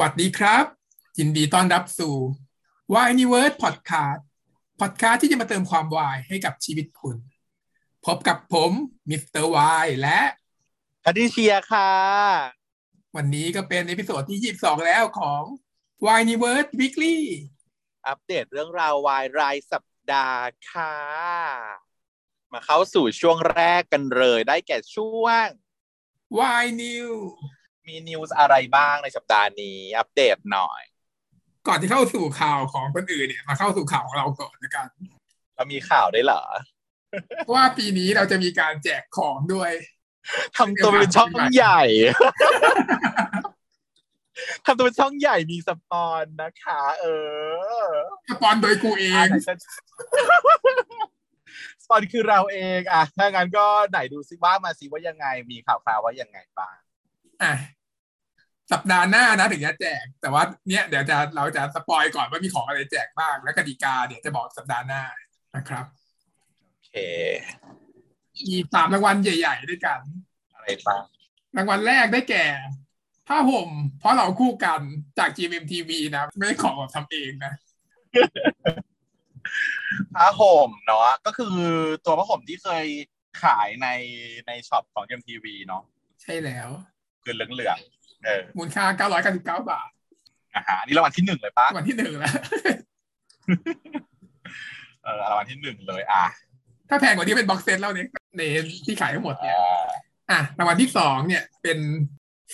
สวัสดีครับ ยินดีต้อนรับสู่ w i n e w o r d Podcast Podcast ที่จะมาเติมความวายให้กับชีวิตคุณ พบกับผม Mister Y และพัทิเชียค่ะ วันนี้ก็เป็น episode ที่ 22 แล้วของ w i n e w o r d Weekly อัปเดตเรื่องราววายรายสัปดาห์ค่ะ มาเข้าสู่ช่วงแรกกันเลยได้แก่ช่วง y New มีนิวส์อะไรบ้างในสัปดาห์นี้อัปเดตหน่อย ก่อนที่เข้าสู่ข่าวของคนอื่นเนี่ย มาเข้าสู่ข่าวของเราก่อนละกัน เรามีข่าวได้วยเหรอเพราะว่าปีนี้เราจะมีการแจกของด้วยทำตัวเป็นช่องใหญ่ทำตัวเป็นช่องใหญ่มีสปอนนะคะ เออ สปอนโดยกูเองอะไหนจะสปอนคือเราเองอะถ้างั้นก็ไหนดูซิว่ามาซิว่ายังไงมีข่าวคราวว่ายังไงบ้างอะ สัปดาห์หน้านะถึงจะแจก แต่ว่าเนี่ยเดี๋ยวจะเราจะสปอยก่อนว่ามีของอะไรแจกบ้าง และกติกาเดี๋ยวจะบอกสัปดาห์หน้านะครับโอเคมีสามรางวัลใหญ่ ๆ ด้วยกัน อะไรบ้างรางวัลแรกได้แก่ผ้าห่ม เพราะเราคู่กันจาก GMMTV นะ ไม่ได้ของแบบทำเองนะผ้าห่มเนาะก็คือตัวผ้าห่มที่เคยขายในในช็อปของ GMMTV เนาะใช่แล้ว คือเหลือง ๆเออมมูลค่า999บาทอะฮะอันนี้รางวัลที่หนึ่งเลยปะรางวัลที่หนึ่งแล้วเออรางวัลที่หนึ่งเลยอะถ้าแพงกว่านี้เป็น box set แล้วเนี่ยในที่ขายทั้งหมดเนี่ยอ่าอะรางวัลที่สองเนี่ยเป็น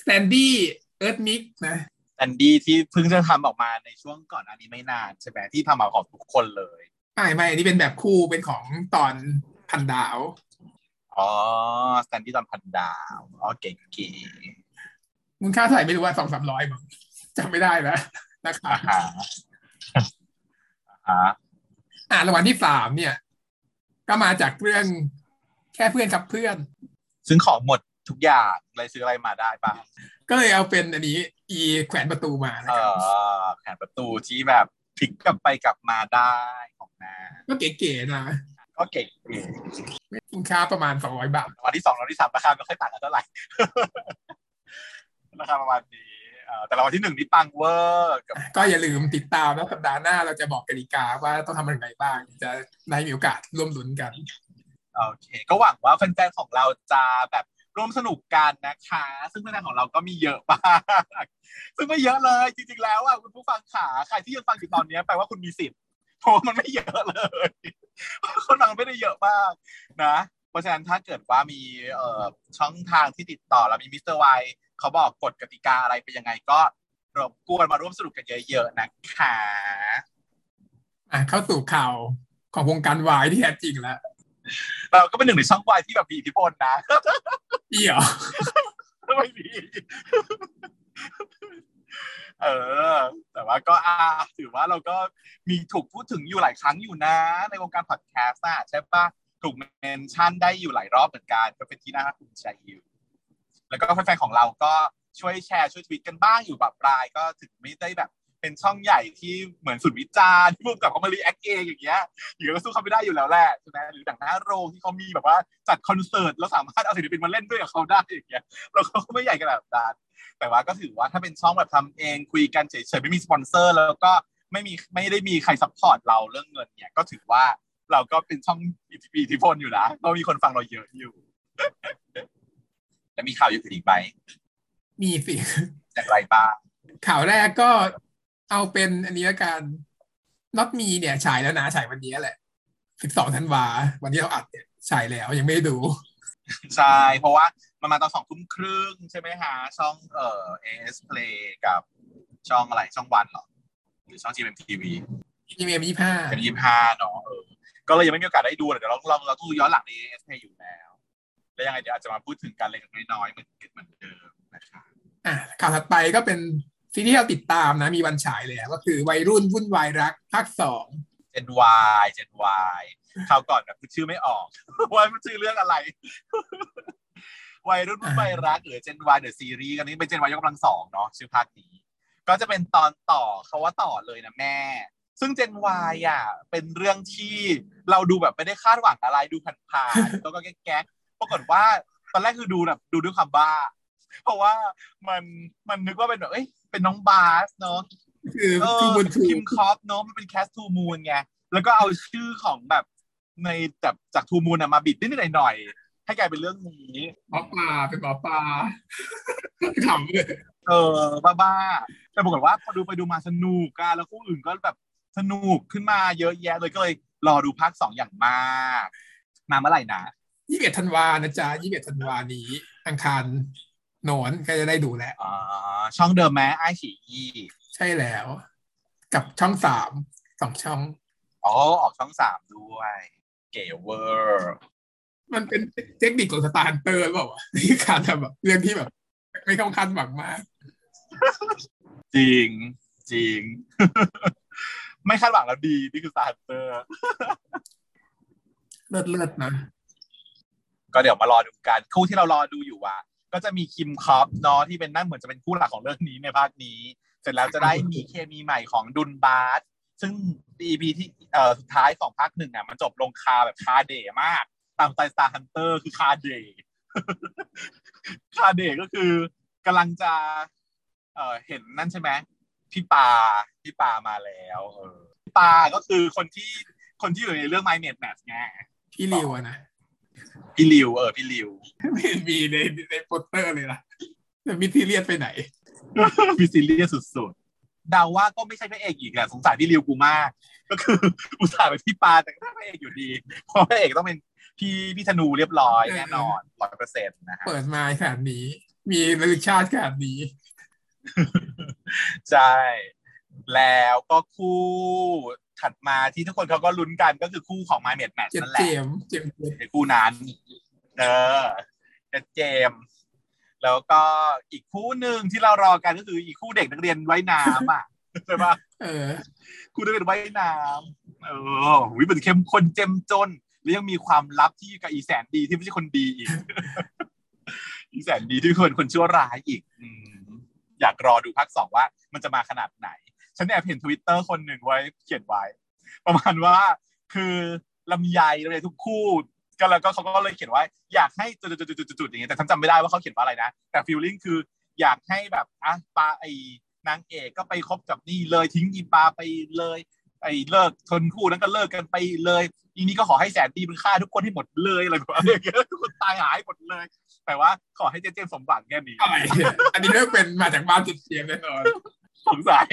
standee เอิร์ธมิกซ์นะ standee ที่เพิ่งจะทำออกมาในช่วงก่อนอันนี้ไม่นานใช่ไหมที่ทำมาของทุกคนเลยไม่ไม่อันนี้เป็นแบบคู่เป็นของตอนพันดาวอ๋อ standee ตอนพันดาวอ๋อเก๋เก๋ มูลค่าเท่าไหร่ไม่รู้ว่าสองสามร้อยมั้งจำไม่ได้แล้วนะคะอ่าฮะอ่าฮะอ่ารางวัลที่สามเนี่ย ก็มาจากเรื่องแค่เพื่อนครับเพื่อน ซึ่งของหมดทุกอย่างเลยซื้ออะไรมาได้บ้างก็เลยเอาเป็นอันนี้ ที่แขวนประตูานะเอครับอแผนประตูที่แบบพลิกกลับไปกลับมาได้ของนาก็เก๋ๆนะก็เก่งมูลค่าประมาณสองร้อยบาทวันที่สองวันที่สามราคาไม่ค่อยต่างกันเท่าไหร่ ราคาประมาณนี้เอ่อแต่รางวัลที่หนึ่งนี่ปังเวอร์กับก็อย่าลืมติดตามนะสัปดาห์หน้าเราจะบอกกติกาว่าต้องทำอะไรบ้าง จะได้มีโอกาสร่วมลุ้นกันโอเค ก็หวังว่าแฟนๆของเราจะแบบร่วมสนุกกันนะคะ ซึ่งแฟนๆของเราก็มีเยอะมากซึ่งไม่เยอะเลยจริงๆแล้วอะคุณผู้ฟังขาใครที่ยังฟังอยู่ตอนนี้แปลว่าคุณมีสิทธิ์เพราะว่ามันไม่เยอะเลยคนฟังไม่ได้เยอะมากนะ เพราะฉะนั้นถ้าเกิดว่ามีเอ่อช่องทางที่ติดต่อแล้วมีมิสเตอร์ไว เขาบอกกฎกติกาอะไรเป็นยังไงก็รบกวนมาร่วมสนุกกันเยอะๆนะคะอะเข้าสู่ข่าวของวงการวายที่แท้จริงแล้ว เราก็เป็นหนึ่งในช่องวายที่แบบมีอิทธิพลนะอีเหรอไม่มีเออ แต่ว่าก็อ่าถือว่าเราก็มีถูกพูดถึงอยู่หลายครั้งอยู่นะ ในวงการพอดแคสต์อะใช่ปะถูก mention ได้อยู่หลายรอบเหมือนกันก็เป็นที่น่าภูมิใจอยู่ แล้วก็แฟนๆของเราก็ช่วยแชร์ช่วยทวิตกันบ้างอยู่แบบปลายก็ถึงไม่ได้แบบเป็นช่องใหญ่ที่เหมือนสุดวิจารณ์ที่พุ่มกับเขามา react เองอย่างเงี้ยอยู่ก็สู้เขาไม่ได้อยู่แล้วแหละใช่ไหมหรือหนังหน้าโรงที่เขามีแบบว่าจัดคอนเสิร์ตแล้วสามารถเอาศิลปินมาเล่นด้วยกับเขาได้อย่างเงี้ยเราก็ไม่ใหญ่ขนาดนั้นแต่ว่าก็ถือว่าถ้าเป็นช่องแบบทำเองคุยกันเฉยๆไม่มีสปอนเซอร์ แล้วก็ไม่มีไม่ได้มีใคร support เราเรื่องเงินเนี่ยก็ถือว่าเราก็เป็นช่องอิทธิพลอยู่นะก็มีคนฟังเราเยอะอยู่ แล้วมีข่าวอยู่อีกไหมมีสิอย่างไรบ้างข่าวแรกก็เอาเป็นอันนี้ละกันน็อตมีเนี่ยฉายแล้วนะฉายวันนี้แหละ12ธันวา วันที่เราอัดเนี่ยฉายแล้วยังไม่ได้ดูใช่เพราะว่ามันมาตอนสองทุ่มครึ่งใช่ไหมฮะช่องเอ่อ AS Play กับช่องอะไรช่องวันเหรอหรือช่อง GMTV อีเมลยี่ห้าเป็นยี่ห้าเนาะเออก็เลยยังไม่มีโอกาสได้ดูเดี๋ยวเราเราเราต้องดูย้อนหลังใน AS Play อยู่แล้วแล้ว ยังไงเดี๋ยวอาจจะมาพูดถึงกันเล็กน้อยๆเหมือนเหมือนเดิมนะคะอะข่าวถัดไปก็เป็นซีรีส์ที่เราติดตามนะมีวันฉายแล้วก็คือวัยรุ่นวุ่นวายรักภาคสอง Gen Y Gen Y คราวก่อนแบบชื่อไม่ออกว่ามันชื่อเรื่องอะไร วัยรุ่นรุ่นวัยรักหรือ Gen Y หรือซีรีส์กันนี้เป็น Gen Y ยกกำลังสองเนาะชื่อภาคนี้ ก็จะเป็นตอนต่อเขาว่าต่อเลยนะแม่ ซึ่ง Gen Y อะเป็นเรื่องที่เราดูแบบไม่ได้คาดหวังอะไรดูผ่านๆแล้วก็แก๊กๆ ปรากฏว่าตอนแรกคือดูแบบดูด้วยความบ้า เพราะว่ามันมันนึกว่าเป็นแบบเอ้ยเป็นน้องบาสเนาะคือเอทูอบุญทูคิมคอปเนาะมันเป็นแคสทูมูนไงแล้วก็เอาชื่อของแบบในแบบจากทูมูนมาบิดนิดๆหน่อยๆให้กลายเป็นเรื่องนี้หมอปลาเป็นหมอปลาขำเลยเออบ้าๆแต่ปรากฏว่าพอดูไปดูมาสนุกกันแล้วคู่อื่นก็แบบสนุกขึ้นมาเยอะแยะเลยก็เลยรอดูภาคสองอย่างมาก มาเมื่อไหร่นะ ยี่สิบเอ็ดธันวานะจ๊ะยี่สิบเอ็ดธันวานี้ อังคารโหนนก็จะได้ดูแล้วอ๋อช่องเดิมไหมไอฉีอีใช่แล้ว กับช่องสามสองช่องอ๋อออกช่องสามด้วย เก๋เวอร์มันเป็นเทคนิคของสตาร์ฮันเตอร์หรือเปล่าวะที่การทำแบบเรื่องที่แบบ ไม่ต้องคาดหวังมาก จริงจริง ไม่คาดหวังแล้วดี นี่คือสตาร์ฮันเตอร์ เลิศเลิศนะ ก็เดี๋ยวมารอดูกันคู่ที่เรารอดูอยู่อะก็จะมีคิมคอปเนาะที่เป็นนั่นเหมือนจะเป็นคู่หลักของเรื่องนี้ในภาคนี้ เสร็จแล้วจะได้มีเคมีใหม่ของดุนบาสซึ่ง EP ที่เอ่อสุดท้ายของภาคหนึ่งอะมันจบลงคาแบบคาเดย์มาก ตามสไตล์สตาร์ฮันเตอร์คือคาเดย์คาเดย์ก็คือกำลังจะ เอ่อเห็นนั่นใช่ไหมพี่ปาพี่ปามาแล้วเออพี่ปาก็คือคนที่คนที่อยู่ในเรื่อง My Mate Match ไงพี่ริวนะ พี่ลิวเออพี่ลิวไม่เห็นมีในในโปสเตอร์เลยนะแต่ mysterious ไปไหน mysterious สุดๆเดาว่าก็ไม่ใช่พระเอกอีกแหละสงสารพี่ลิวกูมาก ก็คืออุตส่าห์เป็นพี่ปาแต่ก็ไม่ใช่พระเอกอยู่ดีเพราะพระเอกต้องเป็นพี่พี่ธนูเรียบร้อยแน่นอนร้อยเปอร์เซ็นต์นะฮะเปิดมาขนาดนี้ มีระลึกชาติขนาดนี้ใช่แล้วก็คู่ ถัดมาที่ทุกคนเขาก็ลุ้นกันก็คือคู่ของ My Mate Match เจ็ดนั่นแหเจละมส์เจมส์เจมส์ในคู่นั้นเออเจเจมส์แล้วก็อีกคู่หนึ่งที่เรารอกันก็คืออีกคู่เด็กนักเรียนว่ายน้ำอะใช่ปะเออ คู่นักเรียนว่ายน้ำเออวิมันเข้มข้นเจ้มจนแล้วยังมีความลับที่กับอีแสนดีที่ไม่ใช่คนดีอีก อีแสนดีที่เป็นคนชั่วร้ายอีกอืมอยากรอดูภาคสองว่ามันจะมาขนาดไหน ฉันแอบเห็นทวิตเตอร์คนหนึ่งไว้เขียนไว้ ประมาณว่าคือลำไยลำไยทุกคู่ก็แล้วก็เขาก็เลยเขียนว่าอยากให้จุดๆๆๆอย่างเงี้ยแต่ฉันจำไม่ได้ว่าเขาเขียนว่าอะไรนะ แต่ฟีลลิ่งคืออยากให้แบบอะปลาไอ้นางเอกก็ไปคบกับนี่เลยทิ้งอีปลาไปเลย ไอ้เลิกคนคู่นั้นก็เลิกกันไปเลยอีนี้ก็ขอให้แสนดีมันฆ่าทุกคนให้หมดเลยอะไรแบบนี้ทุกคนตายหายหมดเลย แต่ว่าขอให้เจเจมส์สมบัติแค่นี้อะไรอันนี้เรื่องเป็นมาจากบ้านจ็ดเจมส์แน่นอน สงสัย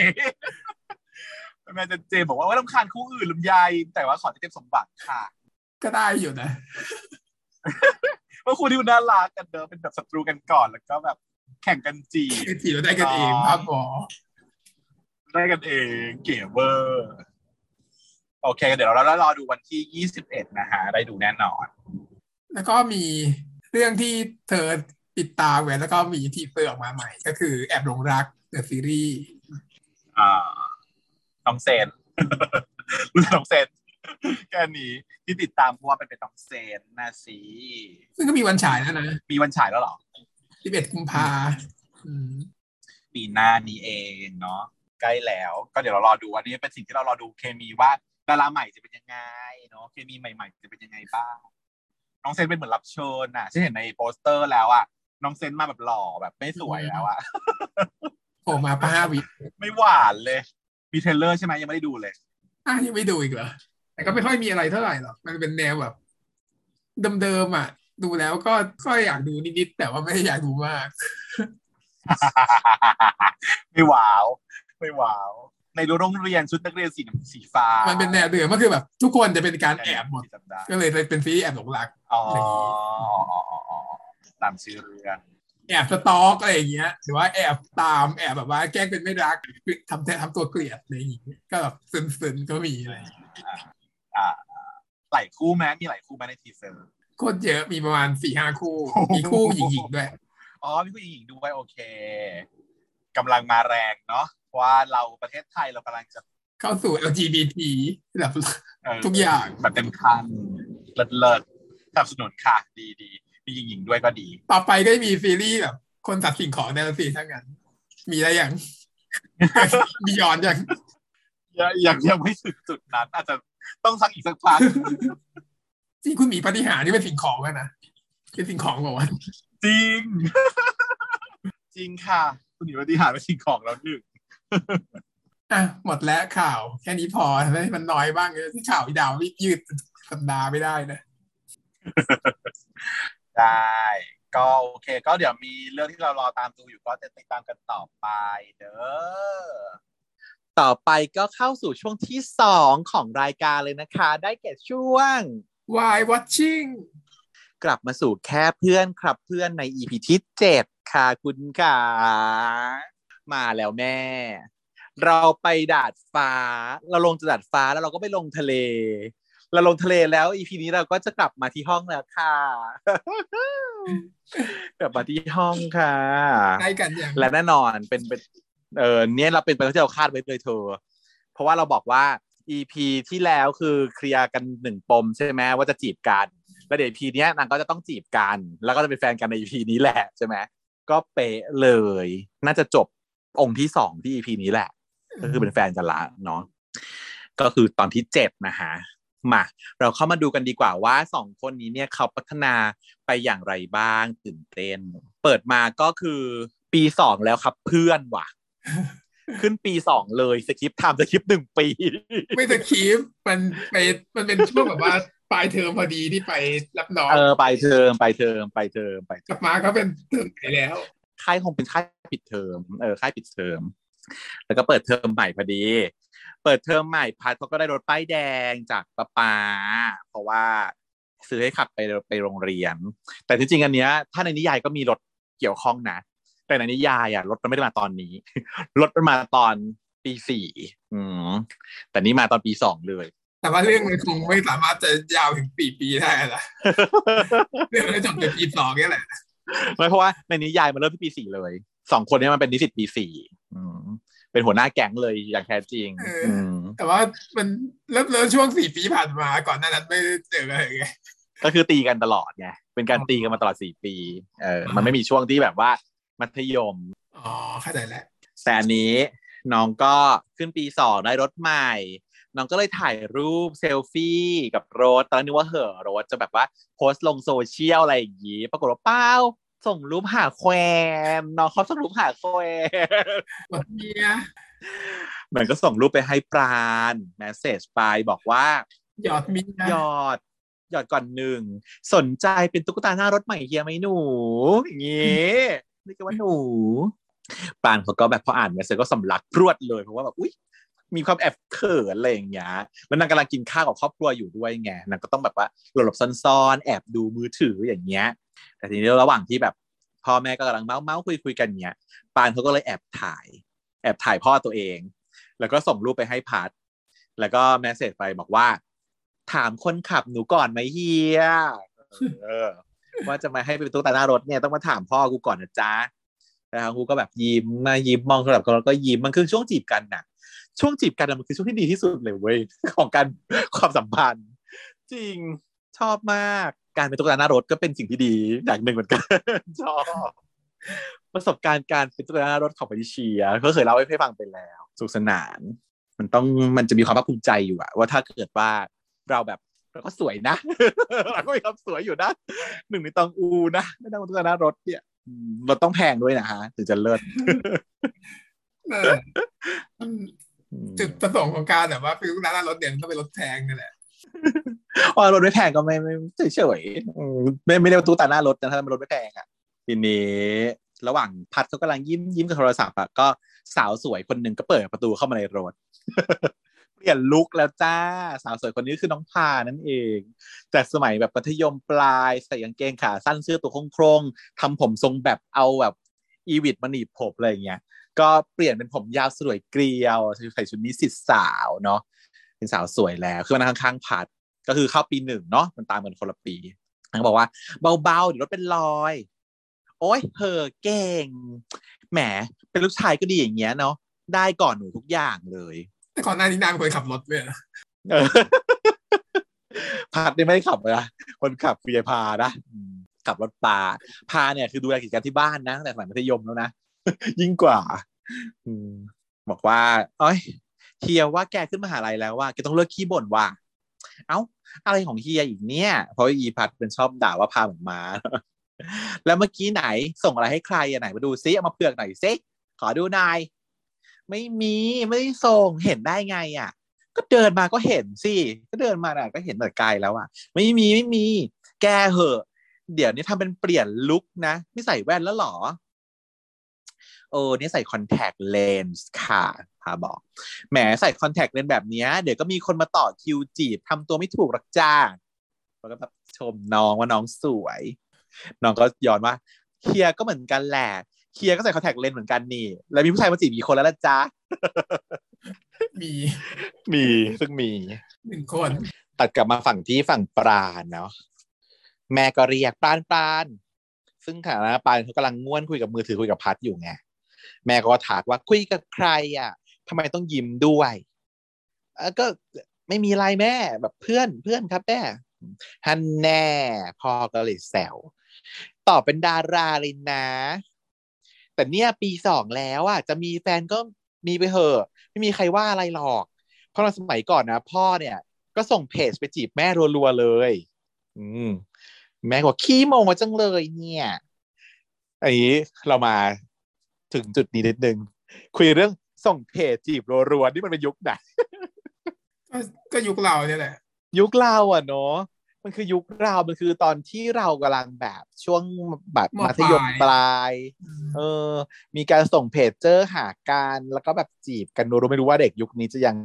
แม่เจเจมส์บอกว่าว่าลำคาญคู่อื่นลำไยแต่ว่าขอเจเจมส์สมบัติค่ะ ก็ได้อยู่นะเพราะคู่ที่มันน่ารักกันเดิมเป็นแบบศัตรูกันก่อนแล้วก็แบบแข่งกันจีบคือจีบได้กันเองอ๋อครับหมอได้กันเองเก๋เวอร์โอเค เดี๋ยวเรารอดูวันที่21นะฮะ ได้ดูแน่นอน แล้วก็มีเรื่องที่เธอติดตามไว้แล้วก็มี teaser ออกมาใหม่ ก็คือแอบหลงรัก The Series อ่าน้องเซนรู้จักน้องเซนแค่นี้ที่ติดตามเพราะว่าเป็นเป็นน้องเซนนะสิซึ่งก็มีวันฉายแล้วนะมีวันฉายแล้วเหรอ11กุมภาอืมปีหน้านี้เองเนาะใกล้แล้ว ก็เดี๋ยวเรารอดูอันนี้เป็นสิ่งที่เรารอดูเคมีว่าดาราใหม่จะเป็นยังไงเนาะเคมีใหม่ ๆ จะเป็นยังไงบ้างน้องเซนเป็นเหมือนรับเชิญน่ะฉันเห็นในโปสเตอร์แล้วอะน้องเซนมาแบบหล่อแบบไม่สวยแล้วอะโผล่มาป้าห้าวิไม่หวานเลยมีเทรลเลอร์ใช่ไหมยังไม่ได้ดูเลยอะยังไม่ดูอีกเหรอแต่ก็ไม่ค่อยมีอะไรเท่าไหร่หรอกมันเป็นแนวแบบเดิมๆอะ ดูแล้วก็ก็อยากดูนิดๆแต่ว่าไม่ได้อยากดูมาก ไม่ว้าว ไม่ว้าว ในโรงเรียนชุดนักเรียนสีน้ำสีฟ้า มันเป็นแนวเดิมก็คือแบบ ทุกคนจะเป็นการแอบหมดจำได้ก็เลยเป็นซีรีส์แอบหลงรักอ๋ออย่างนี้อ๋ออ๋ออ๋อตามชื่อเรื่อง แอบสตอกอะไรอย่างเงี้ยหรือว่าแอบตามแอบแบบว่าแกล้งเป็นไม่รักทำแททำตัวเกลียดอะไรอย่างงี้ก็แบบซึนๆก็มีอะไรอย่างงี้อ่าหลายคู่ไหมมีหลายคู่ไหมในทีเซอร์โคตรเยอะมีประมาณสี่ห้าคู่โอ้โหมีคู่หญิงๆด้วยอ๋อมีผู้หญิงด้วยโอเคกำลังมาแรงเนาะเพราะว่าเราประเทศไทยเรากำลังจะเข้าสู่ LGBT แบบเอ่อทุกอย่างแบบเต็มคันเลิศเลิศสนับสนุนค่ะดีดี มีหญิงๆด้วยก็ดี ต่อไปก็มีซีรีส์แบบ คนสัตว์สิ่งของในละสีทั้งนั้น มีอะไรอย่างมีย้อนอย่างยังยังไม่ถึงจุดนั้น อาจจะต้องสักอีกสักพักจริงคุณหมีปฏิหารนี่เป็นสิ่งของอะนะเป็นสิ่งของบอกว่าจริง จริงค่ะ คุณหนีปฏิหารเป็นสิ่งของแล้วหนึ่งอะหมดแล้วข่าวแค่นี้พอให้มันน้อยบ้างเลยที่ข่าวอีดาวไม่ยืดสัปดาห์ไม่ได้นะ ได้ ก็โอเค ก็เดี๋ยวมีเรื่องที่เรารอตามดูอยู่ก็จะติดตามกันต่อไปเด้อต่อไปก็เข้าสู่ช่วงที่สองของรายการเลยนะคะ ได้แก่ช่วง Why watching กลับมาสู่แค่เพื่อนครับเพื่อนใน EP ที่เจ็ดค่ะคุณค่ะ มาแล้วแม่ เราไปดาดฟ้า เราลงจากดาดฟ้าแล้วเราก็ไปลงทะเล เราลงทะเลแล้ว EP นี้เราก็จะกลับมาที่ห้องแล้วค่ะ กลับมาที่ห้องค่ะใกล้กันอย่างและแน่นอนเป็นเป็นเออเนี่ยเราเป็นไปที่เราคาดไว้เลยเธอ เพราะว่าเราบอกว่า EP ที่แล้วคือเคลียร์กันหนึ่งปมใช่ไหมว่าจะจีบกัน แล้วเดี๋ยว EP เนี้ยนางก็จะต้องจีบกัน แล้วก็จะเป็นแฟนกันใน EP นี้แหละใช่ไหมก็เป๊ะเลย น่าจะจบองค์ที่สองที่ EP นี้แหละ ก็คือเป็นแฟนกันละเนาะก็คือตอนที่เจ็ดนะฮะ มาเราเข้ามาดูกันดีกว่าว่าสองคนนี้เนี่ยเขาพัฒนาไปอย่างไรบ้างตื่นเต้น เปิดมาก็คือปีสองแล้วครับเพื่อนว่ะ ขึ้นปีสองเลยสคริปต์ทำสคริปต์หนึ่งปี ไม่ตะคีฟมันไปมันเป็นช่วงแบบว่าปลายเทอมพอดีที่ไปรับน้องเออไปเทอมไปเทอมไปเทอมไปเทกลัอมบมาก็เป็นเทอมไหนแล้วค่ายคงเป็นค่ายปิดเทอมเออค่ายปิดเทอมแล้วก็เปิดเทอมใหม่พอดี เปิดเทอมใหม่พัดเขาก็ได้รถป้ายแดงจากป้าปาเพราะว่าซื้อให้ขับไปไปโรงเรียน แต่ที่จริงอันเนี้ยถ้าในนิยายก็มีรถเกี่ยวข้องนะ แต่ในนิยายอะรถมันไม่ได้มาตอนนี้ รถมันมาตอนปีสี่อืมแต่นี่มาตอนปีสองเลย แต่ว่าเรื่องมันคงไม่สามารถจะยาวถึงปีปีได้ละเรื่องมันจะจบในปีสองนี่แหละไม่เพราะว่าในนิยายมันเริ่มที่ปีสี่เลยสองคนเนี้มันเป็นนิสิตปีสี่อืม เป็นหัวหน้าแก๊งเลยอย่างแท้จริงอืมแต่ว่ามันเริ่มเริ่มช่วงสี่ปีผ่านมาก่อนหน้านั้นไม่ได้เจออะไรไงก็คือตีกันตลอดไงเป็นการตีกันมาตลอดสี่ปีเออมันไม่มีช่วงที่แบบว่ามัธยมอ๋อเข้าใจแล้วแต่อันนี้น้องก็ขึ้นปีสองได้รถใหม่ น้องก็เลยถ่ายรูปเซลฟี่กับรถตอนนั้นนึกว่าเหอะรถจะแบบว่าโพสต์ลงโซเชียลอะไรอย่างงี้ ปรากฏว่าเปล่า ส่งรูปหาแควมน้องเขาส่งรูปหาแควมหมดเมียเหมือนก็ส่งรูปไปให้ปราณแมสเซจไปบอกว่า หยอดเมียหยอด หยอดก่อนหนึ่ง สนใจเป็นตุ๊กตาหน้ารถใหม่เฮียไหมหนูอย่างงี้นี่ก็ว่าหนูปานเขาก็แบบพออ่านเมสเซจก็สำลักพรวดเลยเพราะว่าแบบอุ้ย มีความแอบเขินอะไรอย่างเงี้ยแล้วนางกำลังกินข้าวกับครอบครัวอยู่ด้วยไงนางก็ต้องแบบว่าหลบๆซ่อนๆแอบดูมือถืออย่างเงี้ย แต่ทีนี้ระหว่างที่แบบพ่อแม่ก็กำลังเมาส์เมาส์คุยคุยกันเงี้ยปานเขาก็เลยแอบถ่าย แอบถ่ายพ่อตัวเอง แล้วก็ส่งรูปไปให้พัดแล้วก็แมสเซจไปบอกว่า ถามคนขับหนูก่อนไหมเฮียว่าจะมาให้เป็นตุ๊กตาหน้ารถเนี่ยต้องมาถามพ่อกูก่อนนะจ๊ะแล้วกูก็แบบยิ้มมายิ้มมองสลับกันแล้วก็ยิ้มมันคือช่วงจีบกันน่ะ ช่วงจีบกันมันคือช่วงที่ดีที่สุดเลยเว้ยของการความสัมพันธ์ จริงชอบมากการเป็นตุ๊กตาหน้ารถก็เป็นสิ่งที่ดีอย่างหนึ่งเหมือนกันชอบประสบการณ์การเป็นตุ๊กตาหน้ารถของปาริเชียก็เคยเล่าให้ฟังไปแล้วสนุกสนาน มันต้องมันจะมีความภาคภูมิใจอยู่อะว่าถ้าเกิดว่าเราแบบเราก็สวยนะเราก็มีความสวยอยู่นะหนึ่งในตองอูนะไม่ต้องตุ๊กตาหน้ารถเนี่ยรถต้องแพงด้วยนะฮะถึงจะเลิศ จุดประสงค์ของการแบบว่าคือร้านรถเด่นต้องเป็นรถแพงนั่นแหละว่ารถไม่แพงก็ไม่ไม่เฉยๆอืมไม่ไม่ได้ว่าตู้ตาหน้ารถนะถ้ามันรถไม่แพงอะทีนี้ระหว่างพัดเขากำลังยิ้มยิ้มกับโทรศัพท์อะก็สาวสวยคนหนึ่งก็เปิดประตูเข้ามาในรถเปลี่ยนลุคแล้วจ้า สาวสวยคนนี้คือน้องพานั่นเอง จากสมัยแบบมัธยมปลายใส่กางเกงขาสั้นเสื้อตัวโครงๆทำผมทรงแบบเอาแบบอีวิดมาหนีบผมอะไรอย่างเงี้ย ก็เปลี่ยนเป็นผมยาวสวยเกลียวใส่ชุดนิสิตสาวเนาะเป็นสาวสวยแล้วคือมันงข้างๆพัดก็คือเข้าปีหนึ่งเนาะมันตามกันคนละปีเขาบอกว่าเบาๆเดี๋ยวรถเป็นรอย โอ้ยเพอเก่งแหมเป็นลูกชายก็ดีอย่างเงี้ยเนาะได้ก่อนหนูทุกอย่างเลย แต่ก่อนหน้านี้นางเคยขับรถด้วยนะเออพัดนี่ไม่ได้ขับเลยนะคนขับเฟียพานะอืมขับรถปลาพาเนี่ยคือดูแลกิจการที่บ้านนะตั้งแต่สมัยมัธยมแล้วนะ ยิ่งกว่า อืมบอกว่าเอ้ยเฮียว่าแกขึ้นมหาลัยแล้วว่าแกต้องเลิกขี้บ่นว่า เอ้า อะไรของเฮียอีกเนี่ย เพราะอีพัดเป็นชอบด่าว่าพาเหมือนมา แล้วเมื่อกี้ไหนส่งอะไรให้ใครอะไหนมาดูซิเอามาเผือกหน่อยซิขอดูหน่อยไม่มีไม่ได้ส่งเห็นได้ไงอะ ก็เดินมาก็เห็นสิก็เดินมาน่ะก็เห็นแต่ไกลแล้วอะ ไม่มีไม่มี แกเหอะ เดี๋ยวนี้ทำเป็นเปลี่ยนลุคนะไม่ใส่แว่นแล้วหรอ เออนี่ใส่คอนแทคเลนส์ค่ะพาบอกแหมใส่คอนแทคเลนส์แบบเนี้ยเดี๋ยวก็มีคนมาต่อคิวจีบทำตัวไม่ถูกหรอกจ้าแล้วก็แบบชมน้องว่าน้องสวย น้องก็ย้อนว่าเคียก็เหมือนกันแหละเคียก็ใส่คอนแทคเลนส์เหมือนกันนี่ แล้วมีผู้ชายมาจีบกี่คนแล้วล่ะจ๊ะมีมีซึ่งมีหนึ่งคน ตัดกลับมาฝั่งที่ฝั่งปราณเนาะแม่ก็เรียกปราณปราณซึ่งขณะนั้นปราณเขากำลังง่วนคุยกับมือถือคุยกับพัดอยู่ไง แม่ก็ถามว่าคุยกับใครอะทำไมต้องยิ้มด้วยก็ไม่มีไรแม่แบบเพื่อนเพื่อนครับแม่ฮันแน่พ่อก็เลยแซวตอบเป็นดาราเลยนะ แต่เนี่ยปีสองแล้วอะจะมีแฟนก็มีไปเหอะไม่มีใครว่าอะไรหรอก เพราะเราสมัยก่อนนะพ่อเนี่ย ก็ส่งเพจไปจีบแม่รัวๆเลย อืมแม่บอกขี้โมงจังเลยเนี่ยอันนี้เรามา ถึงจุดนี้นิดนึง คุยเรื่องส่งเพจจีบรัวๆนี่มันเป็นยุคไหนก็ก็ยุคเราเนี่ยแหละ ยุคเราอะเนาะมันคือยุคเรา มันคือตอนที่เรากำลังแบบช่วงแบบมมัธยมปลายปลาย เออ มีการส่งเพจเจอหากันแล้วก็แบบจีบกันรู้ไม่รู้ว่าเด็กยุคนี้จะยัง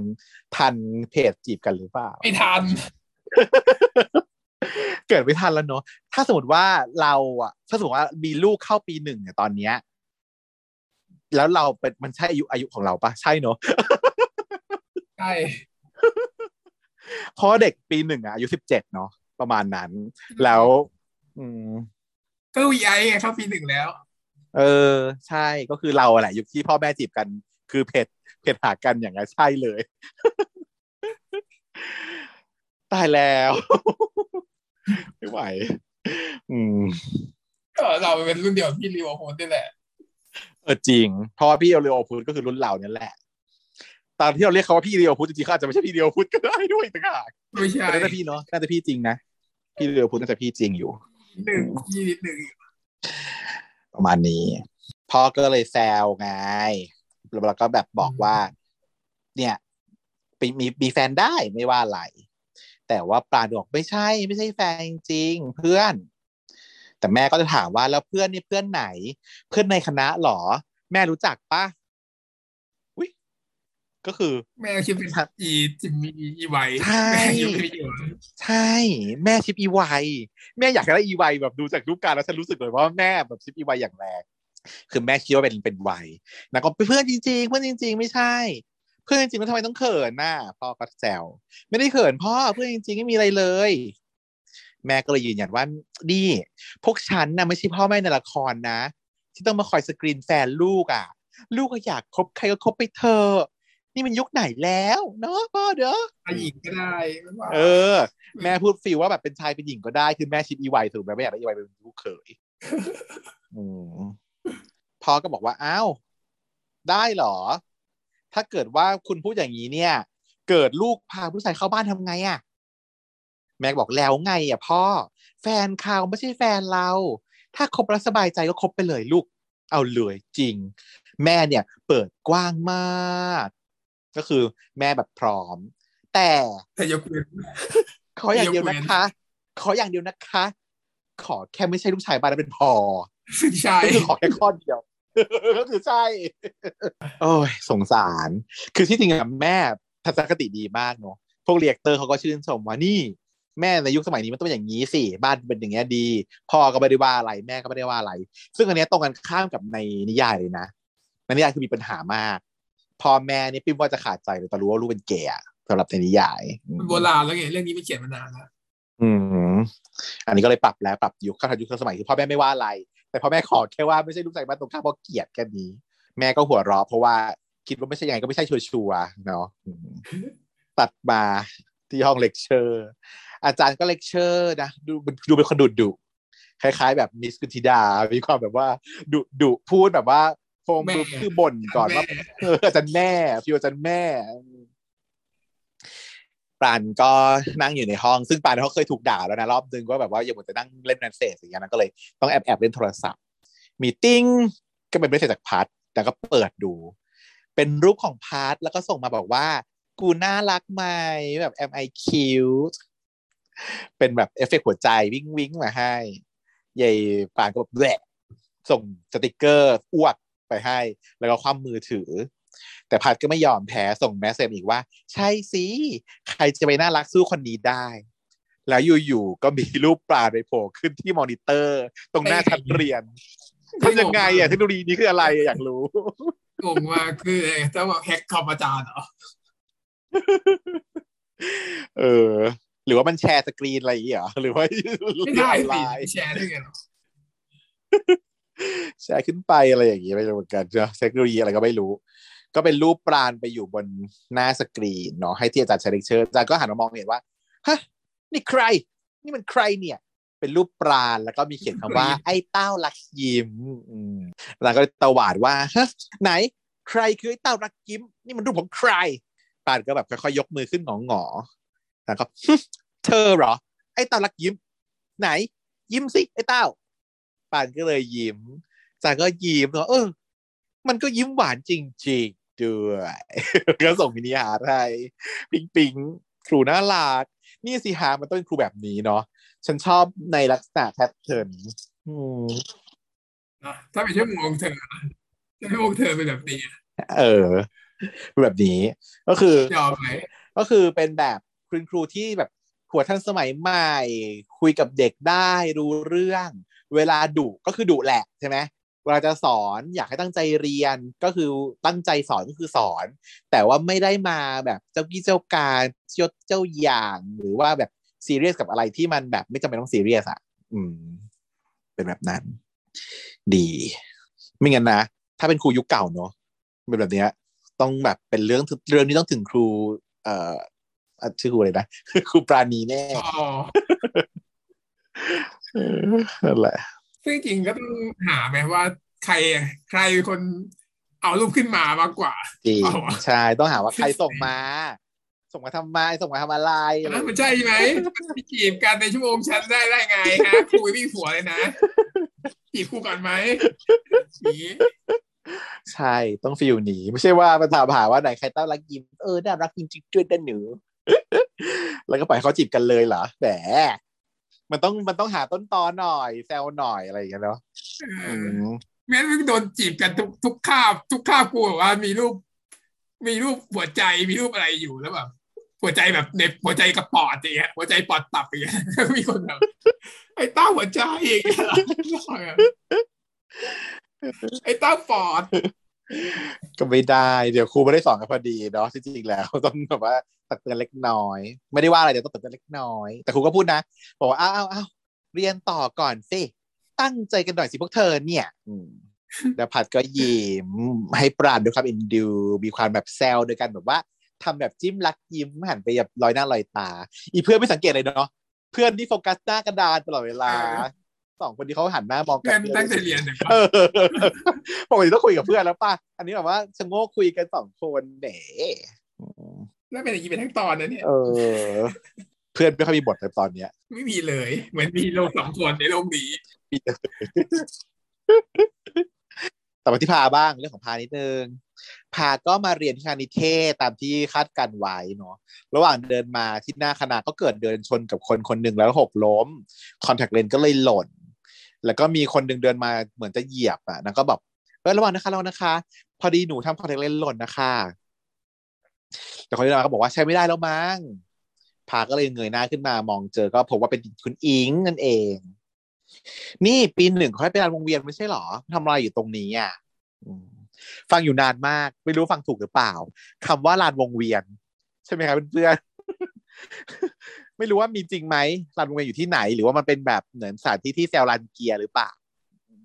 ทันเพจจีบกันหรือเปล่า ไม่ทัน เกิดไม่ทันแล้วเนาะ ถ้าสมมติว่าเราอะถ้าสมมติว่ามีลูกเข้าปีหนึ่งเนี่ยตอนเนี้ย แล้วเราเป็นมันใช่อายุอายุของเราปะใช่เนาะใช่เพราะเด็กปีหนึ่งอะอายุสิบเจ็ดเนาะประมาณนั้น แล้ว อืมก็วีไอไงเข้าปีหนึ่งแล้ว เออ ใช่ก็คือเราแหละยุคที่พ่อแม่จีบกัน คือเพจเพจหากันอย่างนั้นใช่เลย ตายแล้ว ไม่ไหว อืมก็เราเป็นรุ่นเดียวกับพี่ลีโอโฮนนี่แหละ เออจริงเพราะว่าพี่เรียวพุทธก็คือรุ่นเราเนี่ยแหละตอนที่เราเรียกเขาว่าพี่เรียวพุทธจริงๆเขาอาจจะไม่ใช่พี่เรียวพุทธก็ได้ด้วยต่างหากไม่ใช่แต่น่าจะพี่เนาะน่าจะพี่จริงนะพี่เรียวพุทธน่าจะพี่จริงอยู่หนึ่งยี่นิดหนึ่งประมาณนี้พ่อก็เลยแซวไงแล้วก็แบบบอกว่า เนี่ยมีมีมีแฟนได้ไม่ว่าอะไรแต่ว่าปลาดบอกไม่ใช่ ไม่ใช่แฟนจริงๆเพื่อน แต่แม่ก็จะถามว่าแล้วเพื่อนนี่เพื่อนไหน เพื่อนในคณะหรอ แม่รู้จักปะอุ้ยก็คือ แม่คิดเป็นอีจิมมี่อีไวใช่แม่คิดเป็นอีไวใช่ แม่ชิปอีไวแม่อยากได้อีไวแบบดูจากรูปการแล้วฉันรู้สึกเลยว่าแม่แบบชิปอีไวอย่างแรงคือแม่คิดว่าเป็นเป็นไวนะก็เป็นเพื่อนจริง ๆ เพื่อนจริง ๆ ไม่ใช่ เพื่อนจริงๆแล้วทำไมต้องเขินน่ะพ่อก็แซวไม่ได้เขินพ่อเพื่อนจริงๆไม่มีอะไรเลย แม่ก็เลยยืนยันว่านี่พวกฉันน่ะไม่ใช่พ่อแม่ในละครนะ ที่ต้องมาคอยสกรีนแฟนลูกอะ ลูกก็อยากคบใครก็คบไปเถอะนี่มันยุคไหนแล้วเนาะพ่อเด้อชายหญิงก็ได้ไม่ว่าเออ แม่พูดฟีลว่าแบบเป็นชายเป็นหญิงก็ได้ คือแม่ชิปอีไวถูกไหมไม่อยากได้อีไวเป็นลูกเขยอืมพ่อก็บอกว่าอ้าวได้เหรอ ถ้าเกิดว่าคุณพูดอย่างนี้เนี่ย เกิดลูกพาผู้ชายเข้าบ้านทำไงอะ่ะ แม่บอกแล้วไงอะพ่อ แฟนเขาไม่ใช่แฟนเรา ถ้าคบแล้วสบายใจก็คบไปเลยลูก เอาเลยจริง แม่เนี่ยเปิดกว้างมาก ก็คือแม่แบบพร้อม แต่แต่ยกเว้นขออย่างเดียวยกเว้นนะคะ ขออย่างเดียวนะคะ ขอแค่ไม่ใช่ลูกชายบ้านแล้วเป็นพอซึ่งใช่ก็คือขอแค่ข้อเดียวก็คือใช่ โอ้ยสงสาร คือที่จริงอะแม่ทัศนคติดีมากเนอะพวกเรียกเตอร์เขาก็ชื่นชมว่านี่ แม่ในยุคสมัยนี้มันต้องเป็นอย่างนี้สิบ้านเป็นอย่างเงี้ยดี พ่อก็ไม่ได้ว่าอะไรแม่ก็ไม่ได้ว่าอะไร ซึ่งอันเนี้ยตรงกันข้ามกับในนิยายเลยนะในนิยายคือมีปัญหามากพ่อแม่นี่ปิ้มว่าจะขาดใจเลยตอนรู้ว่าลูกเป็นเกย์อะสำหรับในนิยายอืมมันโบราณแล้วไงเรื่องนี้ไม่เขียนมานานแล้วอืมอันนี้ก็เลยปรับแล้วปรับยุคเข้าทันยุคทันสมัยคือพ่อแม่ไม่ว่าอะไร แต่พ่อแม่ขอแค่ว่าไม่ใช่ลูกชายบ้านตรงข้ามเพราะเกลียดแค่นี้ แม่ก็หัวเราะเพราะว่าคิดว่าไม่ใช่ยังไงก็ไม่ใช่ชัวร์ๆเนาะอืมตัดมาที่ห้องเลคเชอร์ อาจารย์ก็เลคเชอร์นะดูดูเป็นคนดุดุคล้ายๆ แบบมิสกุธิดา มีความแบบว่าดุดุพูดแบบว่าโฟมแม่คือบ่นก่อนว่าแม่เอออาจารย์แม่ feel อาจารย์แม่ปรานก็นั่งอยู่ในห้อง ซึ่งปรานเขาเคยถูกด่าแล้วนะรอบนึงว่าแบบว่าอย่ามัวแต่นั่งเล่น message อย่างเงี้ยนะก็เลยต้องแอบแอบเล่นโทรศัพท์ มีติ้งก็เป็น message จากพัดแต่ก็เปิดดู เป็นรูปของพาร์ทแล้วก็ส่งมาบอกว่า กูน่ารักไหมแบบ am I cute เป็นแบบเอฟเฟกต์หัวใจวิ่งวิ่งมาให้ใหญ่ปานก็แบบแหละส่งสติกเกอร์อ้วกไปให้ แล้วก็คว่ำมือถือ แต่พัดก็ไม่ยอมแพ้ส่ง message อีกว่า ใช่สิใครจะไปน่ารักสู้คนนี้ได้ แล้วอยู่ๆก็มีรูปปราณไปโผล่ขึ้นที่มอนิเตอร์ ตรงหน้าชั้นเรียนทำยังไงอะเทคโนโลยีนี้คืออะไรอะอยากรู้งงมากคือจะบอกแฮกคอมอาจารย์เหรอเออ หรือว่ามัน share screen อะไรอย่างเงี้ยเหรอหรือว่าไม่ได้ออนสิไลน์แชร์ได้ไงเหรอแชร์ขึ้นไปอะไรอย่างเงี้ยไม่รู้เหมือนกันเนอะเทคโนโลยีอะไรก็ไม่รู้ ก็เป็นรูปปราณไปอยู่บนหน้าสกรีนเนาะให้ที่อาจารย์ใช้เลคเชอร์อาจารย์ก็หันมามองเห็นว่าฮะนี่ใคร นี่มันใครเนี่ยเป็นรูปปราณแล้วก็มีเขียนคำว่า ไอ้เต้ารักยิ้มอืมแล้วก็ตวาดว่าฮะไหน ใครคือไอ้เต้ารักยิ้ม นี่มันรูปของใครปราณก็แบบค่อยๆยกมือขึ้นหงอๆ แล้วก็เธอเหรอ ไอ้เต้ารักยิ้ม ไหน ยิ้มสิไอ้เต้าปานก็เลยยิ้มจากก็ยิ้มเนาะเออ มันก็ยิ้มหวานจริงๆด้วยก็ส่ง mini heart ให้ปิงปิงครูน่ารักนี่สิฮะมันต้องเป็นครูแบบนี้เนาะฉันชอบในลักษณะ pattern อืมนะถ้าเป็นชั่วโมงเธอนะชั่วโมงเธอเป็นแบบนี้ เออเป็นแบบนี้ ก็คือ ยอมไหมก็คือเป็นแบบ คุณครูที่แบบหัวทันสมัยใหม่ คุยกับเด็กได้รู้เรื่อง เวลาดุก็คือดุแหละใช่ไหมเวลาจะสอนอยากให้ตั้งใจเรียนก็คือตั้งใจสอนก็คือสอน แต่ว่าไม่ได้มาแบบเจ้ากี้เจ้าการยศเจ้าอย่างหรือว่าแบบซีเรียสกับอะไรที่มันแบบไม่จำเป็นต้องซีเรียสอะ อืม เป็นแบบนั้น ดี ไม่งั้นนะ ถ้าเป็นครูยุคเก่าเนอะเป็นแบบเนี้ย ต้องแบบเป็นเรื่องเรื่องนี้ต้องถึงครู เอ่อ ชื่อครูอะไรนะครูปราณีแน่อ๋อเออนั่นแหละซึ่งจริงก็ต้องหาไหมว่า ใครใครเป็นคนเอารูปขึ้นมามากกว่าจริงเอาวะใช่ต้องหาว่าใครส่งมา ส่งมาทำไมส่งมาทำอะไรอะไรอันนั้นมันใช่ไหมไปจีบกันในชั่วโมงฉันได้ได้ไงฮะครูไม่มีผัวเลยนะจีบครูก่อนไหมอย่างนี้ใช่ต้องฟิลหนีไม่ใช่ว่ามาถามหาว่าไหนใครต้ารักยิ้มเออน่ารักจริงๆด้วยด้านหนู แล้วก็ปล่อยให้เขาจีบกันเลยเหรอแหมมันต้องมันต้องหาต้นตอหน่อย แซวหน่อยอะไรอย่างเงี้ยเนาะเออือมแม้ไม่โดนจีบกันทุกทุกคาบ ทุกคาบกูแบบว่ามีรูป มีรูปหัวใจมีรูปอะไรอยู่แล้วแบบหัวใจแบบในหัวใจกระปอดอย่างเงี้ยหัวใจปอดตับอย่างเงี้ยมีคนแบบไอ้เต้าหัวใจอย่างเงี้ยไอ้เต้าปอดก็ไม่ได้ เดี๋ยวครูไม่ได้สอนกันพอดีเนาะจริงๆแล้วต้องแบบว่าตักเตือนเล็กน้อย ไม่ได้ว่าอะไรเดี๋ยวต้องตักเตือนเล็กน้อย แต่ครูก็พูดนะบอกว่าอ้าวอ้าวอ้าวเรียนต่อก่อนสิตั้งใจกันหน่อยสิพวกเธอเนี่ยอืมแล้วพัดก็ยิ้มให้ปราณด้วยความเอ็นดู มีความแบบแซวโดยกันแบบว่าทำแบบจิ้มรักยิ้มหันไปแบบลอยหน้าลอยตา อีเพื่อนไม่สังเกตเลยเนาะเพื่อนที่โฟกัสหน้ากระดานตลอดเวลาสองคนที่เขาหันหน้ามองกัเพื่อนตั้งใจเรียนเนี่ยเออปกติต้องคุยกับเพื่อนแล้วป่ะอันนี้แบบว่าชะโงกคุยกันสองคนแหน แล้วเป็นอย่างนี้เป็นทั้งตอนนะเนี่ย เออ เพื่อนไม่ค่อยมีบทในตอนเนี้ย ไม่มีเลย เหมือนมีโลกสองคนในโลกนี้ แต่มาที่พาบ้างเรื่องของพานิดนึงพาก็มาเรียนที่คณะนิเทศตามที่คาดการไว้เนาะ ระหว่างเดินมาที่หน้าคณะก็เกิดเดินชนกับคนคนหนึ่งแล้วหกล้ม คอนแทคเลนส์ก็เลยหล่น แล้วก็มีคนหนึ่งเดินมาเหมือนจะเหยียบอะแล้วก็แบบเออระวังนะคะระวังนะคะ พอดีหนูทำคอนแทคเลนส์หล่นนะคะ แต่คนที่เดินมาก็บอกว่าใช้ไม่ได้แล้วมั้งพาก็เลยเงยหน้าขึ้นมามองเจอก็พบว่าเป็นคุณอิงนั่นเอง นี่ปีหนึ่งเขาให้ไปรานวงเวียนไม่ใช่หรอทำอะไรอยู่ตรงนี้อะฟังอยู่นานมาก ไม่รู้ฟังถูกหรือเปล่าคำว่าลานวงเวียน ใช่ไหมครับเพื่อนๆไม่รู้ว่ามีจริงไหมลานวงเวียนอยู่ที่ไหน หรือว่ามันเป็นแบบเหมือนสถานที่ที่แซวลานเกียร์หรือเปล่า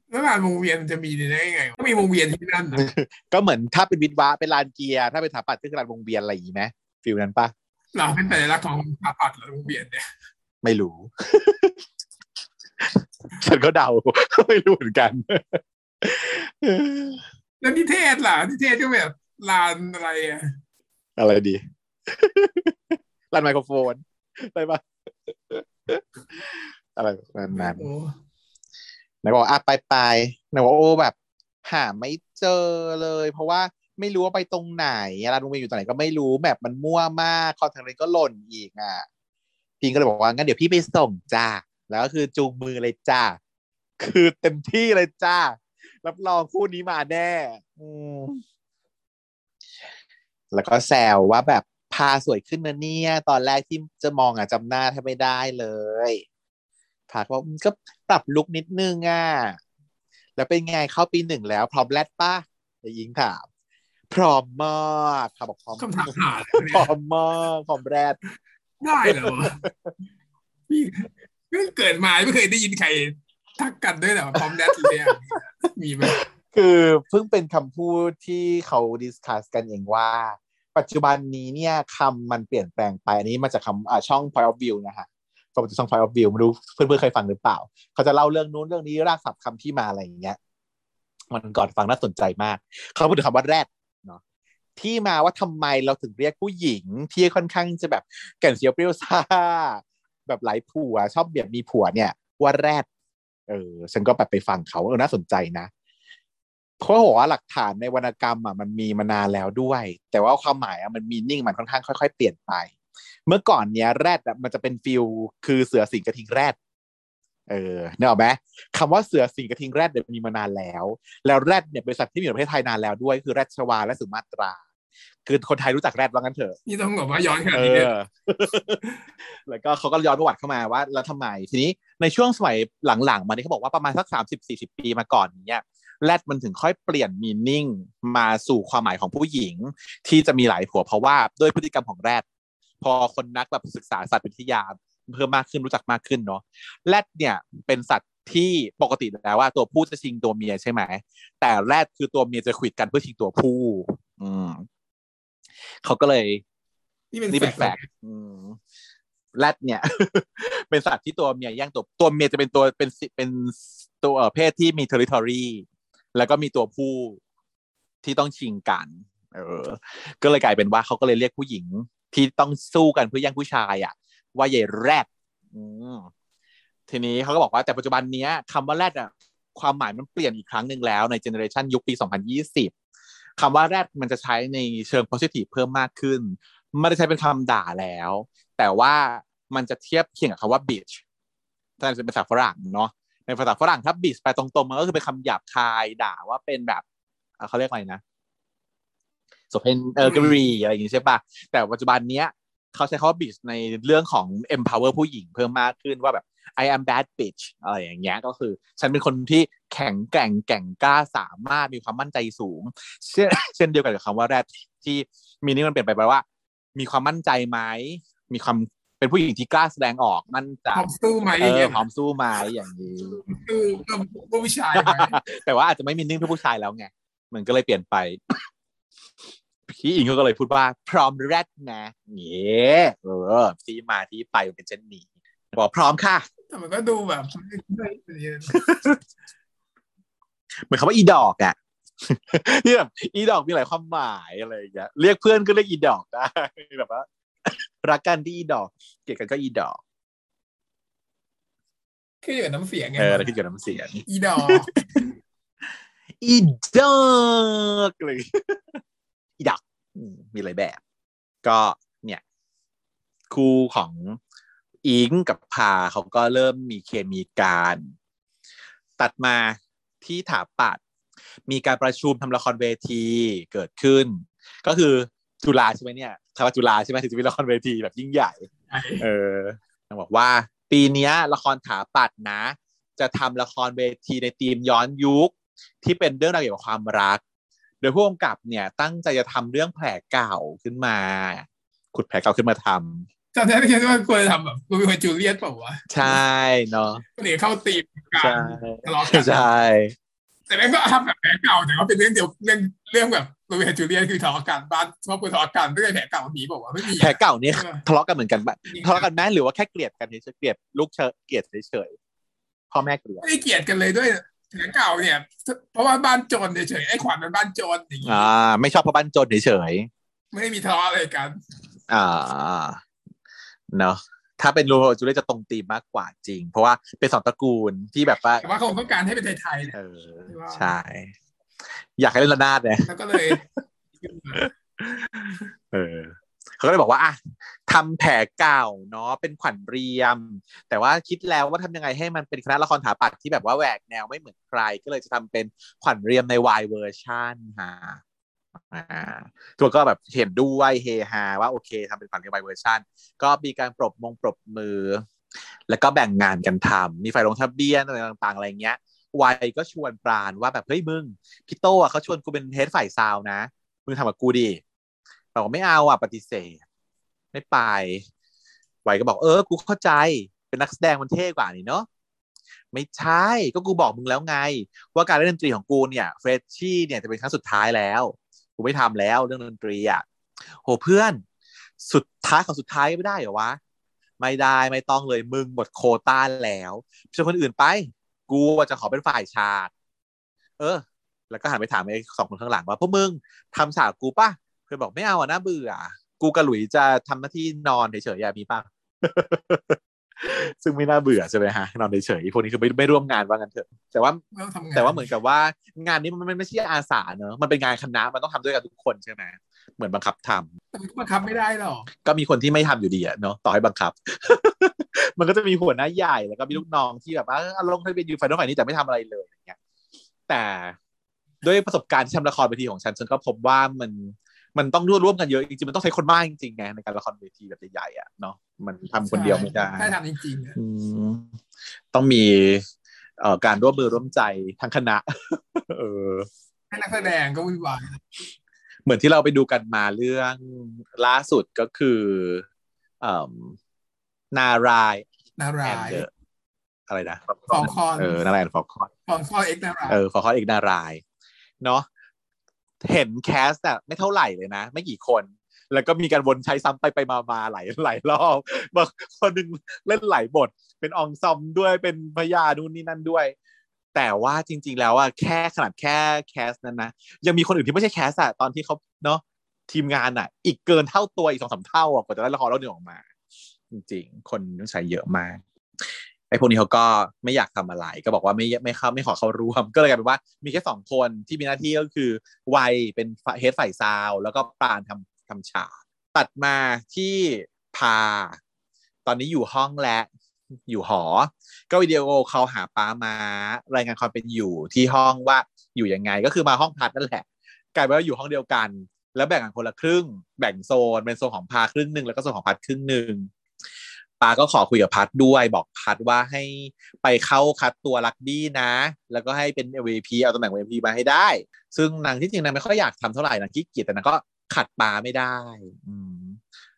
แล้วลานวงเวียนมันจะมีได้ยังไงก็มีวงเวียนที่นั่นนะก็เหมือนถ้าเป็นวิทวะเป็นลานเกียร์ถ้าเป็นสถาปัตย์ก็คือลานวงเวียนอะไรอย่างนี้ไหมฟิลนั้นปะเราเป็นสัญลักษณ์ของสถาปัตย์หรือวงเวียนเนี่ยไม่รู้ ฉันก็เดาไม่รู้เหมือนกัน แล้วนิเทศล่ะนิเทศก็แบบลานอะไรอะอะไรดีลานไมโครโฟนได้ปะอะไรแบบนั้น โอ้ไหนบอกอะไปไปไหนบอกโอ้แบบ หาไม่เจอเลย เพราะว่าไม่รู้ว่าไปตรงไหนร้านโรงเรียนอยู่ตรงไหนก็ไม่รู้แมปมันมั่วมากคอนแทคเลนก็หล่นอีกอะพิงก็เลยบอกว่างั้นเดี๋ยวพี่ไปส่งจ้าแล้วก็คือจูงมือเลยจ้าคือเต็มที่เลยจ้ารับรองคู่นี้มาแน่อืแล้วก็แซวว่าแบบพาสวยขึ้นนะเนี่ย ตอนแรกที่จะมองอะจำหน้าแทบไม่ได้เลยพาก็กก็ ปรับลุกนิดนึงอะแล้วเป็นไงเข้าปีหนึ่งแล้ว พร้อมแรดป้าไอ้ยิงถามพร้อมมากค่ะบอกพร้อมคำถามหาเลยพเนี่ร้อยมมากพร้อมแรดได้เหรอวะพี่เพิ่งเกิดมาไม่เคยได้ยินใครทักกันด้วยเหรอพร้อมแดดเลยอะมีไหมคือเพิ่งเป็นคำพูดที่เขาดิสคัสกันเองว่า ปัจจุบันนี้เนี่ยคำมันเปลี่ยนแปลงไปอันนี้มาจากคำอ่าช่อง Point of View นะฮะ ฟังจากช่อง Point of View ไม่รู้เพื่อนๆเคยฟังหรือเปล่า เขาจะเล่าเรื่องนู้นเรื่องนี้รากศัพท์คำที่มาอะไรอย่างเงี้ยมันก่อนฟังน่าสนใจมาก เขาพูดถึงคำว่าแรดเนาะที่มาว่าทำไมเราถึงเรียกผู้หญิง ที่ค่อนข้างจะแบบแก่นเซียวเปรี้ยวซ่าแบบหลายผัว ชอบแบบมีผัวเนี่ย ว่าแรดเออฉันก็แบบไปฟังเขาเออน่าสนใจนะเพราะบอกว่าหลักฐานในวรรณกรรมอะมันมีมานานแล้วด้วย แต่ว่าความหมายอะมันมีนิ่งมันค่อนข้างค่อย ๆ เปลี่ยนไป เมื่อก่อนเนี้ยแรดอะมันจะเป็นฟิลคือเสือสิงกระทิงแรดเออเนี่ยหรอกไหมคำว่าเสือสิงกระทิงแรดเนี่ยมีมานานแล้ว แล้วแรดเนี่ยบริษัทที่มีในประเทศไทยนานแล้วด้วย คือแรดชวาและสุมาตรา คือคนไทยรู้จักแรดว่างั้นเถอะนี่ต้องบอกว่าย้อนขนาดเอนี้เลยอแล้วก็เขาก็ย้อนประวัติเข้ามาว่าแล้วทำไมทีนี้ในช่วงสมัยหลังๆ มานี่เขาบอกว่าประมาณสักสามสิบสี่สิบปีมาก่อนเนี้ยแรดมันถึงค่อยเปลี่ยนมีนิ่งมาสู่ความหมายของผู้หญิง ที่จะมีหลายผัวเพราะว่าด้วยพฤติกรรมของแรด พอคนนักแบบศึกษาสัตว์วิทยาเพิ่มมากขึ้นรู้จักมากขึ้นเนาะแรดเนี่ยเป็นสัตว์ที่ปกติแล้วว่าตัวผู้จะชิงตัวเมียใช่ไหมแต่แรดคือตัวเมียจะขวิดกันเพื่อชิงตัวผู้ อืมเขาก็เลยนี่เป็นนี่เป็นแฟแฟกกต์ต์อืมแรดเนี่ย เป็นสัตว์ที่ตัวเมียแย่งตัวตัวเมียจะเป็นตัวเป็นสิเป็นตัวเอ่อเพศที่มี territory แล้วก็มีตัวผู้ที่ต้องชิงกัน เออ ก็เลยกลายเป็นว่าเขาก็เลยเรียกผู้หญิง ที่ต้องสู้กันเพื่อแย่งผู้ชายอะ ว่าเย่แรดทีนี้เขาก็บอกว่าแต่ปัจจุบันเนี้ยคำว่าแรดอะความหมายมันเปลี่ยนอีกครั้งหนึ่งแล้วใน generation ยุคปี 2020คำว่าแรดมันจะใช้ในเชิง positive เพิ่มมากขึ้น ไม่ได้ใช้เป็นคำด่าแล้ว แต่ว่ามันจะเทียบเคียงกับคำว่า bitch ถ้าเป็นภาษาฝรั่งเนาะในภาษาฝรั่งถ้า bitch ไปตรงๆ มันก็คือเป็นคำหยาบคายด่าว่าเป็นแบบเอ่อเขาเรียกอะไรนะ โสเพนเออกรีอะไรอย่างงี้ใช่ปะแต่ปัจจุบันเนี้ยเขาใช้คำว่า bitch ในเรื่องของ empower ผู้หญิงเพิ่มมากขึ้นว่าแบบ I am bad bitch อะไรอย่างเงี้ยก็คือ ฉันเป็นคนที่แข็งแกร่งแกร่งกล้าสามารถมีความมั่นใจสูง เช่นเช่นเดียวกันกับคำว่าแรดที่มีนี่มันเปลี่ยนไปแปลว่า มีความมั่นใจไหมมีความเป็นผู้หญิงที่กล้าแสดงออกมั่นใจพร้อมสู้ไหมเออย่างอเงี้ยพร้อมสู้ไหมอย่างนี้สู้กับผู้ชายไหมแต่ว่าอาจจะไม่มีนิ่งเพื่อผู้ชายแล้วไงมันก็เลยเปลี่ยนไป พี่อิงเขาก็เลยพูดว่าพร้อมแรดนะเงี้ยเออที่มาที่ไปมันเป็นเช่นนี้บอกพร้อมค่ะแต่มันก็ดูแบบเหมือนคำว่าอีดอกอะที่แบบอีดอกมีหลายความหมายอะไรอย่างเงี้ยเรียกเพื่อนก็เรียกอีดอกได้แบบว่ารักกันที่อีดอก เกลียดกันก็อีดอกคืออยู่กับน้ำเสียงไงเออแล้วคิดกับน้ำเสียงอีดอกอีดอกเลยอีดอกอื มมีหลายแบบ ก็เนี่ยคู่ของอิงกับพาเขาก็เริ่มมีเคมีการ ตัดมาที่ถาปัดมีการประชุมทำละครเวทีเกิดขึ้น ก็คือจุฬาใช่ไหมเนี่ยคำว่าจุฬาใช่ไหมถึงจะมีละครเวทีแบบยิ่งใหญ่ เออต้องบอกว่า ปีเนี้ยละครถาปัดนะ จะทำละครเวทีในธีมย้อนยุค ที่เป็นเรื่องราวเกี่ยวกับความรัก โดยผู้กำกับเนี่ยตั้งใจจะทำเรื่องแผลเก่าขึ้นมา ขุดแผลเก่าขึ้นมาทำจำได้ไหมว่าควรจะทำแบบโรมิโอจูเลียตเปล่าวะใช่เนาะหรือเข้าตีมกัใช่นทะเลาะกันใช่แต่แม่งก็ทำแบบแผลเก่าแต่ว่าเป็นเรื่องเดียวเรื่องเรื่องแบบโรมิโอจูเลียตคือทะเลาะกันบ้านครอบครัวทะเลาะกันไม่ได้แผลเก่ามีบอกว่าวะไม่มีแผลเก่าเนี่ยเออทะเลาะกันเหมือนกันปะทะเลาะกันไหมหรือว่าแค่เกลียดกันเฉยๆเกลียดลูกเชยเกลียดเฉยๆพ่อแม่เกลียดไม่ได้เกลียดกันเลยด้วย แผลเก่าเนี่ยเพราะว่าบ้านโจรเฉยๆไอ้ขวัญเป็นบ้านโจรอย่างงี้อ่า ไม่ชอบเพราะบ้านจนเฉยไม่ได้มีทะเลาะอะไรกันๆอ่าเนาะถ้าเป็นโรโมจูเลียตจะตรงตีมมากกว่าจริง เพราะว่าเป็นสองตระกูลที่แบบว่าแต่ว่าเขาต้องการให้เป็นไทยๆนะเออว่าใช่ อยากให้เล่นระนาดเนี่ยแล้วก็เลย เออ เขาก็เลยบอกว่าอะทำแผลเก่าเนาะเป็นขวัญเรียม แต่ว่าคิดแล้วว่าทำยังไงให้มันเป็นคณะละครถาปัดที่แบบว่าแหวกแนวไม่เหมือนใคร ก็เลยจะทำเป็นขวัญเรียมในวายเวอร์ชันฮะอ่าตัวก็แบบเห็นด้วยเฮฮาว่าโอเคทำเป็นขวัญเรียมวายเวอร์ชันก็มีการปรบมงปรบมือ แล้วก็แบ่งงานกันทำมีฝ่ายลงทะเบียนอะไรต่างๆอะไรเงี้ย วัยก็ชวนปราณว่าแบบเฮ้ยมึงพี่โต้อะเขาชวนกูเป็นเฮดฝ่ายซาวนะมึงทำกับกูดิ เราก็ไม่เอาอะปฏิเสธ ไม่ไปไวก็บอกเออ กูเข้าใจเป็นนักแสดงมันเท่กว่านี่เนาะไม่ใช่ก็กูบอกมึงแล้วไง ว่าการเล่นดนตรีของกูเนี่ยเฟรชชี่เนี่ยจะเป็นครั้งสุดท้ายแล้ว กูไม่ทำแล้วเรื่องดนตรีอะโหเพื่อน สุดท้ายของสุดท้ายไม่ได้เหรอวะไม่ได้ไม่ต้องเลยมึงหมดโคต้าแล้วเชิญคนอื่นไป กูจะขอเป็นฝ่ายฉาก เออ แล้วก็หันไปถามไอ้สองคนข้างหลังว่าพวกมึงทำฉากกูป่ะ พื่อนบอกไม่เอาอะน่าเบื่อ กูกับหลุยจะทำหน้าที่นอนเฉยๆอย่ามีป่ะซึ่งไม่น่าเบื่อใช่ไหมฮะนอนเฉยๆพวกนี้คือไม่ไม่ร่วมงานว่างั้นเถอะ แต่ว่าไม่ต้องทำงานแต่ว่าเหมือนกับว่างานนี้มันไม่ใช่อาสาเนอะมันเป็นงานคณะมันต้องทำด้วยกันทุกคนใช่ไหมเหมือนบังคับทำแต่มันก็บังคับไม่ได้หรอกก็มีคนที่ไม่ทำอยู่ดีอะเนาะต่อให้บังคับ มันก็จะมีหัวหน้าใหญ่แล้วก็มีลูกน้องที่แบบว่าอะลงทะเบียนอยู่ฝ่ายโน้นฝ่ายนี้แต่ไม่ทำอะไรเลยอย่างเงี้ยแต่ด้วยประสบการณ์ที่ทำละครเวทีของฉันฉันก็พบว่ามัน มันต้องร่วมร่วมกันเยอะจริงๆมันต้องใช้คนมากจริงๆไงในการละครเวทีแบบใหญ่ๆอะเนาะมันทำคนเดียวไม่ได้ถ้าทำจริงๆอะอืมต้องมีเอ่อการร่วมมือร่วมใจทั้งคณะ เออให้นักแสดงก็วุ่นวายเหมือนที่เราไปดูกันมาเรื่องล่าสุดก็คือเอ่มนารายนาแอรานยเดออะไรนะฟองคอนเออนารายแอนฟอร์คอนฟองคอนเอ็กซ์นารายเออฟอร์คอนอีกนารายเนาะ เห็นแคสอะไม่เท่าไหร่เลยนะ ไม่กี่คน แล้วก็มีการวนใช้ซ้ำไปไปมามาหลายหลายรอบบางคนหนึ่งเล่นหลายบท เป็นองซอมด้วยเป็นพยานู่นนี่นั่นด้วย แต่ว่าจริง ๆ แล้วอะแค่ขนาดแค่แคสนั้นนะยังมีคนอื่นที่ไม่ใช่แคสอะตอนที่เขาเนาะทีมงานอะอีกเกินเท่าตัวอีกสองสามเท่าอะกว่าจะได้ละครเรื่องหนึงออกมา จริง ๆ คนต้องใช้เยอะมาก ไอ้พวกนี้เขาก็ไม่อยากทำอะไร ก็บอกว่าไม่ไม่เข้าไม่ขอเข้าร่วม ก็เลยกลายเป็นว่ามีแค่สองคนที่มีหน้าที่ก็คือวัยเป็นเฮดฝ่ายซาวแล้วก็ปาณทำทำฉากตัดมาที่พา ตอนนี้อยู่ห้องและอยู่หอ ก็วิดีโอเขาหาป้ามา รายงานความเป็นอยู่ที่ห้องว่าอยู่ยังไงก็คือมาห้องพัดนั่นแหละ กลายเป็นว่าอยู่ห้องเดียวกัน แล้วแบ่งกันคนละครึ่ง แบ่งโซนเป็นโซนของพาครึ่งหนึ่งแล้วก็โซนของพัดครึ่งหนึ่ง ปาก็ขอคุยกับพัดด้วยบอกพัดว่าให้ไปเข้าคัดตัวลักบี้นะ แล้วก็ให้เป็น MVP เอาตำแหน่ง MVP มาให้ได้ ซึ่งนางที่จริงนางไม่ค่อยอยากทำเท่าไหร่นางขี้เกียจแต่นางก็ขัดปาไม่ได้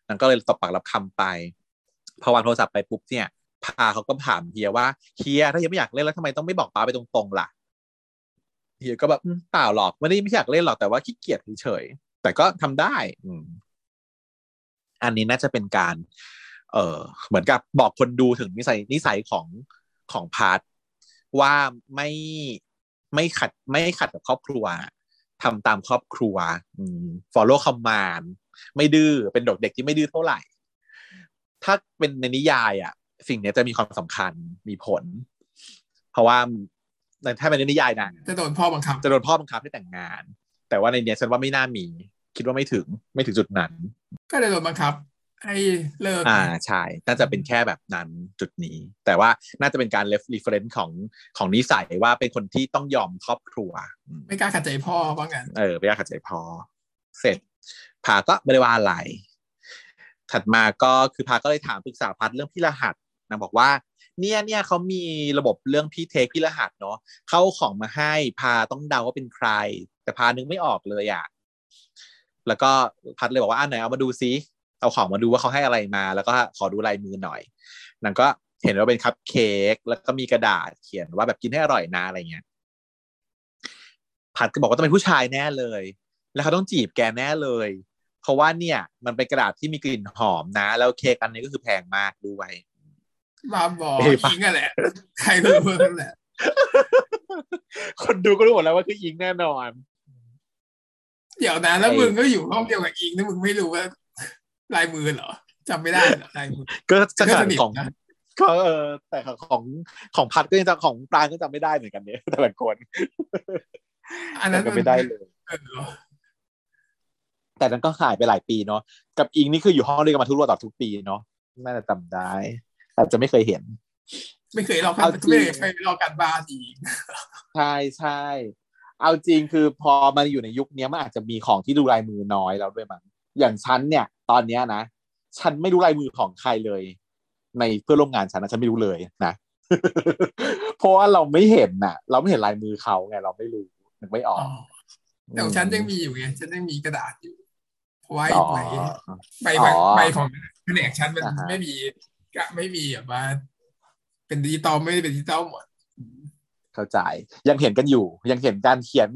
นางก็เลยตบปากรับคำไป พอวางโทรศัพท์ไปปุ๊บเนี่ย พาเขาก็ถามเฮียว่าเฮียถ้าเฮียไม่อยากเล่นแล้วทำไมต้องไม่บอกปาไปตรงๆล่ะเฮียก็แบบเปล่าหรอกไม่ได้ไม่อยากเล่นหรอกแต่ว่าขี้เกียจเฉยๆแต่ก็ทำได้ อืมอันนี้น่าจะเป็นการ เออเหมือนกับบอกคนดูถึงนิสัยนิสัยของของพาร์ทว่าไม่ไม่ขัดไม่ขัดกับครอบครัวทำตามครอบครัวอืม follow command ไม่ดื้อเป็นเด็กเด็กที่ไม่ดื้อเท่าไหร่ ถ้าเป็นในนิยายอะ สิ่งเนี้ยจะมีความสำคัญมีผล เพราะว่าในถ้าเป็นในนิยายนะจะโดนพ่อบังคับ จะโดนพ่อบังคับให้แต่งงาน แต่ว่าในเนี้ยฉันว่าไม่น่ามี คิดว่าไม่ถึงไม่ถึงจุดนั้น ก็เลยโดนบังคับ ให้เลิกอ่าใช่น่าจะเป็นแค่แบบนั้นจุดนี้ แต่ว่าน่าจะเป็นการ ref reference ของของนิสัยว่าเป็นคนที่ต้องยอมครอบครัวอืมไม่กล้าขัดใจพ่อว่างั้นเออไม่อยากขัดใจพอเสร็จพาก็ไม่ได้ว่าอะไร ถัดมาก็คือพาก็เลยถามปรึกษาพัดเรื่องพี่รหัสนางบอกว่า เนี่ยเนี่ยเขามีระบบเรื่องพี่เทคพี่รหัสเนาะเข้าของมาให้พาต้องเดาว่าเป็นใคร แต่พานึกไม่ออกเลยอะแล้วก็พัดเลยบอกว่าอะไหนเอามาดูซิ เอาของมาดูว่าเขาให้อะไรมา แล้วก็ขอดูลายมือหน่อยนางก็เห็นว่าเป็นคัพเค้กแล้วก็มีกระดาษเขียนว่าแบบกินให้อร่อยนะอะไรเงี้ยพัดก็บอกว่าต้องเป็นผู้ชายแน่เลย แล้วเขาต้องจีบแกแน่เลย เพราะว่าเนี่ย มันเป็นกระดาษที่มีกลิ่นหอมนะ แล้วเค้กอันนี้ก็คือแพงมากด้วยมาบอกเอ้ยอิงอะแหละ ใครรู้เรื่องนั่นแหละ คนดูก็รู้หมดแล้วว่าคืออิงแน่นอน เดี๋ยวนะแล้วไอ้มึงก็อยู่ห้องเดียวกับอิงนี่มึงไม่รู้ว่า ลายมือเหรอจำไม่ได้เหรอลายมือก็จะขนาดก็สนิทของนะก็เออแต่ของของพัดก็ยังจะของปรางก็จำไม่ได้เหมือนกันเนี่ยแต่ละคนอันนั้นก็ไม่ได้เลยเออแต่นั้นก็หายไปหลายปีเนาะกับอิงนี่คืออยู่ห้องเรียนกันมาทุกรวต่อทุกปีเนาะน่าจะจำได้อาจจะไม่เคยเห็น ไม่เคยลอกกันเอาจริงไม่เคยลอกกันบ้านอีกใช่ใช่เอาจริงคือพอมันอยู่ในยุคเนี้ยมันอาจจะมีของที่ดูลายมือน้อยแล้วด้วยมั้งอย่างฉันเนี่ย ตอนเนี้ยนะฉันไม่รู้ลายมือของใครเลย ในเพื่อนร่วมงานฉันนะฉันไม่รู้เลยนะเพราะว่าเราไม่เห็นน่ะ เราไม่เห็นลายมือเขาไงเราไม่รู้นึกไม่อออ๋อกแต่ของฉันยังมีอยู่ไงฉันยังมีกระดาษอยู่เพราะว่าอ๋อใบใบใบอ๋อใบของแผนกฉันมันอ่าฮะไม่มีก็ไม่มีแบบว่า เป็นดิจิตอลไม่ได้เป็นดิจิตอลหมดเข้าใจยังเห็นกันอยู่ ยังเห็นการเขียน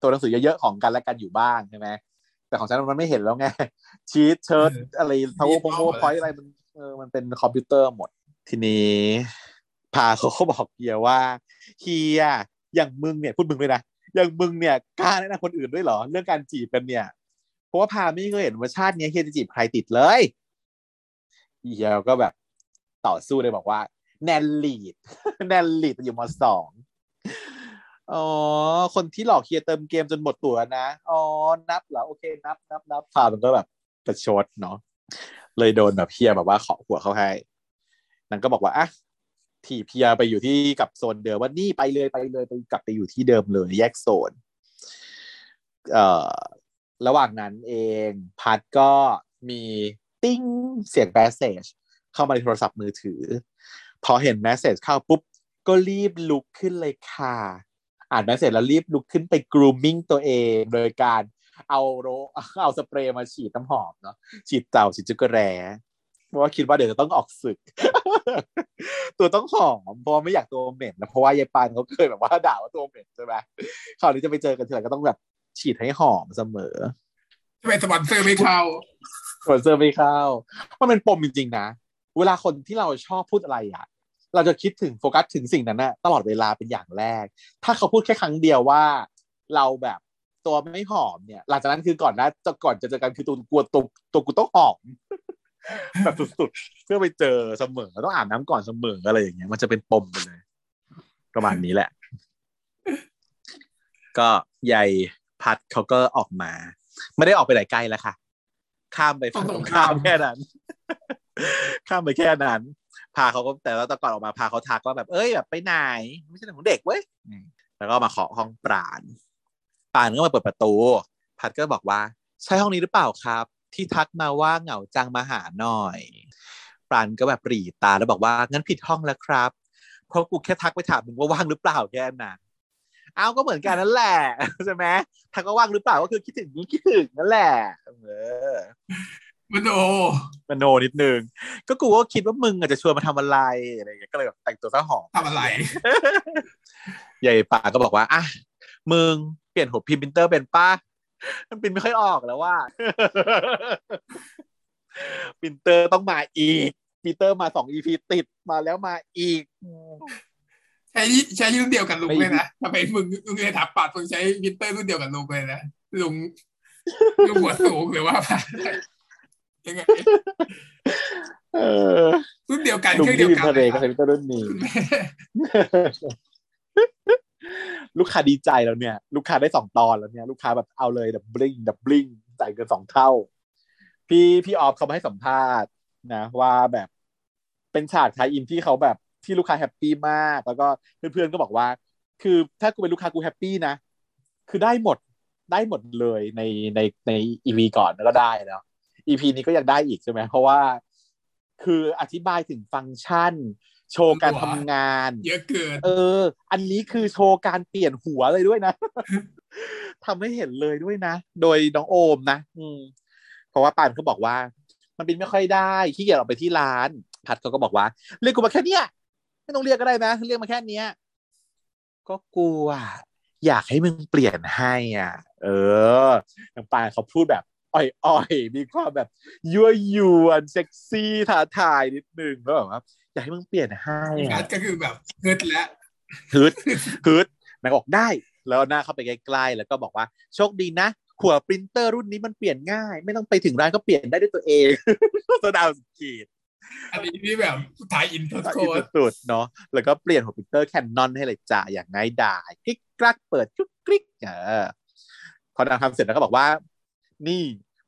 ตัวหนังสือเยอะๆของกันและกันอยู่บ้างใช่ไหม แต่ของฉันมันไม่เห็นแล้วไงชีตเชิร์ตอะไร power พง point อะไรมันเออมันเป็นคอมพิวเตอร์หมด ทีนี้พาเขาก็บอกเฮียว่าเฮียอย่างมึงเนี่ยพูดมึงด้วยนะอย่างมึงเนี่ยกล้าแนะนำคนอื่นด้วยเหรอ เรื่องการจีบกันเนี่ย เพราะว่าพาไม่เคยเห็นว่าชาติเนี้ยเฮียจะจีบใครติดเลยเฮียก็แบบต่อสู้เลยบอกว่า แนนลีดแนนลีดอยู่มสอง อ๋อ คนที่หลอกเฮียเติมเกมจนหมดตัวนะ อ๋อ นับเหรอ โอเค นับ นับ นับพามันก็แบบประชดเนาะ เลยโดนแบบเฮียแบบว่าขอหัวเขาให้นางก็บอกว่า อะถีบเฮียไปอยู่ที่กับโซนเดิมว่านี่ไปเลยไปเลยไปกลับไปอยู่ที่เดิมเลย แยกโซน เอ่อ ระหว่างนั้นเอง พัดก็มีติ้งเสียง message เข้ามาในโทรศัพท์มือถือ พอเห็น message เข้าปุ๊บ ก็รีบลุกขึ้นเลยค่ะ อ่าน message แล้วรีบลุกขึ้นไป grooming ตัวเองโดยการเอาโรเอาสเปรย์มาฉีดน้ำหอมเนาะฉีดเต่าฉีดจั๊กกะแร้เพราะว่าคิดว่าเดี๋ยวจะต้องออกศึก ตัวต้องหอมเพราะว่าไม่อยากตัวเหม็นนะเพราะว่ายายปานเขาเคยแบบว่าด่าว่าตัวเหม็นใช่ไหมคราวนี้จะไปเจอกันทีไรก็ต้องแบบฉีดให้หอมเสมอทำไมสปอนเซอร์ไม่เข้าสปอนเซอร์ไม่เข้ามันเป็นปมจริงๆนะ เวลาคนที่เราชอบพูดอะไรอะ เราจะคิดถึงโฟกัสถึงสิ่งนั้นนะตลอดเวลาเป็นอย่างแรก ถ้าเขาพูดแค่ครั้งเดียวว่า เราแบบตัวไม่หอมเนี่ย หลังจากนั้นคือก่อนนะจะก่อนจะเจอกันคือตัวกลัวตัวตัวกูต้องหอมแบบสุดๆ เพื่อไปเจอเสมอต้องอาบน้ำก่อนเสมออะไรอย่างเงี้ยมันจะเป็นปมไปเลยประมาณนี้แหละ ก็ยายพัดเขาก็ออกมา ไม่ได้ออกไปไหนไกลแล้วค่ะ ข้ามไปฝั่งตรงข้ามแค่นั้น ข้ามไปแค่นั้น พาเขาก็แต่ว่าตอนก่อนออกมาพาเขาทักว่าแบบเอ้ยแบบไปไหน ไม่ใช่เรื่องของเด็กเว้ยแล้วก็มาเคาะห้องปราณปราณก็มาเปิดประตู พัดก็บอกว่า ใช่ห้องนี้หรือเปล่าครับ ที่ทักมาว่าเหงาจังมาหาหน่อย ปราณก็แบบปรีตาแล้วบอกว่างั้นผิดห้องแล้วครับ เพราะกูแค่ทักไปถามมึงว่าว่างหรือเปล่าแค่นั้นเอาก็เหมือนกันนั่นแหละใช่ไหมทักว่าว่างหรือเปล่าก็คือคิดถึงคิดถึงนั่นแหละเออ มันโอมโนนิดนึง ก็กูก็คิดว่ามึงอาจจะชวนมาทำอะไรอะไรอย่างเงี้ยก็เลยแบบแต่งตัวซะหอมทำอะไร ใหญ่ป่าก็บอกว่าอะมึงเปลี่ยนหัวพิมพ์ปรินเตอร์เป็นป้ามันปรินไม่ค่อยออกแล้วว่าปรินเตอร์ต้องมาอีกปรินเตอร์มาสองอีพีติดมาแล้วมาอีก ใช้ใช้รุ่นเดียวกับลุงเลยนะทำไมมึงมึงเลยถามปัดมึงใช้วินเตอร์รุ่นเดียวกับลุงเลยนะลุงลุงหัวสูงหรือว่า ยังไงเออรุ่นเดียวกันลุงเครื่องที่เดียววินกันทะเลก็ใช้ปรินเตอร์รุ่นนี้คุณแม่ลูกค้าดีใจแล้วเนี่ย ลูกค้าได้สองตอนแล้วเนี่ย ลูกค้าแบบเอาเลยดับบิ้งดับบิ้งจ่ายเกินสองเท่า พี่พี่ออฟเขามาให้สัมภาษณ์นะว่าแบบเป็นฉาก tie-in ที่เขาแบบที่ลูกค้า happy มาก แล้วก็เพื่อนๆก็บอกว่า คือถ้ากูเป็นลูกค้ากู happy นะ คือได้หมดได้หมดเลยในในใน EP ก่อนแล้วก็ได้แล้ว EP นี้ก็ยังได้อีกใช่ไหมเพราะว่า คืออธิบายถึงฟังก์ชัน โชว์การทำงาน เยอะเกิน เออ อันนี้คือโชว์การเปลี่ยนหัวเลยด้วยนะทำให้เห็นเลยด้วยนะ โดยน้องโอมนะ อืม เพราะว่าปานเขาบอกว่า มันบินไม่ค่อยได้ขี้เกียจออกไปที่ร้าน พัดเขาก็บอกว่า เรียกกูมาแค่เนี้ยไม่ต้องเรียกก็ได้นะเรียกมาแค่เนี้ยก็กลัวอยากให้มึงเปลี่ยนให้อะ เออน้องปานเขาพูดแบบ อ่อยๆ มีความแบบยั่วยวนเซ็กซี่ท้าทายนิดนึงแล้วแบบว่าอยากให้มึงเปลี่ยนให้นัอะดก็คือแบบเงิดแล้วฮึดฮึดนางบอกได้ แล้วหน้าเข้าไปใกล้ๆแล้วก็บอกว่าโชคดีนะหัวปรินเตอร์รุ่นนี้มันเปลี่ยนง่าย ไม่ต้องไปถึงร้านก็เปลี่ยนได้ด้วยตัวเองโซดาวสขีดอันนี้นี่แบบถ่ายอินโทโคดสุดๆเนาะแล้วก็เปลี่ยนหัวพิเตอร์แคนนอนให้เลยจ้าอย่างง่ายดายกริ๊กกลักเปิดจุ๊กกริ๊กเออพอนางทำเสร็จแล้วก็บอกว่า นี่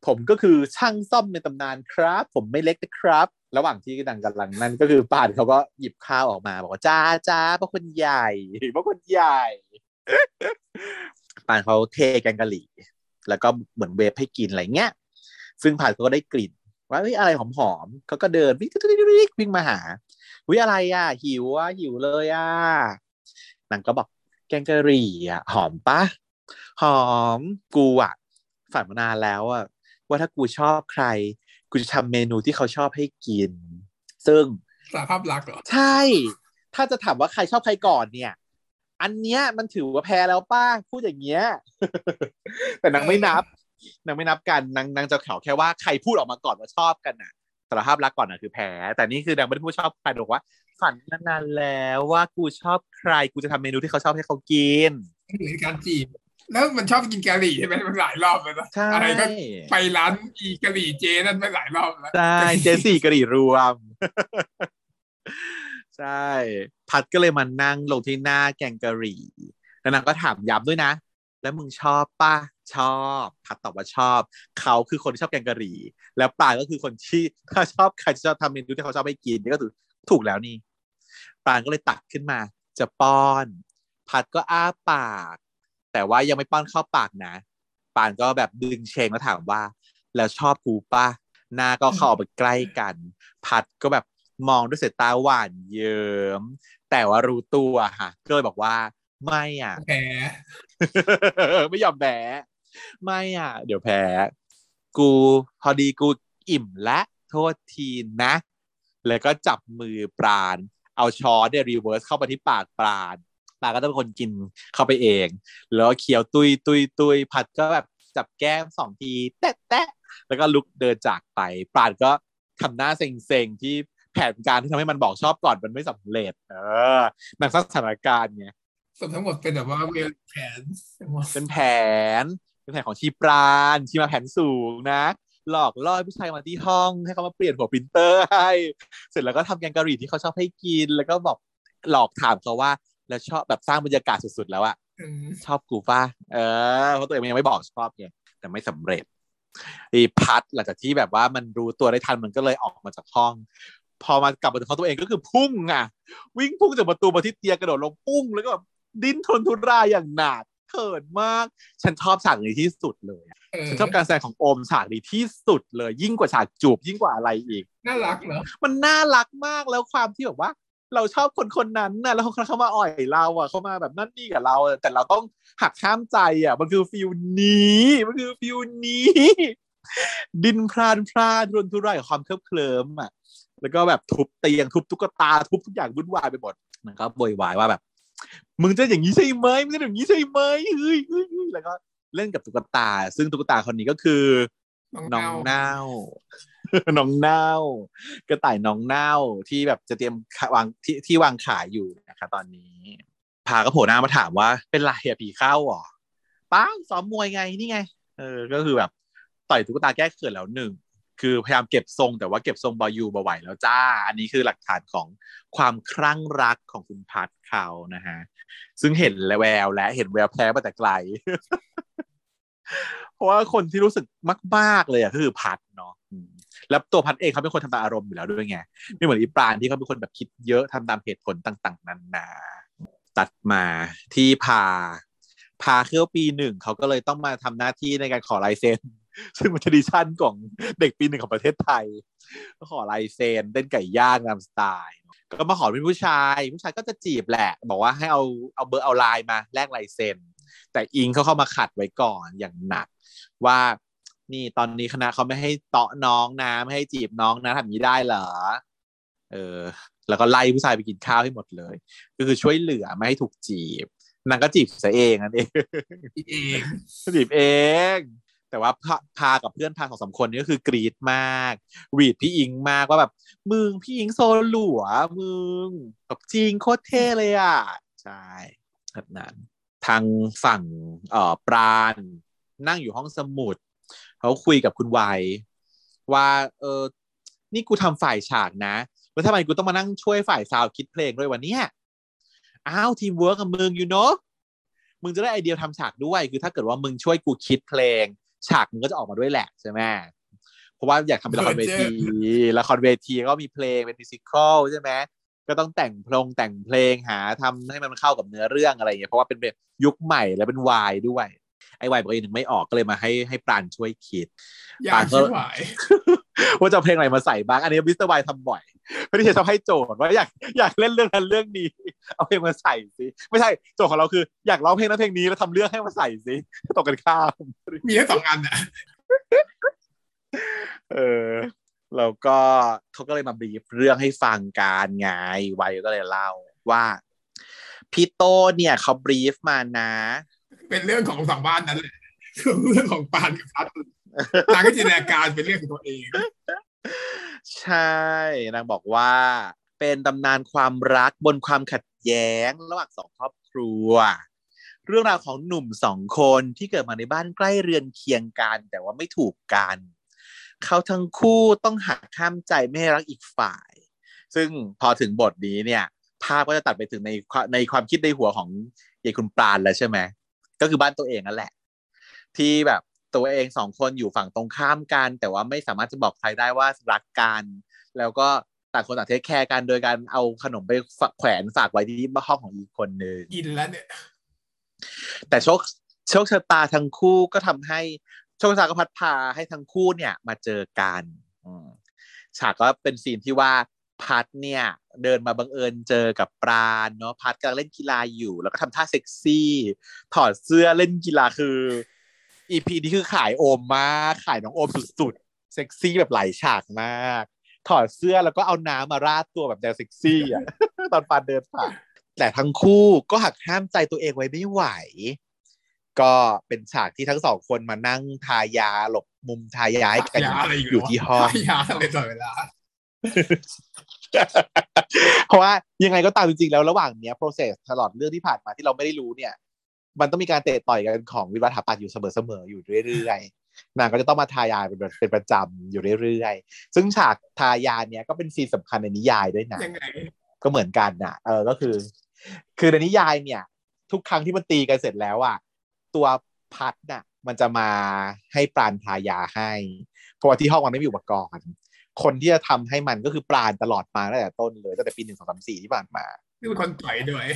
ผมก็คือช่างซ่อมในตำนานครับ ผมไม่เล็กนะครับ ระหว่างที่นางกำลังนั่นก็คือป่านเขาก็หยิบข้าวออกมา บอกว่าจ้าจ้าพระคนใหญ่พระคนใหญ่ป่านเขาเทแกงกะหรี่ แล้วก็เหมือนเวฟให้กินอะไรเงี้ย ซึ่งผ่านเขาก็ได้กลิ่นว่าเฮ้ยอะไรหอมๆเขาก็เดินวิ่งวิ่งมาหาวิอะไรอะ หิวอะหิวเลยอะนางก็บอกแกงกะหรี่อะหอมปะหอมกูอะ ฝันมานานแล้วอะว่าถ้ากูชอบใคร กูจะทำเมนูที่เขาชอบให้กิน ซึ่งสาภาพรักเหรอ ใช่ ถ้าจะถามว่าใครชอบใครก่อนเนี่ย อันเนี้ยมันถือว่าแพ้แล้วป้าพูดอย่างเงี้ย แต่นางไม่นับนางไม่นับกันนางนางจะข่าวแค่ว่าใครพูดออกมาก่อนว่าชอบกันน่ะสารภาพรักก่อนน่ะคือแพ้แต่นี่คือนางไม่ได้พูดชอบใครบอกว่า ฝันมานานแล้วว่ากูชอบใครกูจะทำเมนูที่เขาชอบให้เขากินหรือการจีบ แล้วมันชอบกินกะหรี่ใช่ไหมมันหลายรอบเลยนะใช่อะไรก็ไปร้านอีกะหรี่เจนั่นไปหลายรอบแล้วใช่เจสี่กะหรี่รวม ใช่ พัดก็เลยมานั่งลงที่หน้าแกงกะหรี่แล้วนางก็ถามย้ำด้วยนะ แล้วมึงชอบป่ะชอบ พัดตอบว่าชอบ เขาคือคนที่ชอบแกงกะหรี่ แล้วปลายก็คือคนที่ถ้าชอบใครจะชอบทำเมนูที่เขาชอบให้กินนี่ก็ถูกถูกแล้วนี่ปลายก็เลยตักขึ้นมา จะป้อน พัดก็อ้าปาก แต่ว่ายังไม่ป้อนเข้าปากนะปานก็แบบดึงเชงแล้วถามว่า แล้วชอบกูป่ะหน้าก็เข้าไปใกล้กัน พัดก็แบบมองด้วยสายตาหวานเยิ้มแต่ว่ารู้ตัวค่ะ ก็เลยบอกว่า ไม่อะแพ้ไม่ยอมแพ้ไม่อะ เดี๋ยวแพ้กูพอดีกูอิ่มและโทษทีนะ แล้วก็จับมือปราณ เอาช้อนเนี่ย reverse เข้าไปที่ปากปราณ ปราณก็ต้องเป็นคนกินเข้าไปเอง แล้วเคี้ยวตุยตุยตุยผัดก็แบบจับแก้มสองทีแตะแตะแล้วก็ลุกเดินจากไปปราณก็ทำหน้าเซ็งๆที่แผนการที่ทำให้มันบอกชอบก่อนมันไม่สำเร็จ เออนางสร้างสถานการณ์ไงส่วนทั้งหมดเป็นแบบว่า well plan ทั้งหมดเป็นแผน เป็นแผนของชีปราณชีมาแผนสูงนะหลอกล่อให้ผู้ชายมาที่ห้องให้เขามาเปลี่ยนหัวปรินเตอร์ให้ เสร็จแล้วก็ทำแกงกะหรี่ที่เขาชอบให้กิน แล้วก็บอกหลอกถามเขาว่า แล้วชอบแบบสร้างบรรยากาศสุดๆแล้วอะอืมชอบกูป่ะเออเพราะตัวเองมันยังไม่บอกชอบไงแต่ไม่สำเร็จอีพัดหลังจากที่แบบว่ามันรู้ตัวได้ทันมันก็เลยออกมาจากห้อง พอมากลับมาถึงห้องตัวเองก็คือพุ่งอะ วิ่งพุ่งจากประตูมาที่เตียงกระโดดลงปุ้งแล้วก็แบบดิ้นทนทุรายอย่างหนักเขินมาก ฉันชอบฉากนี้ที่สุดเลยอะเออฉันชอบการแสดงของโอมฉากนี้ที่สุดเลย ยิ่งกว่าฉากจูบยิ่งกว่าอะไรอีก น่ารักเหรอมันน่ารักมากแล้วความที่แบบว่า เราชอบคนคนนั้นน่ะแล้วเขาเขามาอ่อยเราอะเขามาแบบนั่นนี่กับเราอะแต่เราต้องหักข้ามใจอะ มันคือฟิลนี้มันคือฟิลนี้ ดินพรานพรานรุนทุรายกับความเคลิบเคลิ้มอะ แล้วก็แบบทุบเตียงทุบตุ๊กตาทุบทุกอย่างวุ่นวายไปหมดมันก็โวยวายว่าแบบ มึงจะอย่างนี้ใช่ไหมมึงจะอย่างนี้ใช่ไหมเฮ้ยเฮ้ยเฮ้ยแล้วก็เล่นกับตุ๊กตา ซึ่งตุ๊กตาคนนี้ก็คือน้องเน่า น้องเน่ากระต่ายน้องเน่าที่แบบจะเตรียมวางที่ที่วางขายอยู่นะคะตอนนี้พาก็โผล่หน้ามาถามว่าเป็นไรอะผีเข้าหรอป้าซ้อมมวยไงนี่ไง เออ ก็คือแบบต่อยตุ๊กตาแก้เขินแล้วหนึ่งคือพยายามเก็บทรงแต่ว่าเก็บทรงบอยูบอไหวแล้วจ้า อันนี้คือหลักฐานของความคลั่งรักของคุณพัดเขานะฮะ ซึ่งเห็นและแววและเห็นแววแพ้มาแต่ไกล เพราะว่าคนที่รู้สึกมาก ๆ เลยอะคือพัดเนาะ แล้วตัวพัดเองเขาเป็นคนทำตามอารมณ์อยู่แล้วด้วยไงไม่เหมือนอีปราณที่เขาเป็นคนแบบคิดเยอะทำตามเหตุผลต่าง ๆนานาตัดมาที่พา พาเข้าปีหนึ่งเขาก็เลยต้องมาทำหน้าที่ในการขอลายเซ็นซึ่งมัน tradition ของเด็กปีหนึ่งของประเทศไทยก็ขอลายเซ็นเต้นไก่ย่างตามสไตล์ก็มาขอเป็นผู้ชาย ผู้ชายก็จะจีบแหละ บอกว่าให้เอาเอาเบอร์เอาไลน์มาแลกลายเซ็นแต่อิงเขาเข้ามาขัดไว้ก่อนอย่างหนัก ว่า นี่ตอนนี้คณะเขาไม่ให้เตาะน้องนะไม่ให้จีบน้องนะทำอย่างนี้ได้เหรอเออ แล้วก็ไล่ผู้ชายไปกินข้าวให้หมดเลย ก็คือช่วยเหลือไม่ให้ถูกจีบนางก็จีบซะเองนั่นเองคิดเองจีบเอง แต่ว่าพาพากับเพื่อนพาสองสามคนนี้ก็คือกรีดมากวีดพี่อิงมากว่าแบบ มึงพี่อิงโซหลัวมึงแบบจริงโคตรเท่เลยอะใช่แบบนั้น ทางฝั่งเอ่อปราณนั่งอยู่ห้องสมุด เขาคุยกับคุณวัยว่าเออนี่กูทำฝ่ายฉากนะแล้วทำไมกูต้องมานั่งช่วยฝ่ายซาวคิดเพลงด้วยวันเนี้ยอ้าวทีมเวิร์กกับมึงอยู่เนาะมึงจะได้ไอเดียทำฉากด้วย คือถ้าเกิดว่ามึงช่วยกูคิดเพลง ฉากมึงก็จะออกมาด้วยแหละใช่ไหมเพราะว่าอยากทำเป็นละครเวที ละครเวทีก็มีเพลงเป็น musical ใช่ไหมก็ต้องแต่งเพลงแต่งเพลงหาทำให้มันเข้ากับเนื้อเรื่องอะไรอย่างเงี้ยเพราะว่าเป็นแบบยุคใหม่แล้วเป็นวายด้วย ไอ้วายบอกเองหนึ่งไม่ออกก็เลยมาให้ให้ปราณช่วยคิดอยากชิบหายว่าจะเอาเพลงอะไรมาใส่บ้าง อันนี้มิสเตอร์วายทำบ่อยไม่ได้จะทำให้โจทย์ว่าอยากอยากเล่นเรื่องนั้นเรื่องนี้ เอาเพลงมาใส่สิไม่ใช่โจทย์ของเราคืออยากร้องเพลงนั้นเพลงนี้แล้วทำเรื่องให้มาใส่สิตกกันข้ามมีแค่สองอันอะเออแล้วก็เขาก็เลยมาบีบเรื่องให้ฟังการไงวายก็เลยเล่าว่าพี่โตเนี่ยเขาบรีฟมานะ เป็นเรื่องของสองบ้านนั้นแหละเรื่องของปานกับพัดนางก็จินตนาการเป็นเรื่องของตัวเอง ใช่นางบอกว่า เป็นตำนานความรักบนความขัดแย้งระหว่างสองครอบครัว เรื่องราวของหนุ่มสองคนที่เกิดมาในบ้านใกล้เรือนเคียงกัน แต่ว่าไม่ถูกกันเขาทั้งคู่ต้องหักข้ามใจไม่ให้รักอีกฝ่าย ซึ่งพอถึงบทนี้เนี่ย ภาพก็จะตัดไปถึงในในความคิดในหัวของยายคุณปราณแล้วใช่ไหม ก็คือบ้านตัวเองนั่นแหละ ที่แบบตัวเองสองคนอยู่ฝั่งตรงข้ามกัน แต่ว่าไม่สามารถจะบอกใครได้ว่ารักกันแล้วก็ต่างคนต่าง take care กันโดยการเอาขนมไปแขวนฝากไว้ที่ห้องของอีกคนนึงอินแล้วเนี่ย แต่โชคโชคชะตาทั้งคู่ก็ทำให้โชคชะตาก็พัดพาให้ทั้งคู่เนี่ย มาเจอกันอืมฉากก็เป็น scene ที่ว่า พัดเนี่ยเดินมาบังเอิญเจอกับปราณเนาะพัดกำลังเล่นกีฬาอยู่ แล้วก็ทำท่าเซ็กซี่ ถอดเสื้อเล่นกีฬาคืออีพีนี้คือขายโอมมากขายน้องโอมสุดๆเซ็กซี่แบบหลายฉากมาก ถอดเสื้อแล้วก็เอาน้ำมาราดตัวแบบแนวเซ็กซี่อะตอนปานเดินผ่านแต่ทั้งคู่ก็หักห้ามใจตัวเองไว้ไม่ไหว ก็เป็นฉากที่ทั้งสองคนมานั่งทายาหลบมุมทายาให้กันยาอะไรอยู่อยู่ที่ห้องยาอะไรตลอดเวลา เพราะว่ายังไงก็ตามจริงๆแล้วระหว่างเนี้ย process ตลอดเรื่องที่ผ่านมาที่เราไม่ได้รู้เนี่ย มันต้องมีการเตะต่อยกันของวิวัฒน์ถาปัตย์อยู่เสมอๆอยู่เรื่อยๆนางก็จะต้องมาทายาเป็นแบบเป็นประจำอยู่เรื่อยๆซึ่งฉากทายาเนี้ยก็เป็นซีนสำคัญในนิยายด้วยนะยังไงก็เหมือนกันน่ะเออก็คือ คือในนิยายเนี่ย ทุกครั้งที่มันตีกันเสร็จแล้วอะตัวพัดน่ะ มันจะมาให้ปราณทายาให้ เพราะว่าที่ห้องมันไม่มีอุปกรณ์ คนที่จะทำให้มันก็คือปราณตลอดมาตั้งแต่ต้นเลยตั้งแต่ปีหนึ่งสองสามสี่ที่ผ่านมานี่เป็นคนต่อยด้วย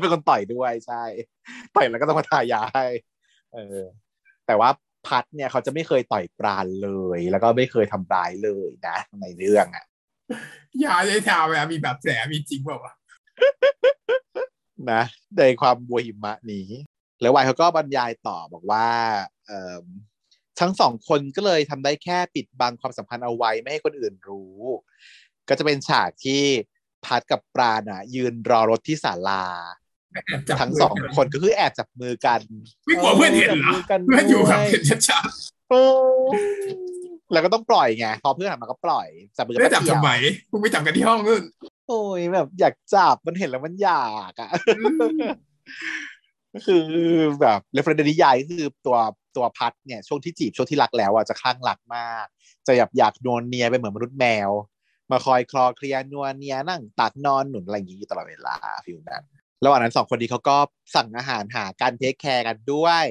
เป็นคนต่อยด้วยใช่ต่อยแล้วก็ต้องมาทายาให้เออแต่ว่าพัดเนี่ยเขาจะไม่เคยต่อยปราณเลย แล้วก็ไม่เคยทำร้ายเลยนะในเรื่องอะยาได้ทาเวลามีแบบแผลมีจริงเปล่าวะนะในความบัวหิมะนี้ แล้ววายเขาก็บรรยายต่อบอกว่า เอ่อ ทั้งสองคนก็เลยทำได้แค่ปิดบังความสัมพันธ์เอาไว้ไม่ให้คนอื่นรู้ ก็จะเป็นฉากที่พัดกับปราณอะ ยืนรอรถที่ศาลาจับทั้งมืสองคนก็คือแอบจับมือกัน ไม่กลัวเพื่อนเห็นเหรอจับมืกันเพื่อนอยู่กับด้วยเห็นชัดโอ้แล้วก็ต้องปล่อยไงพอเพื่อนหันมาก็ปล่อยจับมือๆกันไม่จับแป๊บเดียวทำไมมึงไปจับกันที่ห้องนู่นโอ้ยแบบอยากจับมันเห็นแล้วมันอยากอะก็คือแบบ reference นิยายก็คือตัว ตัวพัดเนี่ยช่วงที่จีบช่วงที่รักแล้วอะจะคลั่งรักมาก จะอยากอยากนัวเนียไปเหมือนมนุษย์แมว มาคอยคลอเคลียนัวเนียนั่งตักนอนหนุนอะไรอย่างงี้อยู่ตลอดเวลา feel นั้นระหว่างนั้นสองคนนี้เขาก็สั่งอาหารหาการ take care กันด้วย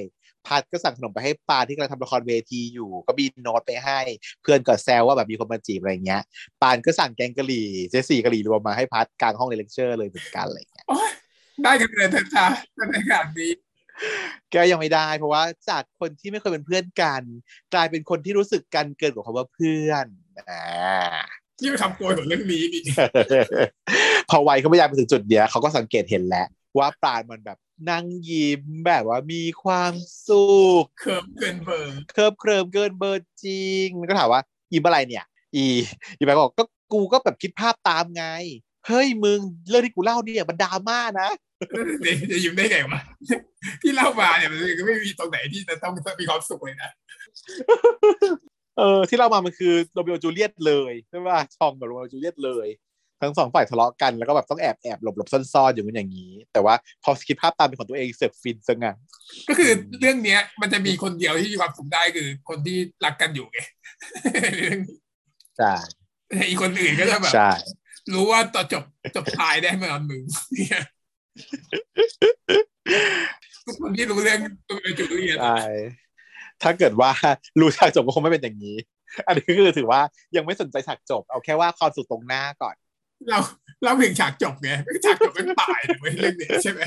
พัดก็สั่งขนมไปให้ปาที่กำลังทำละครเวทีอยู่ ก็มีโน้ตไปให้ เพื่อนก็แซวว่าแบบมีคนมาจีบอะไรเงี้ย ปานก็สั่งแกงกะหรี่เจสี่กะหรี่รวมมาให้พัดกลางห้องเลคเชอร์เลยเหมือนกันอะไรเงี้ยอ๊ยได้กันเลยเถอะจ้ากันในขนาด นี้ก็ยังไม่ได้ เพราะว่าจากคนที่ไม่เคยเป็นเพื่อนกัน กลายเป็นคนที่รู้สึกกันเกินกว่าคำว่าเพื่อนอ่าที่มาทำโกยของเรื่องนี้อีกพอวัยเขาพยายามไปถึงจุดเนี้ยเขาก็สังเกตเห็นแล้วว่าปราณมันแบบนั่งยิ้มแบบว่ามีความสุขเคิร์ฟเกินเบอร์เคลิบเคลิมเกินเบอร์จริงแล้วก็ถามว่ายิ้มอะไรเนี่ย อีอีไปบอกก็กูก็แบบคิดภาพตามไงเฮ้ยมึงเรื่องที่กูเล่าเนี่ยมันดราม่านะเดี๋ยว จะยิ้มได้ไงวะที่เล่ามาเนี่ยมันก็ไม่มีตรงไหนที่จะต้องมีความสุขเลยนะเออที่เล่ามามันคือโรเมโอจูเลียตเลยใช่ป่ะชองแบบโรเมโอจูเลียตเลย ทั้งสองฝ่ายทะเลาะกันแล้วก็แบบต้องแอบแอบหลบหลบซ่อนๆอย่างนี้อย่างนี้ แต่ว่าพอคิดภาพตามเป็นของตัวเองเสือกฟินซะงั้นก็คือเรื่องเนี้ย มันจะมีคนเดียวที่มีความสุขได้คือคนที่รักกันอยู่ไงเรื่องนี้ใช่แต่อีกคนอื่นก็จะแบบใช่รู้ว่าตอนจบจบตายได้เมื่อตอนมึงเนี่ย ทุกคนที่รู้เรื่องตัวจูเลียนใช่ถ้าเกิดว่ารู้ฉากจบก็คงไม่เป็นอย่างนี้ อันนี้คือถือว่ายังไม่สนใจฉากจบ เอาแค่ว่าความสุขตรงหน้าก่อน เราเราถึงฉากจบไงฉากจบไม่ตายเลยเว้ยเรื่องนี้ใช่ไหม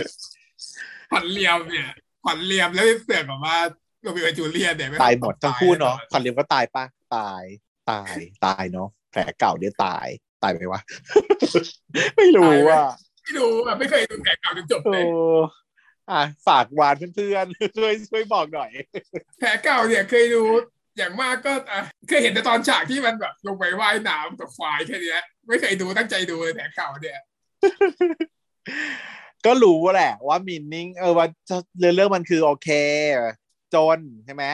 ขวัญเลียมเนี่ยขวัญเลียมแล้วเสือกแบบว่าโรมิโอจูเลียนเนี่ยไตายหมดทั้งคู่เนาะตยคอนเลียมก็ตายปะตายตายตายเนาะแผลเก่าเนี่ยตายตายไปวะไม่รู้อะ ไม่รู้อะไม่เคยดูแกเก่าจนจบโอ้เลยอะฝากวานเพื่อนๆช่วยช่วยบอกหน่อยแผลเก่าเนี่ยเคยดูอย่างมากก็อะเคยเห็นแต่ตอนฉากที่มันแบบลงไปว่ายน้ำกับควายแค่เนี้ยไม่เคยดูตั้งใจดูเลยแผลเก่าเนี่ย ก็รู้แหละว่ามินนิ่งเออว่าเรื่องเรื่องมันคือโอเคจนใช่ไหม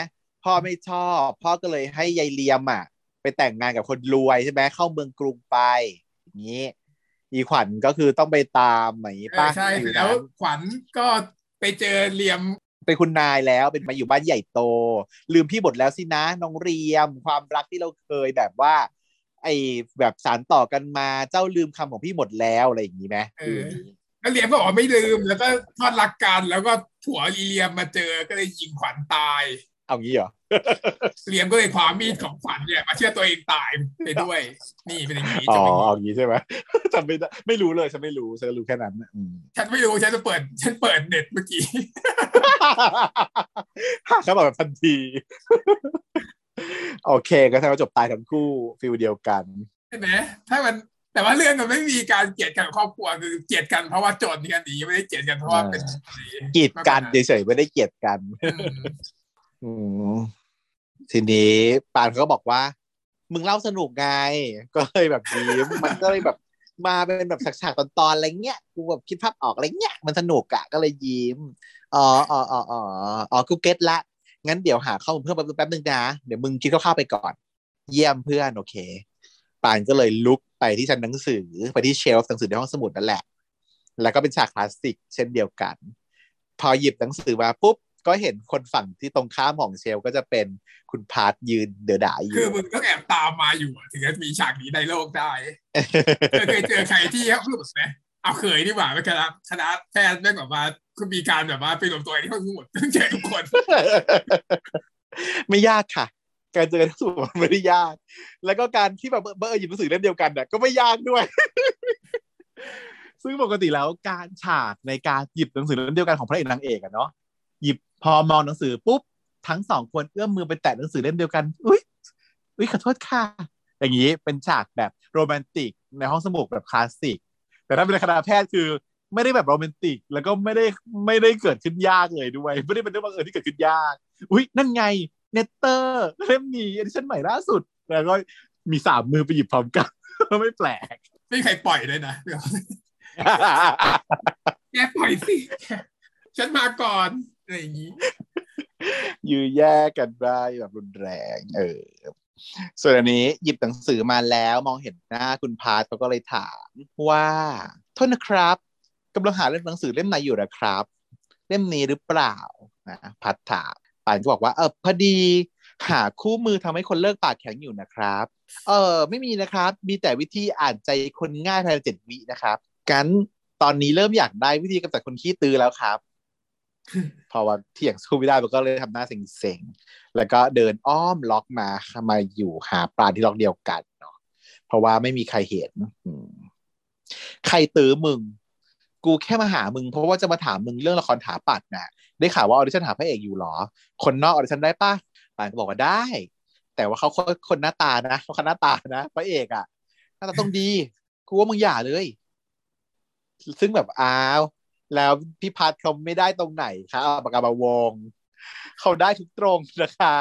พ่อไม่ชอบ พ่อก็เลยให้ยายเลียมอะ ไปแต่งงานกับคนรวยใช่ไหมเข้าเมืองกรุงไปอย่างนี้ อีขวัญก็คือต้องไปตามไหมเอป้าอใช่เสร็จแล้วขวัญก็ไปเจอเหลี่ยมเป็นคุณนายแล้วเป็นมาอยู่บ้านใหญ่โต ลืมพี่บทแล้วสินะน้องเรียม ความรักที่เราเคยแบบว่า ไอ้แบบสารต่อกันมาเจ้าลืมคำของพี่หมดแล้วอะไรอย่างนี้ไหมเออแล้วเหลี่ยมก็บอกว่าไม่ลืมแล้วก็ทอดรักกันแล้วก็ผัวอีเลียมมาเจอก็เลยยิงขวัญตาย เอางี้เหรอ เหลี่ยมก็เลยคว้ามีดของขวัญเนี่ยมาเชื่อตัวเองตายไปด้วย นี่เป็นอย่างนี้อ๋จะอเป็นเอางี้ใช่ไหมจำไม่ได้ไม่รู้เลยฉันไม่รู้ฉันก็รู้แค่นั้นอืมฉันไม่รู้ฉันจะเปิด ฉันเปิดเน็ตเมื่อกี้เขาบอกแบบทันที โอเค ก็ถ้าเราจบตายทั้งคู่ฟิลเดียวกันใช่ไหมถ้ามันแต่ว่าเรื่องมันไม่มีการเกลียดกันครอบครัวคือเกลียดกันเพราะว่าจนกันหนีไม่ได้เกลียดกันเพราะว่าเป็นอะไรกีดกันเฉยๆไม่ได้เกลียดกัน อืมอืม ทีนี้ปานเขาก็บอกว่า มึงเล่าสนุกไง ก็เลยแบบยิ้มมันก็เลยแบบมาเป็นแบบฉากๆตอนๆอะไรเงี้ยกูแบบคิดภาพออกอะไรเงี้ยมันสนุกอะก็เลยยิ้มอ๋ออ๋ออ๋ออ๋ออ๋อกู get ละงั้นเดี๋ยวหาข้อมูลเพิ่มแป๊บแป๊บนึงนะเดี๋ยวมึงคิดคร่าวๆไปก่อน เยี่ยมเพื่อนโอเคปานก็เลยลุกไปที่ชั้นหนังสือไปที่ shelf หนังสือในห้องสมุดนั่นแหละ แล้วก็เป็นฉากคลาสสิกเช่นเดียวกัน พอหยิบหนังสือมาปุ๊บ ก็เห็นคนฝั่งที่ตรงข้ามของ shelf ก็จะเป็นคุณพาร์ทยืนเดือดาอยู่ คือมึงต้องแอบตามมาอยู่อะถึงจะมีฉากนี้ในโลกได้เธอเคยเจอใครที่เขาพูดไหมเอาเคยดีกว่าไม่คณะคณะแพทย์แม่งแบบว่าคือมีการแบบว่าไปรวมตัวกันที่ห้องสมุดต้องเจอทุกคน ไม่ยากค่ะ การเจอกันทั้งสมุดมันไม่ได้ยาก แล้วก็การที่แบบเบอร์หยิบหนังสือเล่มเดียวกันเนี่ยก็ไม่ยากด้วย ซึ่งปกติแล้วการฉากในการหยิบหนังสือเล่มเดียวกันของพระเอกนางเอกอะเนาะ หยิบพอมองหนังสือปุ๊บทั้งสองคนเอื้อมมือไปแตะหนังสือเล่มเดียวกันอุ้ยอุ้ยขอโทษค่ะ อย่างนี้เป็นฉากแบบโรแมนติกในห้องสมุดแบบคลาสสิก แต่ถ้าเป็นคณะแพทย์คือไม่ได้แบบโรแมนติก แล้วก็ไม่ได้ไม่ได้เกิดขึ้นยากเลยด้วย ไม่ได้เป็นเรื่องบังเอิญที่เกิดขึ้นยาก อุ้ยนั่นไงเนตเตอร์เล่มนี้ edition ชั่นใหม่ล่าสุด แล้วก็มีสามมือไปหยิบพร้อมกันไม่แปลก ไม่มีใครปล่อยเลยนะเดี๋ยวแกปล่อยสิฉันมาก่อน อะไรอย่างนี้ยื้อแย่กันได้แบบรุนแรง เออ ส่วนอันนี้หยิบหนังสือมาแล้วมองเห็นหน้าคุณพาร์ทเขาก็เลยถามว่าโทษนะครับกำลังหาเล่มหนังสือเล่มไหนอยู่นะครับ เล่มนี้หรือเปล่านะพัดถามปานก็บอกว่าเออพอดีหาคู่มือทำให้คนเลิกปากแข็งอยู่นะครับ เออไม่มีนะครับ มีแต่วิธีอ่านใจคนง่ายภายในเจ็ดวินะครับกันตอนนี้เริ่มอยากได้วิธีกำจัดคนขี้ตื้อแล้วครับ พอว่าเถียงสู้ไม่ได้มันก็เลยทำหน้าเซ็งๆแล้วก็เดินอ้อมล็อกมามาอยู่หาปราณที่ล็อกเดียวกันเนาะเพราะว่าไม่มีใครเห็นใครตื้อมึง กูแค่มาหามึง เพราะว่าจะมาถามมึงเรื่องละครถาปัดน่ะ ได้ข่าวว่า audition หาพระเอกอยู่หรอ คนนอก audition ได้ปะปราณก็บอกว่าได้ แต่ว่าเขาคัดหน้าตานะเขาคัดหน้าตานะพระเอกอะหน้าตาต้องดีกูว่ามึงอย่าเลย ซึ่งแบบอ้าว แล้วพี่พัดเขาไม่ได้ตรงไหนคะเอาปากกามาวงเขาได้ทุกตรงนะคะ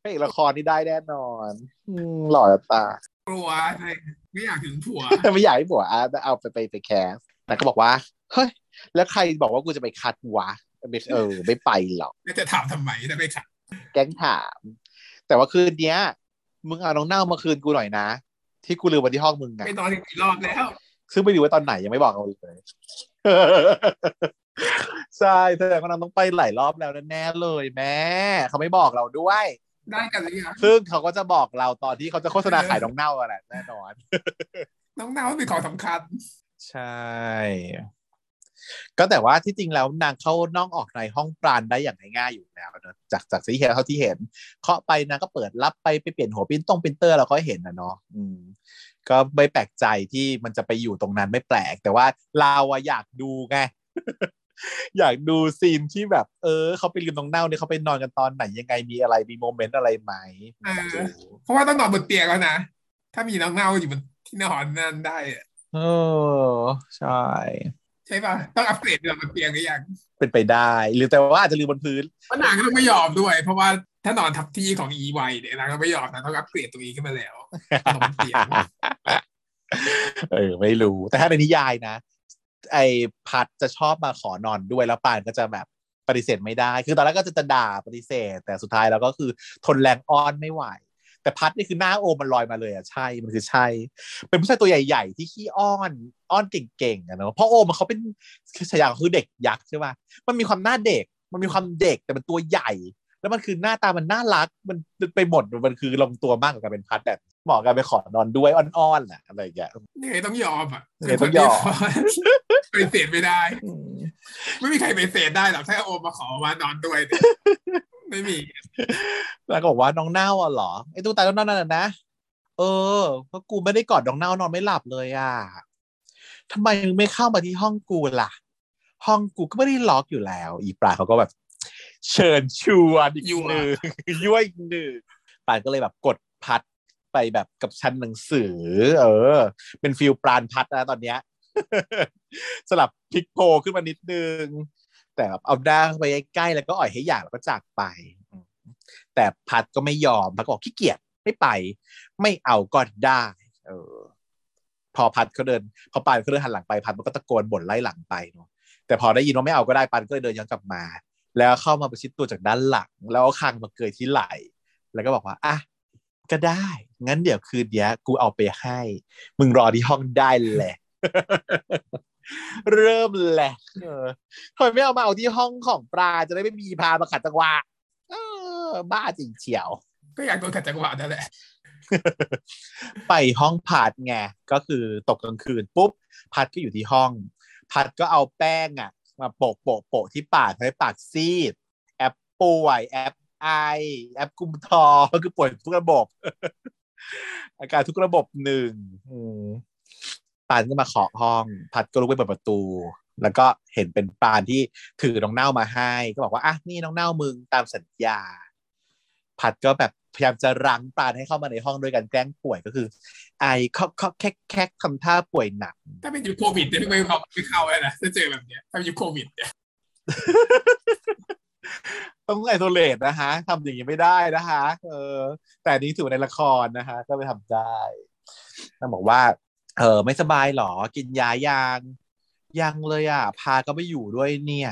พระเอกละครนี่ได้แน่นอนอืมหล่อจะตายกลัวอะไรไม่อยากถึงผัวไม่อยากให้ผัวอาเอาไปไปไปแคสแต่ก็บอกว่าเฮ้ยแล้วใครบอกว่ากูจะไปคัดวะไม่เออ ไม่ไปหรอกแล้วจะถามทำไมถ้าไม่ขัดแก๊งถาม แต่ว่าคืนเนี้ย มึงเอาน้องเน่ามาคืนกูหน่อยนะ ที่กูลืมไวันที่ห้องมึงไงไปนอนอีกกี่รอบแล้ว ซึ่งไม่รู้ว่าตอนไหนยังไม่บอกเราเลย ใช่แสดงว่าน้องต้องไปหลายรอบแล้วแน่ๆเลยแม่เขาไม่บอกเราด้วย ได้กันหรือยังซึ่งเขาก็จะบอกเราตอนที่เขาจะโฆษณาขายน้องเน่าอะแหละแน่นอน น้องนาวเป็นของสำคัญ ใช่ ก็แต่ว่าที่จริงแล้วนางเข้าน่องออกในห้องปราณได้อย่างง่ายๆอยู่แล้วเนอะจากจากที่เห็นเท่าที่เห็น เคาะไปนางก็เปิดรับไปไปเปลี่ยนหัวปริ้นตรงปรินเตอร์เราก็เห็นนะเนาะอืม ก็ไม่แปลกใจที่มันจะไปอยู่ตรงนั้นไม่แปลก แต่ว่าเราอะอยากดูไงอยากดู scene ที่แบบ เออเขาไปลืมน้องเน่าเนี่ยเขาไปนอนกันตอนไหนยังไงมีอะไรมี moment อะไรไหมอ่าเพราะว่าต้องนอนบนเตียงแล้วนะ ถ้ามีน้องเน่าอยู่บนที่นอนนั่นได้อะเออใช่ ใช่ป่ะ ต้องอัปเกรดนอนบนเตียงหรือยังเป็นไปได้ หรือแต่ว่าอาจจะลืมบนพื้นเพราะนางก็ต้องไม่ยอมด้วย เพราะว่า ถ้านอนทับที่ของอีไวเนี่ยนางก็ไม่ยอมนะต้องอัปเกรดตัวเองขึ้นมาแล้วนอนบนเตียงเออไม่รู้ แต่ถ้าในนิยายนะ ไอ้พัดจะชอบมาขอนอนด้วยแล้วปานก็จะแบบปฏิเสธไม่ได้ คือตอนแรกก็จะจะด่าปฏิเสธ แต่สุดท้ายแล้วก็คือทนแรงอ้อนไม่ไหว แต่พัดนี่คือหน้าโอมันลอยมาเลยอะใช่มันคือใช่ เป็นผู้ชายตัวใหญ่ ๆ ที่ขี้อ้อนอ้อนเก่งๆอะเนาะเพราะโอมันเขาเป็นฉายาคือเด็กยักษ์ใช่ป่ะมันมีความหน้าเด็ก มันมีความเด็กแต่มันตัวใหญ่ แล้วมันคือหน้าตามันน่ารักมันไปหมดมันคือลงตัวมากกับการเป็นพัดแบบเหมาะกับไปขอนอนด้วยอ้อนๆน่ะอะไรอย่างเงี้ยยังไงต้องยอมอะยังไงต้องยอมปฏิเสธไม่ได้ ไม่มีใครปฏิเสธได้หรอกถ้าโอมมาขอมานอนด้วยเนี่ยไม่มีแล้วก็บอกว่าน้องเน่าอะเหรอไอ้ตู้ตายน้องเน่านั่นนะเออเพราะกูไม่ได้กอดน้องเน่านอนไม่หลับเลยอะทำไมมึงไม่เข้ามาที่ห้องกูล่ะ ห้องกูก็ไม่ได้ล็อกอยู่แล้ว อีปราณเขาก็แบบ เชิญชวนอีกยั่วหนึ่งยั่วอีกหนึ่งปราณก็เลยแบบกดพัดไปแนบกับชั้นหนังสือ เออ เป็น feel ปราณพัดนะตอนเนี้ย สลับพลิกโพขึ้นมานิดนึง แต่แบบเอาหน้าเข้าไปใกล้ๆแล้วก็อ่อยให้อยากแล้วก็จากไปอืมแต่พัดก็ไม่ยอมพัดก็บอกขี้เกียจไม่ไป ไม่เอาก็ได้ เออ พอพัดเขาเดิน พอปานเขาเดินหันหลังไปพัดมันก็ตะโกนบ่นไล่หลังไปเนาะแต่พอได้ยินว่าไม่เอาก็ได้ปันก็เลยเดินย้อนกลับมา แล้วเข้ามาประชิดตัวจากด้านหลัง แล้วเอาคางมาเกยที่ไหล่แล้วก็บอกว่าอะก็ได้ งั้นเดี๋ยวคืนเนี้ยกูเอาไปให้ มึงรอที่ห้องได้แหละ เริ่มแหละเออทำไมไม่เอามาเอาที่ห้องของปลาจะได้ไม่มีพามาขัดจังหวะเออบ้าจริงเฉียว ก็อยากโดนขัดจังหวะนั่นแหละ ไปห้องพัดไงก็คือตกกลางคืนปุ๊บ พัดก็อยู่ที่ห้อง พัดก็เอาแป้งอะ มาโปะโปะโปะที่ปากให้ปากซีด แอปป่วย แอปไอ แอปกุมทอคือป่วยทุกระบบ อาการทุกระบบหนึ่งปานก็มาเคาะห้อง พัดก็ลุกไปเปิดประตู แล้วก็เห็นเป็นปานที่ถือน้องเน่ามาให้ ก็บอกว่าอะนี่น้องเน่ามึงตามสัญญา พัดก็แบบ พยายามจะรั้งปานให้เข้ามาในห้องด้วยกันแกล้งป่วยก็คือ ไอเคาะเคาะแคกแคกทำท่าป่วยหนัก ถ้าเป็นยุคโควิดเนี่ยไม่เข้าไม่เข้าแล้วนะถ้าเจอแบบเนี้ยถ้าเป็นยุคโควิดเนี่ยต้องไอโซเลตนะฮะทำอย่างนี้ไม่ได้นะคะเออ แต่อันนี้ถือว่าในละครนะคะก็ไปทำได้นางบอกว่า เออไม่สบายหรอ กินยายังยังเลยอะ พาก็ไม่อยู่ด้วยเนี่ย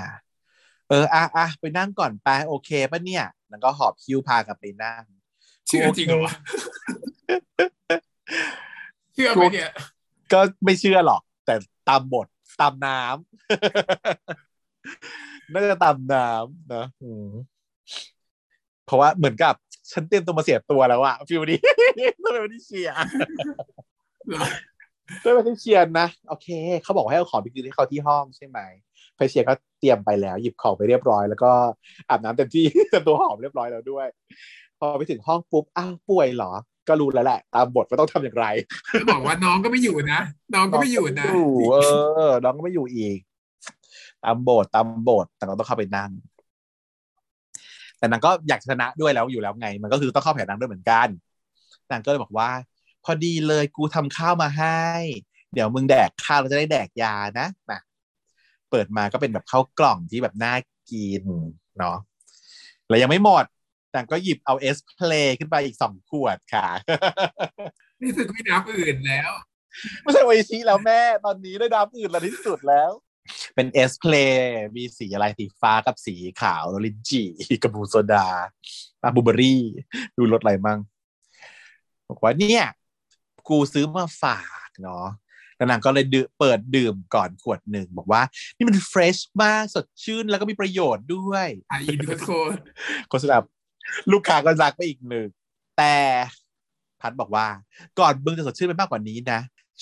เอออะอะไปนั่งก่อนไปโอเคปะเนี่ย แล้วก็หอบคิ้วพากลับไปนั่ง เชื่อจริงเหรอวะเชื่อไหมเนี่ย ก็ไม่เชื่อหรอก แต่ตามบทตามน้ำน่าจะตามน้ำนะอืมเพราะว่าเหมือนกับ ฉันเตรียมตัวมาเสียตัวแล้วอะฟิลนี้ต้องเป็นวันที่เชียร์เหรอต้องเป็นวันที่เชียร์นะ โอเค เขาบอกว่าให้เอาของไปคืนให้เขาที่ห้องใช่ไหมเพเชียร์ก็เตรียมไปแล้ว หยิบของไปเรียบร้อย แล้วก็อาบน้ำเต็มที่เต็มตัวหอมเรียบร้อยแล้วด้วย พอไปถึงห้องปุ๊บอ้าวป่วยเหรอ ก็รู้แล้วแหละ ตามบทว่าต้องทำอย่างไรแล้วบอกว่าน้องก็ไม่อยู่นะ น้องก็ไม่อยู่นะน้งก็ไม่อยู่เออ น้องก็ไม่อยู่อีก ตามโบทตามโบทแต่เราต้องเข้าไปนั่งแต่นางก็อยากชนะด้วยแล้วอยู่แล้วไง มันก็คือต้องเข้าแผนนางด้วยเหมือนกันนางก็เลยบอกว่า พอดีเลยกูทำข้าวมาให้ เดี๋ยวมึงแดกข้าวเราจะได้แดกยานะมาเปิดมาก็เป็นแบบข้าวกล่องที่แบบน่ากินเนาะแล้วยังไม่หมด นางก็หยิบเอาเอสเพลขึ้นไปอีกสองขวดค่ะ นี่สึกไม่น้ำอื่นแล้ว ไม่ใช่โออิชิแล้วแม่ตอนนี้ได้ดับอื่นแล้วที่สุดแล้ว เป็นเอสเพลมีสีอะไรสีฟ้ากับสีขาวโรลินจีกับบูโซดาปาบูเบอรี่ ดูรสอะไรมั่งบอกว่าเนี่ย กูซื้อมาฝากเนาะแล้วนางก็เลยดื่มเปิดดื่มก่อนขวดหนึ่ง บอกว่า นี่มันเฟรชมากสดชื่นแล้วก็มีประโยชน์ด้วยอะอินโคตรโฆษณา ลูกค้าก็รักไปอีกหนึ่ง แต่พัดบอกว่า ก่อนมึงจะสดชื่นไปมากกว่านี้นะ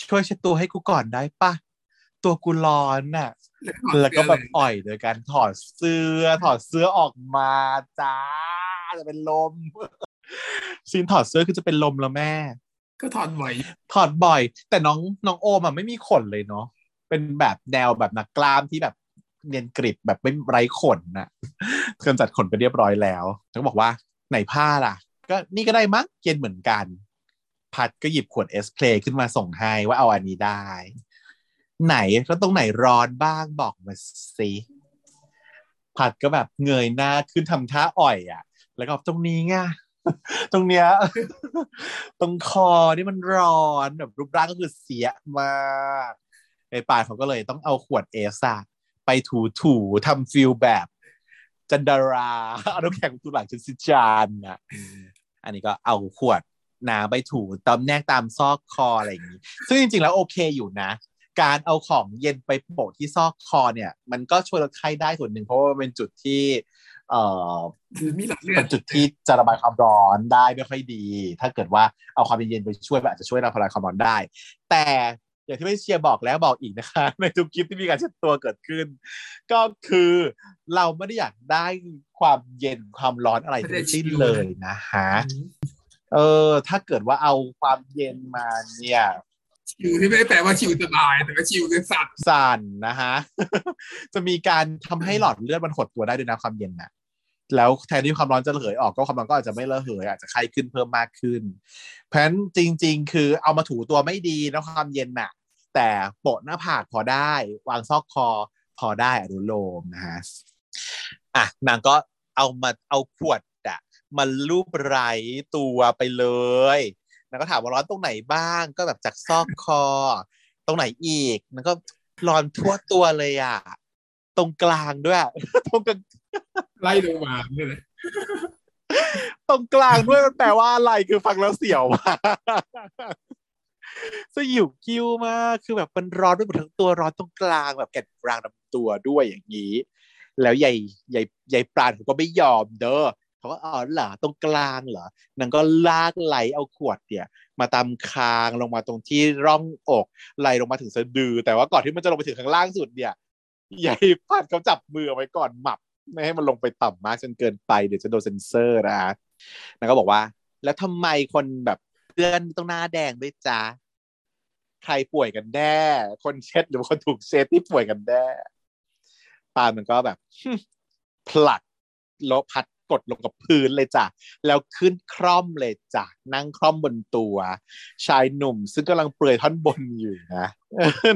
ช่วยเช็ดตัวให้กูก่อนได้ปะตัวกูร้อนน่ะ แล้วก็แบบอ่อยโดยการถอดเสื้อ ถอดเสื้อออกมาจ้าจะเป็นลมซีนถอดเสื้อคือจะเป็นลมแล้วแม่ ก็ถอนไหวถอดบ่อย แต่น้องน้องโอมอะไม่มีขนเลยเนาะเป็นแบบแนวแบบนักกล้ามที่แบบ เนียนกริบแบบไม่ไร้ขนน่ะกำจัดขนไปเรียบร้อยแล้วแล้วก็บอกว่าไหนผ้าล่ะ ก็นี่ก็ได้มั้งเย็นเหมือนกัน พัดก็หยิบขวดเอสเพลขึ้นมาส่งให้ว่าเอาอันนี้ได้ ไหนก็ตรงไหนร้อนบ้างบอกมาสิพัดก็แบบเงยหน้าขึ้นทำท่าอ่อยอะ แล้วก็ตรงนี้ไงตรงเนี้ยตรงคอนี่มันร้อนแบบรูปร่างก็คือเสียมากไอ้ปาเขาก็เลยต้องเอาขวดเอสอะ ไปถูถูๆทำฟิลแบบ จันดาราเอาน้ำแข็งตูหลังจนสิจานอะอืมอันนี้ก็เอาขวดน้ำไปถูตามแนกตามซอกคออะไรอย่างนี้ ซึ่งจริงๆแล้วโอเคอยู่นะ การเอาของเย็นไปโปะที่ซอกคอเนี่ย มันก็ช่วยลดไข้ได้ส่วนหนึ่งเพราะว่ามันเป็นจุดที่ เอ่อคือมีหลอดเลือเป็ดนจุดที่จะระบายความร้อนได้ไม่ค่อยดี ถ้าเกิดว่าเอาความเย็นๆไปช่วยมันอาจจะช่วยระบายความร้อนได้ แต่ อย่างที่ไม่เชียร์บอกแล้วบอกอีกนะคะ ในทุกคลิปที่มีการเช็ดตัวเกิดขึ้น ก็คือเราไม่ได้อยากได้ความเย็นความร้อนอะไรทั้งสิ้นเลยนะฮะเออ ถ้าเกิดว่าเอาความเย็นมาเนี่ยชิวที่ไม่ได้แปลว่าชิวสบาย แต่ว่าชิวคือสัตว์สั่นนะฮะ จะมีการทำให้หลอดเลือดมันหดตัวได้ด้วยนะความเย็นนะ แล้วแทนที่ความร้อนจะระเหยออกก็ความร้อนก็อาจจะไม่ระเหยอาจจะไข้ขึ้นเพิ่มมากขึ้น เพราะฉะนั้นจริง ๆ คือเอามาถูตัวไม่ดีนะความเย็นน่ะ แต่โปะหน้าผากพอได้ วางซอกคอพอได้อนุโลมนะฮะอะนางก็เอามาเอาขวดอะมาลูบไหลตัวไปเลยนางก็ถามว่าร้อนตรงไหนบ้าง ก็แบบจากซอกคอ ตรงไหนอีกมันก็ร้อนทั่วตัวเลยอะตรงกลางด้วยตรงกลาง ไล่ลงมาเนี่ยเลยตรงกลางด้วยมันแปลว่าอะไรคือฟังแล้วเสียวมากสยิวกิ้วมากคือแบบมันร้อนไปหมดทั้งตัวร้อนตรงกลางแบบแก่นกลางลำตัวด้วยอย่างนี้ แล้วยายยายยายปราณเขาก็ไม่ยอมเด้อเขาก็อ๋อเหรอตรงกลางเหรอนางก็ลากไหลเอาขวดเนี่ย มาตามคางลงมาตรงที่ร่องอกไหลลงมาถึงสะดือ แต่ว่าก่อนที่มันจะลงไปถึงข้างล่างสุดเนี่ยยายพัดเขาจับมือไว้ก่อนหมับ ไม่ให้มันลงไปต่ำมากจนเกินไปเดี๋ยวจะโดนเซนเซอร์นะฮะนางก็บอกว่า แล้วทำไมคนแบบเพื่อนต้องหน้าแดงด้วยจ้าใครป่วยกันแน่คนเช็ดหรือคนถูกเช็ดที่ป่วยกันแน่ปามันก็แบบผลักลบพัดกดลงกับพื้นเลยจ้ะ แล้วขึ้นคร่อมเลยจ้ะ นั่งคร่อมบนตัว ชายหนุ่ม ซึ่งกำลังเปลือยท่อนบนอยู่นะ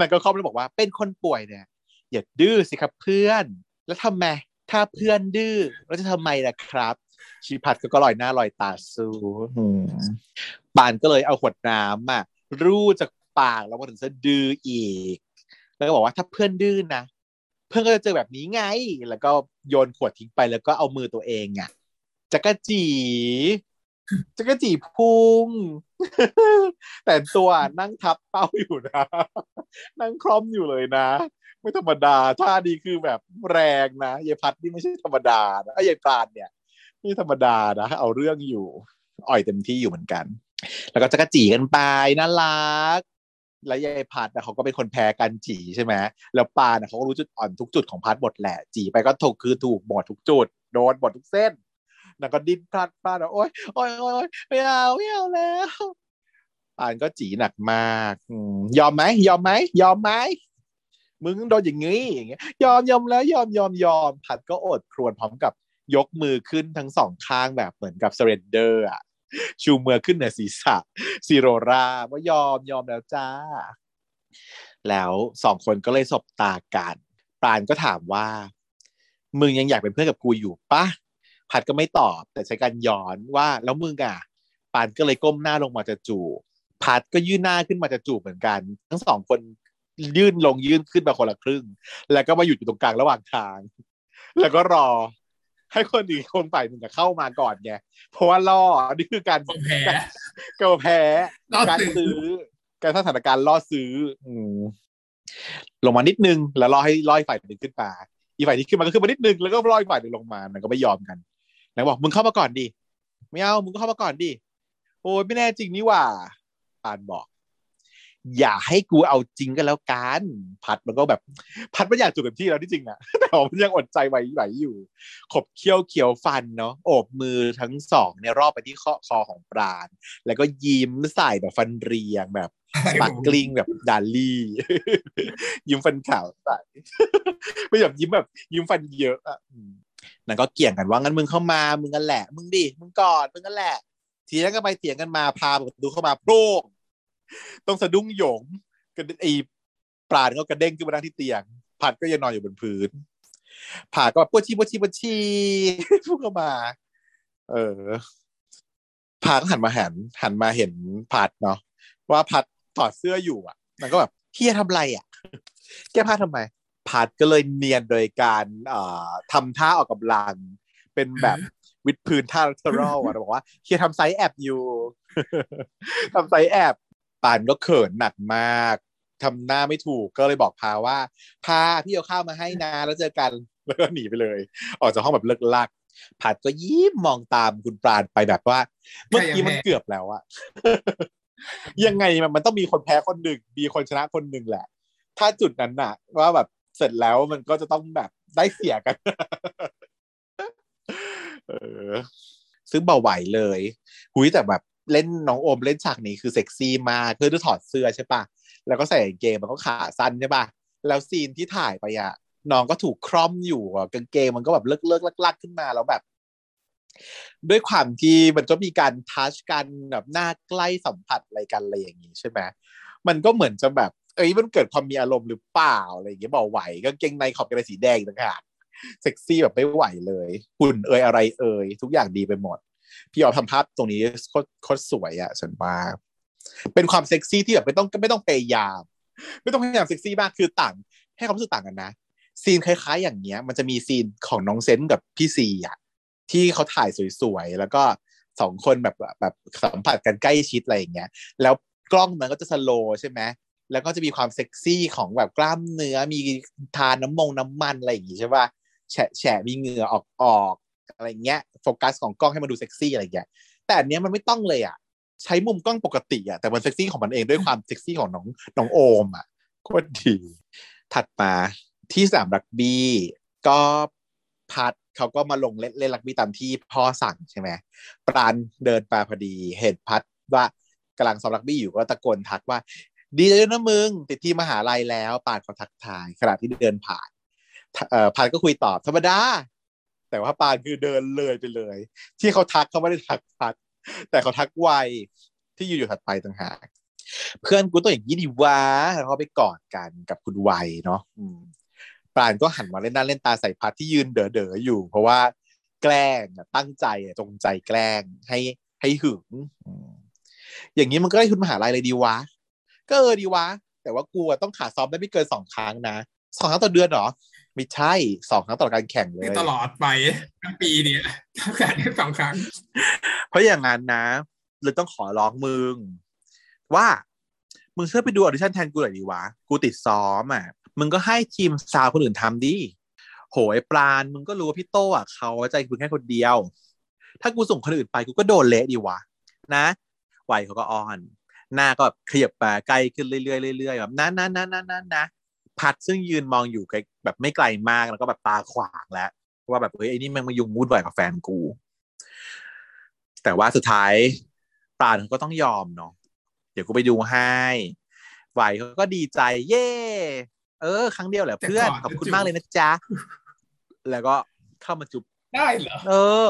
นางก็คร่อมแล้วบอกว่า เป็นคนป่วยเนี่ย อย่าดื้อสิครับเพื่อน แล้วทำไม ถ้าเพื่อนดื้อเราจะทำไมล่ะครับ ชีพัดก็ลอยหน้าลอยตาสู้อืมปานก็เลยเอาขวดน้ำอะรูดจากปากแล้วมาถึงสะดืออีก แล้วก็บอกว่าถ้าเพื่อนดื้อนะเพื่อนก็จะเจอแบบนี้ไง แล้วก็โยนขวดทิ้งไปแล้วก็เอามือตัวเองอะจักรจีจักรจีพุง แต่ตัวนั่งทับเป้าอยู่นะ นั่งคล่อมอยู่เลยนะ ไม่ธรรมดาท่าดีคือแบบแรงนะยายพัดนี่ไม่ใช่ธรรมดานะไอ้ยายปราณเนี่ยไม่ธรรมดานะเอาเรื่องอยู่อ่อยเต็มที่อยู่เหมือนกัน แล้วก็จะกระจีกันไปน่ารักแล้วยายพัดนะเขาก็เป็นคนแพ้กันจีใช่ไหมแล้วปานะเขาก็รู้จุดอ่อนทุกจุดของพัดหมดแหละจีไปก็ถูกคือถูกหมดทุกจุดโดนหมดทุกเส้นนางก็ดิ้นพราดพราดโอ๊ยโอ๊ยโอ๊ยไม่เอาไม่เอาแล้วปราณก็จี้หนักมาก ยอมไหมยอมไหมยอมไหม มึงโดนอย่างงี้อย่างเงี้ยยอมยอมแล้วยอมยอมยอมพัดก็โอดครวญพร้อมกับยกมือขึ้นทั้งสองข้างแบบเหมือนกับ s เรนเดอร์อะชูมือขึ้นเหนือศีรษะสิโรราบว่ายอมยอมแล้วจ้า แล้วสองคนก็เลยสบตากันปราณก็ถามว่า มึงยังอยากเป็นเพื่อนกับกูอยู่ปะผัดก็ไม่ตอบ แต่ใช้การย้อนว่า แล้วมึงอะปานก็เลยก้มหน้าลงมาจะจูบพัดก็ยื่นหน้าขึ้นมาจะจูบเหมือนกัน ทั้งสองคน ยื่นลงยื่นขึ้นมาคนละครึ่ง แล้วก็มาหยุดอยู่ตรงกลางระหว่างทาง แล้วก็รอ ให้คนอีกคนฝ่ายหนึ่งเข้ามาก่อนไงเพราะว่าล่อนี่คือการผมแพ้ก็แพ้ล่อการซื้อซื้อการสร้างสถานการณ์ล่อซื้ออืมลงมานิดนึง แล้วล่อให้ล่ออีกฝ่ายหนึ่งขึ้นมาอีกฝ่ายที่ขึ้นมาก็ขึ้นมานิดนึงแล้วก็ล่ออีกฝ่ายหนึ่งลงมามันก็ไม่ยอมกันนางบอกมึงเข้ามาก่อนดิไม่เอามึงก็เข้ามาก่อนดิโอ้ยไม่แน่จริงนี่หว่าปานบอก อย่าให้กูเอาจริงกันแล้วกันพัดมันก็แบบ พัดมันอยากจูบเต็มที่แล้วที่จริงอะแต่ว่ามันยังอดใจไหวไหวอยู่ ขบเคี้ยวเขียวฟันเนาะโอบมือทั้งสองเนี่ยรอบไปที่ข้อคอของปราณ แล้วก็ยิ้มใส่แบบฟันเรียงแบบปากกลิ้งแบบดาลี่ยิ้มฟันขาวใส่ไม่แบบยิ้มแบบ ยิ้มฟันเยอะอะอืมนั่นก็เกี่ยงกันว่างั้นมึงเข้ามามึงกันแหละ มึงดิมึงก่อนมึงกันแหละเถียงกันไปเถียงกันมาพาประตูเข้ามาโพร่ง ต้องสะดุ้งหยงกระเด็นไอ้ปราณก็กระเด้งขึ้นมานั่งที่เตียง ผัดก็ยังนอนอยู่บนพื้น ผ่าก็แบบปวดชีปวดชีปวดชีพูดเข้ามา เออพาก็หันมาหัน หันมาเห็นพัดเนาะว่าพัดถอดเสื้ออยู่อะ มันก็แบบเฮียทำไรอะ แก้ผ้าทำไมพัดก็เลยเนียนโดยการเอ่อทำท่าออกกำลัง เป็นแบบวิดพื้นท่าเทอรัลอะบอกว่าเฮียทำ sit-up อยู่ทำ sit-up ปราณก็เขินหนักมากทำหน้าไม่ถูกก็เลยบอกพาว่า พาพี่เอาข้าวมาให้นะแล้วเจอกันแล้วก็หนีไปเลย ออกจากห้องแบบเลิกลักผัดก็ยิ้มมองตามคุณปราณไปแบบว่า เมื่อกี้มันเกือบแล้วอะยังไงมันมันต้องมีคนแพ้คนหนึ่งมีคนชนะคนหนึ่งแหละ ถ้าจุดนั้นน่ะ ว่าแบบเสร็จแล้วมันก็จะต้องแบบได้เสียกัน เออ ซึ่งเบาไหวเลย หุยแต่แบบ เล่นน้องโอมเล่นฉากนี้คือเซ็กซี่มากคือจะถอดเสื้อใช่ปะแล้วก็ใส่กางเกงมันก็ขาสั้นใช่ปะแล้วซีนที่ถ่ายไปอะน้องก็ถูกคร่อมอยู่กางเกงมันก็แบบเลิกเลิกลักลักๆขึ้นมาแล้วแบบ ด้วยความที่มันก็มีการทัชกันแบบหน้าใกล้สัมผัสอะไรกันอะไรอย่างนี้ใช่ไหมมันก็เหมือนจะแบบ เอ้ยมันเกิดความมีอารมณ์หรือเปล่าอะไรอย่างเงี้ยบอกไหวกางเกงในขอบกระสีแดงต่างหากเซ็กซี่แบบไม่ไหวเลยหุ่นเอยอะไรเอยทุกอย่างดีไปหมด พี่ออฟทำภาพตรงนี้โคตรโคตรสวยอะฉันว่าเป็นความเซ็กซี่ที่แบบไม่ต้องไม่ต้องพยายาม ไม่ต้องพยายามเซ็กซี่มากคือต่าง ให้ความรู้สึกต่างกันนะ scene คล้ายๆ อย่างเงี้ย มันจะมี scene ของน้องเซนกับพี่ซีอะที่เขาถ่ายสวยๆแล้วก็สองคนแบบแบบสัมผัสกันใกล้ชิดอะไรอย่างเงี้ย แล้วกล้องมันก็จะ slow ใช่ไหมแล้วก็จะมีความเซ็กซี่ของแบบกล้ามเนื้อมีทาน้ำมงน้ำมันอะไรอย่างงี้ใช่ป่ะแฉะแฉะมีเหงื่อออกออก อะไรเงี้ยโฟกัสของกล้องให้มันดูเซ็กซี่อะไรอย่างเงี้ยแต่อันเนี้ยมันไม่ต้องเลยอะใช้มุมกล้องปกติอะแต่มันเซ็กซี่ของมันเองด้วยความเซ็กซี่ของน้องน้องโอมอะโคตรดีถัดมาที่สามรักบี้ก็พัดเขาก็มาลงเล่นเล่นรักบี้ตามที่พ่อสั่งใช่ไหมปราณเดินมาพอดีเห็นพัดว่ากำลังซ้อมรักบี้อยู่ก็ตะโกนทักว่า ดีใจด้วยนะมึง ติดที่มหาลัยแล้วปานเขาทักทายขณะที่เดินผ่านเอ่อพันก็คุยตอบธรรมดา แต่ว่าปานคือเดินเลยไปเลย ที่เขาทักเขาไม่ได้ทักพัด แต่เขาทักไวยที่อยู่อยู่ถัดไปต่างหากเพื่อนกูต้องอย่างนี้ดีวะแล้วเขาไปกอดกันกับคุณไวยเนาะปานก็หันมาเล่นหน้าเล่นตาใส่พัดที่ยืนเด๋อๆออยู่ เพราะว่าแกล้งตั้งใจจงใจแกล้งให้ให้หึงอย่างนี้มันก็ได้ทุนมหาลัยเลยดีวะ ก็เออดีวะ แต่ว่ากูต้องขาดซ้อมได้ไม่เกินสองครั้งนะสองครั้งต่อเดือนเหรอ ไม่ใช่สองครั้งต่อการแข่งเลยตลอดไปทั้งปีเนี่ยเท่ากันสองครั้ง เพราะอย่างนั้นนะเลยต้องขอร้องมึง ว่ามึงช่วยไปดู audition แทนกูหน่อยดีวะ กูติดซ้อมอะ มึงก็ให้ทีมซาวคนอื่นทำดิโหยปราณมึงก็รู้ว่าพี่โตอะไว้ใจกูแค่คนเดียว ถ้ากูส่งคนอื่นไปกูก็โดนเละดีวะ นะไหวเขาก็อ้อน หน้าก็แบบขยับไปใกล้ขึ้นเรื่อยๆเรื่อยๆแบบนั้นนั้นนั้นนั้นนะ พัดซึ่งยืนมองอยู่ไกลแบบไม่ไกลมากแล้วก็แบบตาขวางแล้วว่าแบบเฮ้ยไอ้นี่มันมายุงมุดไหวกับแฟนกู แต่ว่าสุดท้ายปราณเขาก็ต้องยอมเนาะเดี๋ยวกูไปดูให้ไหวเขาก็ดีใจ เย่เออ ครั้งเดียวแหละเพื่อนขอบคุณมากเลยนะจ๊ะ แล้วก็เข้ามาจุบได้เหรอเออ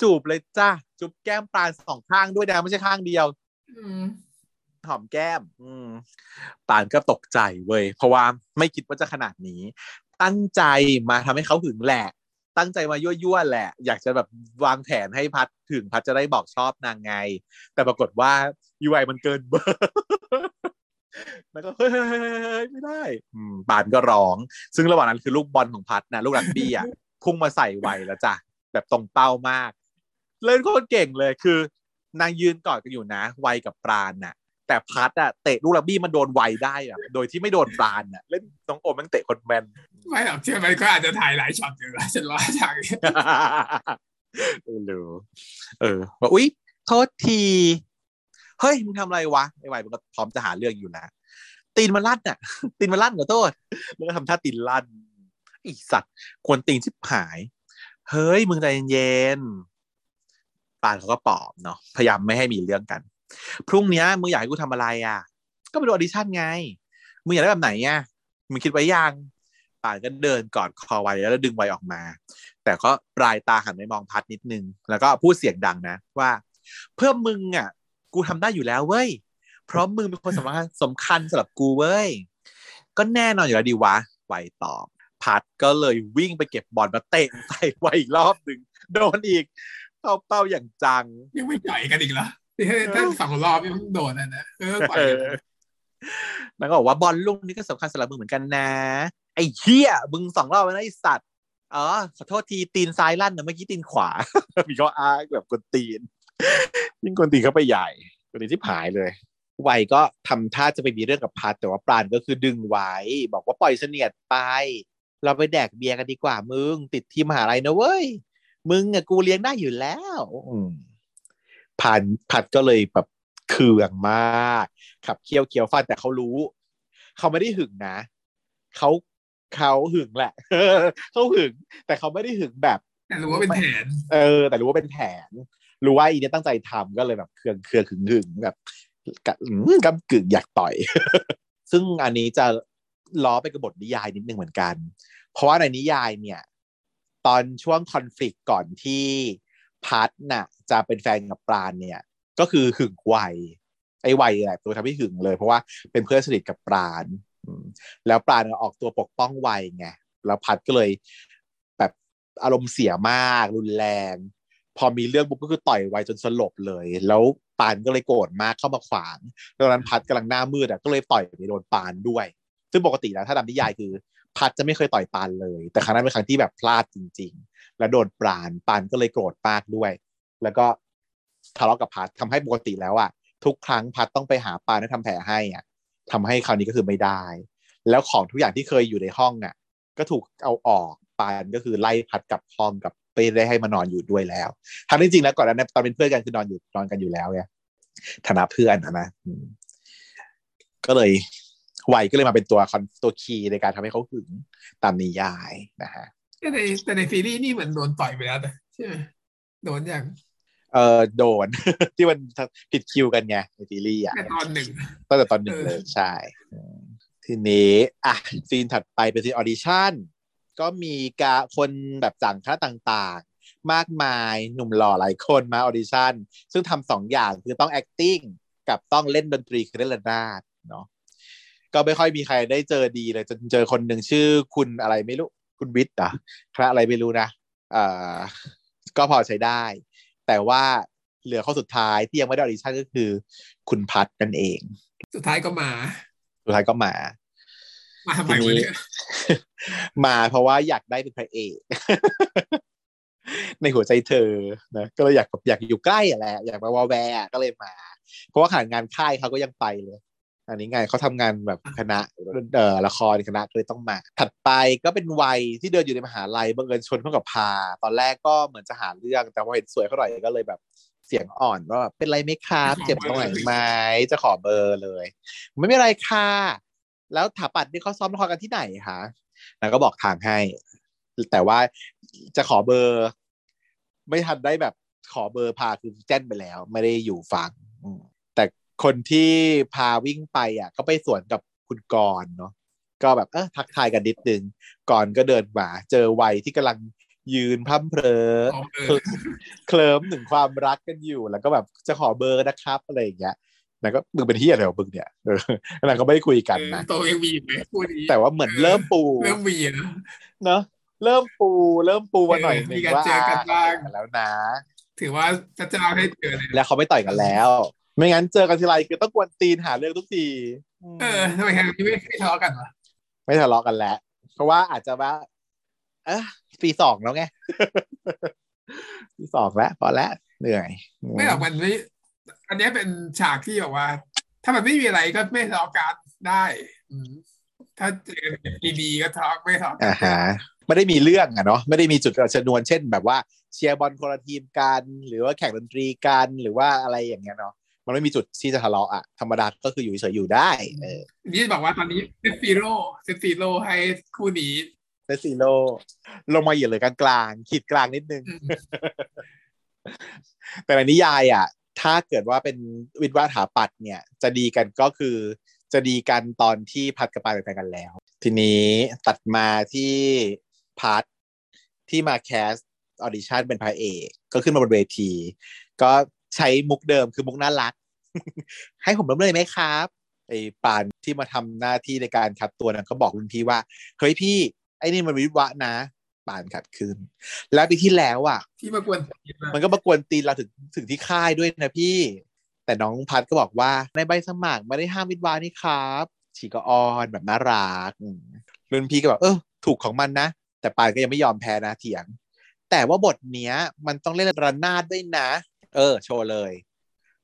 จูบเลยจ้าจูบแก้มปราณสองข้างด้วยนะไม่ใช่ข้างเดียวอืม หอมแก้ม อืมปานก็ตกใจเว้ยเพราะว่าไม่คิดว่าจะขนาดนี้ ตั้งใจมาทำให้เขาหึงแหละตั้งใจมายั่วๆแหละ อยากจะแบบวางแผนให้พัดถึงพัดจะได้บอกชอบนางไง แต่ปรากฏว่ายูไอมันเกินเบอร์แล้วก็เฮ้ยไม่ได้ปานก็ร้อง ซึ่งระหว่างนั้นคือลูกบอลของพัดนะลูกรักบี้อะพุ่งมาใส่ไวแล้วจ้ะแบบตรงเป้ามาก เล่นโคตรเก่งเลยคือนางยืนกอดกันอยู่นะ ไวกับปราณน่ะ แต่พัดอะเตะลูกรักบี้มันโดนไวได้แบบโดยที่ไม่โดนปราณน่ะเล่นน้องโอมมันเตะคนแมนไม่หรอกเชื่อมันก็อาจจะถ่ายหลายช็อตอยู่นะฉันว่าฉากนี้ไม่รู้เออว่าอุ๊ยโทษทีเฮ้ยมึงทำอะไรวะไอ้ไวมันก็พร้อมจะหาเรื่องอยู่แล้วตีนมันลั่นอะตีนมันลั่นขอโทษแล้วก็ทำท่าตีนลั่นไอ้สัตว์กวนตีนชิบหาย เฮ้ยมึงใจเย็นๆปราณเขาก็ปลอบเนาะพยายามไม่ให้มีเรื่องกัน พรุ่งเนี้ยมึงอยากให้กูทำอะไรอะ ก็ไปดู audition ไงมึงอยากได้แบบไหนอะมึงคิดไว้ยังปราณก็เดินกอดคอไว้แล้วดึงไว้ออกมา แต่ก็ปรายตาหันไปมองพัดนิดนึง แล้วก็พูดเสียงดังนะ ว่า เพื่อมึงอะ กูทำได้อยู่แล้วเว้ยเพราะมึงเป็นคนสำคัญสำคัญสำหรับกูเว้ยก็แน่นอนอยู่แล้วดีวะไวตอบพัดก็เลยวิ่งไปเก็บบอลมาเตะใส่ไวอีกรอบหนึ่งโดนอีกเข้าเป้าอย่างจังยังไม่จ่อยกันอีกเหรอ ถ้าสองรอบยังโดนอะนะเออปล่อยเออแล้วก็บอกว่าบอลลูกนี้ก็สำคัญสำหรับมึงเหมือนกันนะ ไอ้เหี้ยมึงสองรอบแล้วนะไอ้สัตว์อ๋อขอโทษทีตีนซ้ายลั่นนะเมื่อกี้ตีนขวามีข้ออ้างแบบกวนตีน ยิ่งกวนตีนเข้าไปใหญ่กวนตีนที่ผายเลยไวก็ทำท่าจะไปมีเรื่องกับพัดแต่ว่าปราณก็คือดึงไว้ บอกว่าปล่อยเสนียดไป เราไปแดกเบียร์กันดีกว่ามึง ติดทีมมหาลัยนะเว้ย มึงอะกูเลี้ยงได้อยู่แล้ว อื มผ่านผัดก็เลยแบบเคืองมาก ขับเคี้ยวเคี้ยวฟันแต่เขารู้ เขาไม่ได้หึงนะเขาเขาหึงแหละเขาหึง แต่เขาไม่ได้หึงแบบแต่รู้ว่าเป็นแผน เออ แต่รู้ว่าเป็นแผน รู้ว่าอีเนี่ยตั้งใจทำก็เลยแบบเครืองเครืองหึงหึงแบบกะอืมกำกึ่งอยากต่อย ซึ่งอันนี้จะล้อไปกับบทนิยายนิดนึงเหมือนกัน เพราะว่าในนิยายเนี่ย ตอนช่วงคอน FLICT ก่อนที่ พัทน่ะ จะเป็นแฟนกับปราณเนี่ย ก็คือหึงไวไอ้ไวแหละตัวทำให้หึงเลย เพราะว่าเป็นเพื่อนสนิทกับปราณแล้วปราณออกตัวปกป้องไวไงแล้วพัดก็เลย แบบอารมณ์เสียมากรุนแรง พอมีเรื่องปุ๊บก็คือต่อยไวจนสลบเลย แล้วปานก็เลยโกรธมากเข้ามาขวางตอนนั้นพัดกำลังหน้ามืดอะก็เลยต่อยไปโดนปานด้วย ซึ่งปกติแล้วถ้าดำนิยายคือ พัดจะไม่เคยต่อยปานเลย แต่ครั้งนั้นเป็นครั้งที่แบบพลาดจริง ๆ แล้วโดนปานปานก็เลยโกรธมากด้วย แล้วก็ทะเลาะกับพัดทำให้ปกติแล้วอะทุกครั้งพัดต้องไปหาปานให้ทำแผลให้อะทำให้คราวนี้ก็คือไม่ได้ แล้วของทุกอย่างที่เคยอยู่ในห้องอะ ก็ถูกเอาออกปานก็คือไล่พัดกลับห้องกับไปได้ให้มานอนอยู่ด้วยแล้วทั้งที่จริงแล้วก่อนหนานั้นตอนเป็นเพื่อนกันคือนอนอยู่นอนกันอยู่แล้วไงฐานะเพื่อนอะนะก็เลย ไวก็เลยมาเป็นตัวคอนตัวคีย์ในการทำให้เขาหึงตามนิยายนะฮะแต่ในแต่ในซีรีส์นี่เหมือนโดนต่อยไปแล้วนะใช่ไหมโดนอย่างเออโดน ที่มันผิดคิวกันไงในซีรีส์อะแค่ตอนหนึ่งตั้งแต่ตอนหนึ่งเออเลยใช่อืมทีนี้อะ scene ถัดไปเป็น scene audition ก็มีคนแบบจากคณะต่างๆ มากมายหนุ่มหล่อหลายคนมา audition ซึ่งทำสองอย่างคือต้อง acting กับต้องเล่นดนตรีคือเล่นระนาดเนาะ ก็ไม่ค่อยมีใครได้เจอดีเลยจนเจอคนหนึ่งชื่อคุณอะไรไม่รู้ คุณวิทย์เหรอะคณะอะไรไม่รู้นะอ่าก็พอใช้ได้ แต่ว่าเหลือข้อสุดท้ายที่ยังไม่ได้ audition ก็คือ คุณพัดนั่นเอง สุดท้ายก็มา สุดท้ายก็มา มาทำไมทีวะนี้เนี่ยมาเพราะว่าอยากได้เป็นพระเอกในหัวใจเธอนะก็เลยอยากแบบอยากอยู่ใกล้อะแหละอยากมาวอลแวร์ก็เลยมา เพราะว่าขนาดงานค่ายเขาก็ยังไปเลย อันนี้ไงเขาทำงานแบบคณะเอ่อละครคณะก็เลยต้องมา ถัดไปก็เป็นวัยที่เดินอยู่ในมหาลัยบังเอิญชนเข้ากับพา ตอนแรกก็เหมือนจะหาเรื่องแต่พอเห็นสวยเขาหน่อยก็เลยแบบเสียงอ่อนว่าแบบเป็นไรไหมครับเจ็บตรงไหนไหมจะขอเบอร์เลย ไม่เป็นไรค่ะแล้วถาปัดนี่เขาซ้อมละครกันที่ไหนคะนางก็บอกทางให้ แต่ว่าจะขอเบอร์ ไม่ทันได้แบบขอเบอร์พาคือแจ้นไปแล้ว ไม่ได้อยู่ฟังอืมแต่ คนที่พาวิ่งไปอะ ก็ไปสวนกับคุณกรณ์เนาะก็แบบเออทักทายกันนิดนึงก่อนก็เดินมา เจอวัยที่กำลังยืนพร่ำเพลอขอเบอร์เคลิ้มถึงความรักกันอยู่ แล้วก็แบบจะขอเบอร์นะครับอะไรอย่างเงี้ยนางก็มึงเป็นที่อะไรของมึงเนี่ยเออแล้วนางก็ไม่ได้คุยกันนะเออโตยังมีอยู่ไหมพูดนี้แต่ว่าเหมือนเริ่มปู เริ่มมีนะเนาะเริ่มปู เริ่มปูมาหน่อยหเออนึมีงการว่าเจอกันบ้างอะแล้วนะ ถือว่าพระเจ้าให้เจอเลยแล้วเขาไม่ต่อยกันแล้ว ไม่งั้นเจอกันทีไรคือต้องกวนตีนหาเรื่องทุกทีมเออทำไมครั้งนี้ไม่ไม่ทะเลาะกันวะไม่ทะเลาะกันแล้ว เพราะว่าอาจจะว่า เออปีสองแล้วไงปีสองแล้วพอแล้วเหนื่อย ไม่หรอกมันไม่อันเนี้ยเป็นฉากที่แบบว่า ถ้ามันไม่มีอะไรก็ไม่ทะเลาะกันได้อืมถ้าเจอดีๆก็ทะเลาะไม่ทะเลาะกัอ่าฮะไม่ได้มีเรื่องอะเนาะไม่ได้มีจุดชนวนเช่นแบบว่าเชียร์บอลคนละทีมกัน หรือว่าแข่งดนตรีกันหรือว่าอะไรอย่างเงี้ยเนาะ มันไม่มีจุดที่จะทะเลาะอะธรรมดาก็คืออยู่เฉยๆอยู่ได้ เออนี่บอกว่าตอนนี้ set zero set zero ให้คู่นี้ set zeroลงมาเหยียดเลยกลางๆขีดกลางนิดนึงอืมแต่ในนิยายอะ ถ้าเกิดว่าเป็นวิทย์วาถาปัดเนี่ย จะดีกันก็คือจะดีกันตอนที่พัดกับปราณเป็นแฟนกันแล้ว ทีนี้ตัดมาที่พัดที่มา cast audition เป็นพระเอก ก็ขึ้นมาบนเวที ก็ใช้มุกเดิมคือมุกน่ารัก ให้ผมเริ่มเลยไหมครับไอ้ปราณที่มาทำหน้าที่ในการคัดตัวนั้นก็บอกรุ่นพี่ว่าเฮ้ยพี่ไอ้นี่มันวิศวะนะปราณขัดขึ้นแล้วปีที่แล้วอะ ที่มากวนตีนมามันก็มากวนตีนเราถึงถึงที่ค่ายด้วยนะพี่ แต่น้องพัดก็บอกว่าในใบสมัครไม่ได้ห้ามวิทย์วานี่ครับฉีกก็ออนแบบน่ารักอืมรุ่นพี่ก็บอกเออถูกของมันนะ แต่ปานก็ยังไม่ยอมแพ้นะเถียง แต่ว่าบทเนี้ย มันต้องเล่นระนาดด้วยนะ เออ โชว์เลย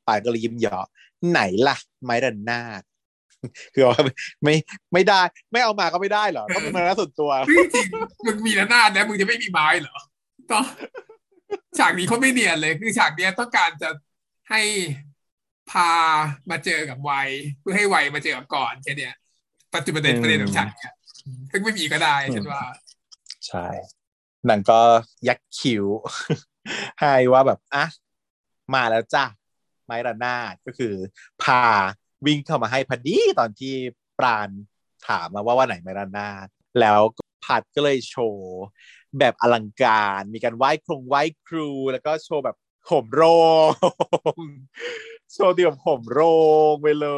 ปานก็เลยยิ้มเหยาะไหนล่ะ ไม้ระนาดคือว่าไม่ไม่ได้ ไม่เอามาก็ไม่ได้เหรอต้องเป็นมาระนาดส่วนตัวเฮ้ยจริงมึงมีระนาดนะมึงจะไม่มีไม้เหรอต้องฉากนี้เขาไม่เนียนเลย คือฉากเนี้ยต้องการจะให้พามาเจอกับวัยเพื่อให้วัยมาเจอกับก่อนแค่เนี้ยปัจจุบันเด็นอืมประเด็นของฉากเนี่ยซึ่งไม่มีก็ได้ฉันว่า ใช่หนังก็ยักคิ้วให้ว่าแบบอะ มาแล้วจ้ะไมระนาดก็คือ พาวิ่งเข้ามาให้พอดีตอนที่ปราณถามมาว่าว่าไหนไมระนาดแล้วพัดก็เลยโชว์แบบอลังการ มีการไหว้ครงไหว้ครู แล้วก็โชว์แบบห่มโรง โชว์ตีแบบห่มโรงไปเล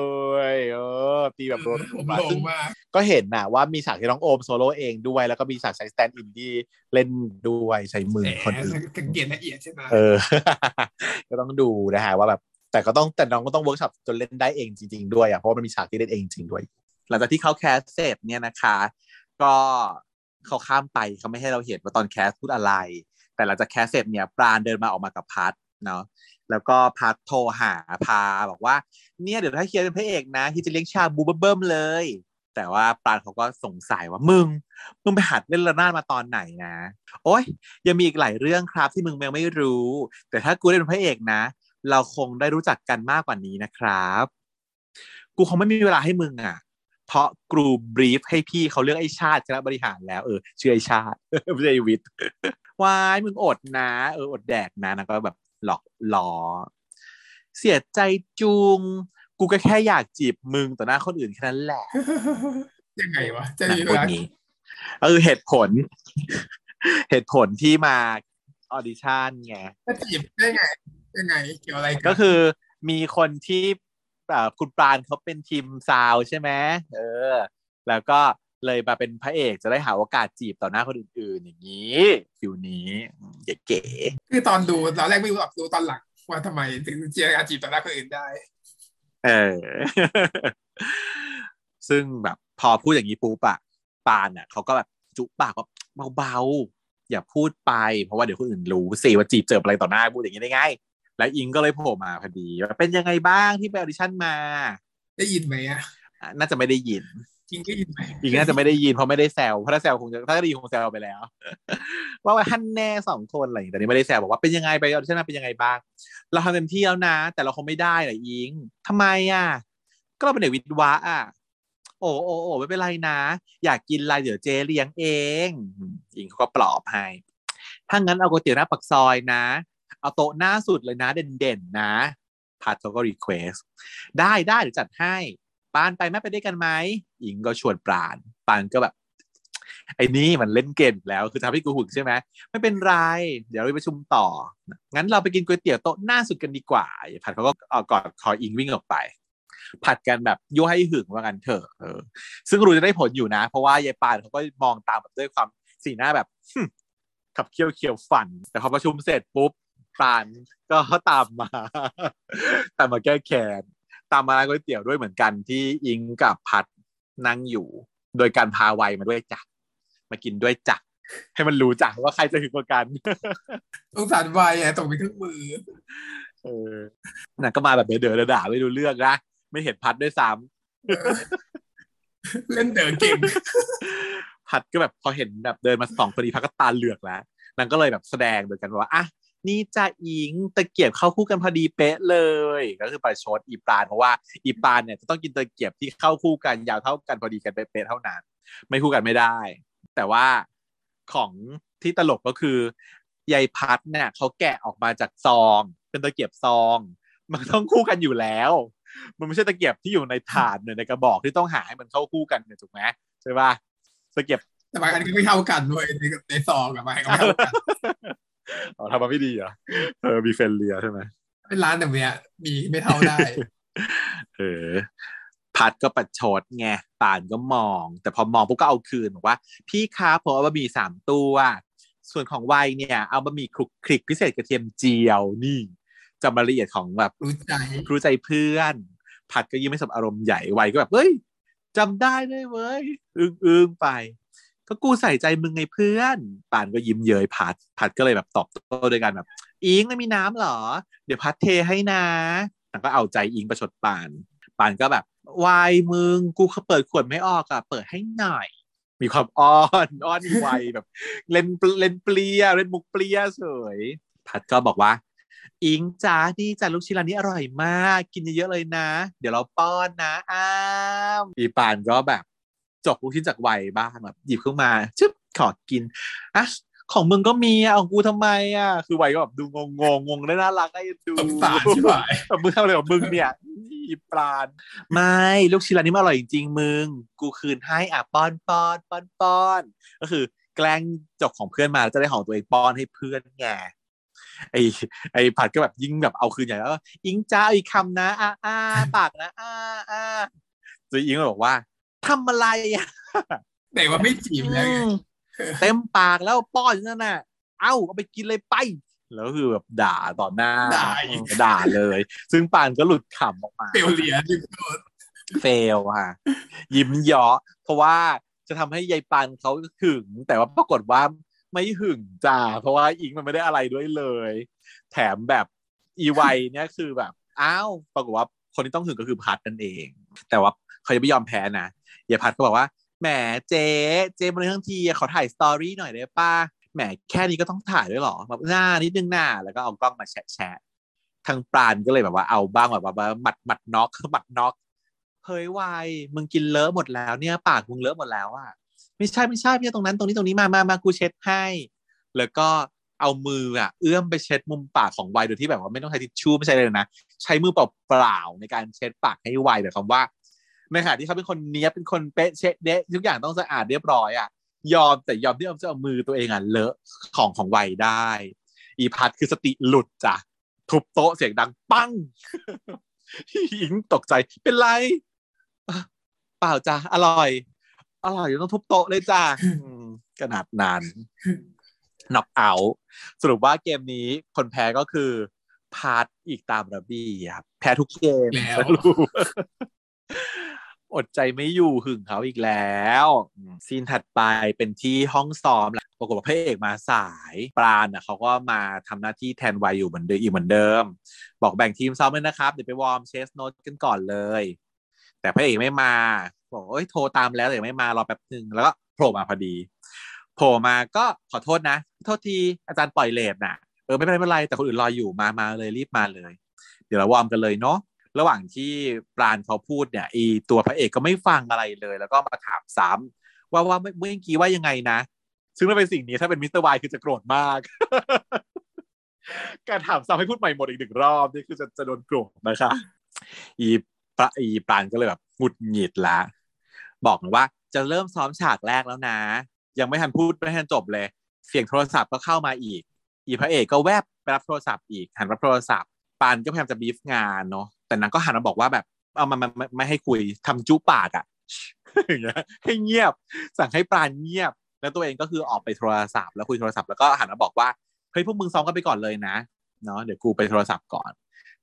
ย เออ ตีแบบโรผมมาลซึ่งงมากก็เห็นนะว่ามีฉากที่น้องโอมโซโล่เองด้วย แล้วก็มีฉากใช้สแตนด์อินที่เล่นด้วยใช้มือแหคนอื่นมสังเกตละเอียดใช่ไหมเออ ก็ต้องดูนะฮะว่าแบบ แต่ก็ต้องแต่น้องก็ต้องเวิร์กช็อปจนเล่นได้เองจริง ๆ ด้วยอะเพราะว่ามันมีฉากที่เล่นเองจริงด้วย หลังจากที่เขา cast เสร็จเนี่ยนะคะ ก็เขาข้ามไปเขาไม่ให้เราเห็นว่าตอน cast พูดอะไร แต่หลังจาก cast เสร็จเนี่ยปราณเดินมาออกมากับพัทเนาะ แล้วก็พัทโทรหาพาบอกว่า เนี่ยเดี๋ยวถ้าเคียร์เป็นพระเอกนะที่จะเลี้ยงชาบูเบิ้มเลย แต่ว่าปราณเขาก็สงสัยว่ามึง มึงไปหัดเล่นระนาดมาตอนไหนนะ โอ๊ยยังมีอีกหลายเรื่องครับที่มึงยังไม่รู้ แต่ถ้ากูได้เป็นพระเอกนะ เราคงได้รู้จักกันมากกว่านี้นะครับ กูคงไม่มีเวลาให้มึงอะเพราะกรูบรีฟให้พี่เขาเลือกไอ้ชาติคณะบริหารแล้วเออชื่อไอ้ชาติไม่ใช่อวิทย์วายมึงอดนะ เอออดแดกนะนะก็แบบ หลอกล้อเสียใจจุง กูก็แค่อยากจีบมึงต่อหน้าคนอื่นแค่นั้นแหละ ยังไงวะจะหนัมีงเวบทลานี้เออเหตุผล เหตุผลที่มาออดิชั่นไงจะจีบได้ไงยังไงเกี่ยวอะไรนก็คือมีคนที่เอ่อคุณปราณเขาเป็นทีมซาวด์ใช่ไหมเออ แล้วก็ เลยมาเป็นพระเอกจะได้หาโอกาสจีบต่อหน้าคนอื่นๆ อย่างนี้ฟิวนี้อืมเก๋คือตอนดูตอนแรกไม่รู้หรอกดูตอนหลังว่าทำไมถึงเจรจาจีบต่อหน้าคนอื่นได้ๆเออ ซึ่งแบบพอพูดอย่างนี้ปุ๊บอะปานอะเขาก็แบบจุ๊ปากว่าเบาๆอย่าพูดไป เพราะว่าเดี๋ยวคนอื่นรู้สิว่าจีบเจออะไรต่อหน้าพูดอย่างนี้ได้ไง แล้วอิงก็เลยโผล่มาพอดีว่าเป็นยังไงบ้างที่ไป audition มา ได้ยินไหมอะอะน่าจะไม่ได้ยิน จริงก็ยินไหมอีกน่าจะไม่ได้ยินเพราะไม่ได้แซวเพราะถ้าแซวคงจะถ้าได้ยินคงแซวไปแล้วว่าว่าฮันแน่สองคนอะไรอย่างนี้แต่นี่ไม่ได้แซวบอกว่าเป็นยังไงไป audition มาเป็นยังไงบ้าง เราทำเต็มที่แล้วนะ แต่เราคงไม่ได้เหรออิงทำไมอะ ก็เราเป็นเด็กวิทย์วะอะโอ้โอ้โอ้ไม่เป็นไรนะ อยากกินอะไรเดี๋ยวเจเลี้ยงเองอิงเขาก็ปลอบให้ถ้างั้นเอาก๋วยเตี๋ยวหน้าปักซอยนะ เอาโต๊ะหน้าสุดเลยนะเด่นๆนะพัดเขาก็รีเควสได้ได้เดี๋ยวจัดให้ ปานไปแม่ไปด้วยกันไหมหญิงก็ชวนปาณปานก็แบบ ไอ้นี่มันเล่นเกมแล้วคือทำให้กูหึงใช่ไหมไม่เป็นไร เดี๋ยวเราไปประชุมต่อ งั้นเราไปกินก๋วยเตี๋ยวโต๊ะหน้าสุดกันดีกว่าผัดเขาก็เอากอดคออิงวิ่งออกไป ผัดกันแบบยั่วให้หึงว่ากันเถอะเออ ซึ่งรู้จะได้ผลอยู่นะ เพราะว่ายายปานเขาก็มองตามแบบด้วยความสีหน้าแบบขับเคี้ยวเคี้ยวฟัน แต่พอประชุมเสร็จปุ๊บปานก็ตามมา ตามมาแก้แค้น ตามมาร้านก๋วยเตี๋ยวด้วยเหมือนกันที่อิงกับพัดนั่งอยู่ โดยการพาไวยมาด้วยจ้ะมากินด้วยจ้ะให้มันรู้จักว่าใครจะถึงกว่ากันสงสารวัยอะตกไปทั้งมือ เออน่ะก็มาแบบเดือดๆด่าๆไม่รู้เรื่องนะไม่เห็นพัดด้วยซ้เล่นเด๋อเก่งำพัดก็แบบพอเห็นแบบเดินมาสองคนนี้พัดก็ตาเหลือกแล้วนางก็เลยแบบแสดงโดยกันว่าอะ นี่จะอิงตะเกียบเข้าคู่กันพอดีเป๊ะเลย ก็คือประชดอีปาณเพราะว่าอีปาณเนี่ยจะต้องกินตะเกียบที่เข้าคู่กันยาวเท่ากันพอดีกันเป๊ะๆเท่านั้น ไม่คู่กันไม่ได้ แต่ว่าของที่ตลกก็คือยายพัดเนี่ยเขาแกะออกมาจากซอง เป็นตะเกียบซอง มันต้องคู่กันอยู่แล้ว มันไม่ใช่ตะเกียบที่อยู่ในถาดเนี่ยในกระบอกที่ต้องหาให้มันเข้าคู่กันเนี่ยถูกไหมใช่ป่ะตะเกียบแต่บางอันก็ไม่เท่ากันด้วยในในซองกับบางอันก็ไม่เท่ากัน อ๋อทำมาไม่ดีเหรอเออมีเฟนเลียใช่ไหมเป็นร้านแบบเนี้ยมีไม่เท่าได้ เออ พัดก็ประชดไงป่านก็มอง แต่พอมองปุ๊บก็เอาคืนบอกว่า พี่ครับผมเอาบะหมี่สามตัว ส่วนของวัยเนี่ย เอาบะหมี่คลุกคลิกพิเศษกระเทียมเจียวนี่จำรายละเอียดของแบบรู้ใจรู้ใจเพื่อน พัดก็ยิ้มไม่สบอารมณ์ใหญ่วัยก็แบบเฮ้ยจำได้เลยเว้ยอึ้งอึ้งๆไป ก็กูใส่ใจมึงไงเพื่อน ป่านก็ยิ้มเย้ยพัดพัดก็เลยแบบตอบโต้ด้วยกันแบบ อิงไม่มีน้ำเหรอ เดี๋ยวพัดเทให้นะนางก็เอาใจอิงประชดป่าน ป่านก็แบบวายมึงกูเปิดขวดไม่ออกอะเปิดให้หน่อย มีความอ้อนอ้อนวัยแบบ เล่นเล่นเปรี้ยเล่นมุกเปรี้ยเฉยพัดก็บอกว่า อิงจ้านี่จ้าลูกชิ้นร้านนี้อร่อยมาก กินเยอะๆเลยนะ เดี๋ยวเราป้อนนะอ้ามอีปานก็แบบ จกลูกชิ้นจากวัยบ้างแบบหยิบขึ้นมาชึบขอกินอะของมึงก็มีอะของกูทำไมอะคือวัยก็แบบดูงงงงงได้น่ารักไอ้ดูสงสารใช่ไหมแบบมึงทำอะไรกับมึงเนี่ยอีปลานไม่ลูกชิ้นร้านนี้มันอร่อยจริงๆมึง กูคืนให้อะป้อนป้อนป้อนป้อนก็คือ แกล้งจกของเพื่อนมาแล้วจะได้ของตัวเองป้อนให้เพื่อนไงไอไอผัดก็แบบยิ่งแบบเอาคืนใหญ่แล้วก็อิงจ้าอีกคำนะอ้าอ้าปากนะอ้าอ้าจอิงก็บอกว่า ทำอะไรอะแต่ว่าไม่จีบแล้วไงเต็มปากแล้วป้อนอยู่นั่นน่ะ เอ้าเอาไปกินเลยไป แล้วก็คือแบบด่าต่อหน้าด่าอีกด่าเลย ซึ่งปานก็หลุดขำออกมาเปลวเหรียญอยู่โดนเฟลค่ะยิ้มเยาะเพราะว่าจะทำให้ยายปันเขาหึง แต่ว่าปรากฏว่าไม่หึงจ้าเพราะว่าอิงมันไม่ได้อะไรด้วยเลย แถมแบบอีไวเนี่ยคือแบบอ้าวปรากฏว่าคนที่ต้องหึงก็คือพัดนั่นเอง แต่ว่าเขาจะไม่ยอมแพ้นะ ยายพัดก็บอกว่าแหมเจ๊เจ๊มาเลยทั้งทีขอถ่ายสตอรี่หน่อยได้ป้าแหมแค่นี้ก็ต้องถ่ายด้วยเหรอแบบหน้านิดนึงหน้าแล้วก็เอากล้องมาแชะแชะทางปราณก็เลยแบบว่าเอาบ้างแบบว่าหมัดหมัดน็อกหมัดน็อกเฮ้ยวายมึงกินเลอะหมดแล้วเนี่ยปากมึงเลอะหมดแล้วอะไม่ใช่ไม่ใช่พี่ตรงนั้นตรงนี้ตรงนี้มามามากูเช็ดให้ แล้วก็เอามืออะเอื้อมไปเช็ดมุมปากของวายโดยที่แบบว่าไม่ต้องใช้ทิชชู่ไม่ใช่เลยนะ ใช้มือเปล่าๆในการเช็ดปากให้วายแต่คำว่า ในขณะที่เขาเป็นคนเนี้ยบเป็นคนเป๊ะเช็ดเดะทุกอย่างต้องสะอาดเรียบร้อยอะยอมแต่ยอมที่เอาจะเอามือตัวเองอะเลอะของของวายได้ อีพัดคือสติหลุดจ้ะทุบโต๊ะเสียงดังปังหญิงตกใจเป็นไร เปล่าจ้ะอร่อย อร่อยต้องทุบโต๊ะเลยจ้ะอืมขนาดนั้นน็อกเอาสรุปว่าเกมนี้คนแพ้ก็คือพาร์ทอีกตามระเบียบแพ้ทุกเกมแล้วสรุป อดใจไม่อยู่หึงเขาอีกแล้ว scene ถัดไปเป็นที่ห้องซ้อมแหละปรากฏว่าพระเอกมาสายปราณน่ะเขาก็มาทำหน้าที่แทนวายอยู่เหมือนเดิมอีกเหมือนเดิม บอกแบ่งทีมซ้อมเลยนะครับ เดี๋ยวไป warm chest note กันก่อนเลย แต่พระเอกไม่มา บอกเอ้ยโทรตามแล้วแต่ยังไม่มารอแป๊บหนึ่งแล้วก็โผล่มาพอดีโผล่มาก็ขอโทษนะ โทษทีอาจารย์ปล่อย late น่ะเออไม่เป็นไรไม่เป็นไรแต่คนอื่นรออยู่มามาเลยรีบมาเลย เดี๋ยวเรา warm กันเลยเนาะ ระหว่างที่ปราณเขาพูดเนี่ยอีตัวพระเอกก็ไม่ฟังอะไรเลย แล้วก็มาถามซ้ำว่าว่าเมื่อเมื่อกี้ว่ายังไงนะ ซึ่งถ้าเป็นสิ่งนี้ถ้าเป็นมิสเตอร์วายคือจะโกรธมาก การถามซ้ำให้พูดใหม่หมดอีกหนึ่งรอบนี่คือจะจะโดนโกรธนะคะอีปะอีปรานก็เลยแบบหงุดหงิดละ บอกว่าจะเริ่มซ้อมฉากแรกแล้วนะ ยังไม่ทันพูดไม่ทันจบเลย เสียงโทรศัพท์ก็เข้ามาอีก อีพระเอกก็แวบไปรับโทรศัพท์อีกหันรับโทรศัพท์ปานก็พยายามจะบีฟงานเนาะ แต่นางก็หันมาบอกว่าแบบเอามามาไม่ไม่ให้คุยทำจุปากอะอย่างเงี้ยให้เงียบ สั่งให้ปราณเงียบ แล้วตัวเองก็คือออกไปโทรศัพท์แล้วคุยโทรศัพท์แล้วก็หันมาบอกว่าเฮ้ยพวกมึงซ้อมกันไปก่อนเลยนะเนาะเดี๋ยวกูไปโทรศัพท์ก่อน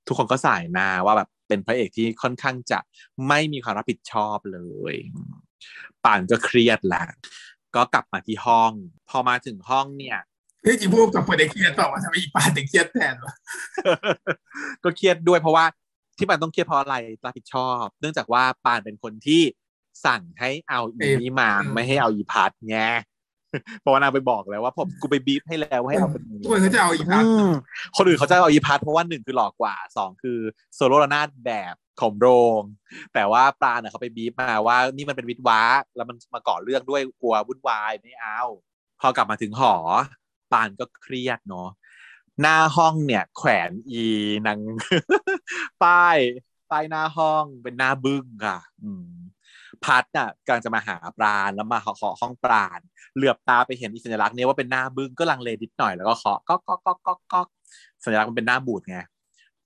ทุกคนก็สายหน้าว่าแบบเป็นพระเอกที่ค่อนข้างจะไม่มีความรับผิดชอบเลย ป่านก็เครียดแหละก็กลับมาที่ห้อง พอมาถึงห้องเนี่ยเฮ้ยจริงพูดกับคนได้เครียดเปล่าว่าทำไมอีปาถึงเครียดแทนวะก็เครียดด้วยเพราะว่า ที่ปานต้องเครียดเพราะอะไรรับผิดชอบ เนื่องจากว่าปานเป็นคนที่สั่งให้เอาอีเอ้ยนี่มาอืมไม่ให้เอาอีพัดไงเพราะว่านางไปบอกแล้วว่าผมกูไปบีบให้แล้วว่าให้เอาคนนี้ทุกคนเขาจะเอาอีพัทอืมคนอื่นเขาจะเอาอีพัทเพราะว่าหนึ่งคือหลอกกว่าสองคือโซโลระนาดแบบของโรง แต่ว่าปราณน่ะเขาไปบีบมาว่านี่มันเป็นวิทวะแล้วมันมาก่อเรื่องด้วยกลัววุ่นวายไม่เอา พอกลับมาถึงหอปานก็เครียดเนาะ หน้าห้องเนี่ย แขวนอีนางป้ายป้ายหน้าห้องเป็นหน้าบึ้งค่ะ อืมพัดน่ะกำลังจะมาหาปราณแล้วมาเคาะห้องปราณเหลือบตาไปเห็นอีสัญลักษณ์เนี้ยว่าเป็นหน้าบึ้งก็ลังเลนิดหน่อยแล้วก็เคาะก็ก็ก็ก็ก็สัญลักษณ์มันเป็นหน้าบูดไง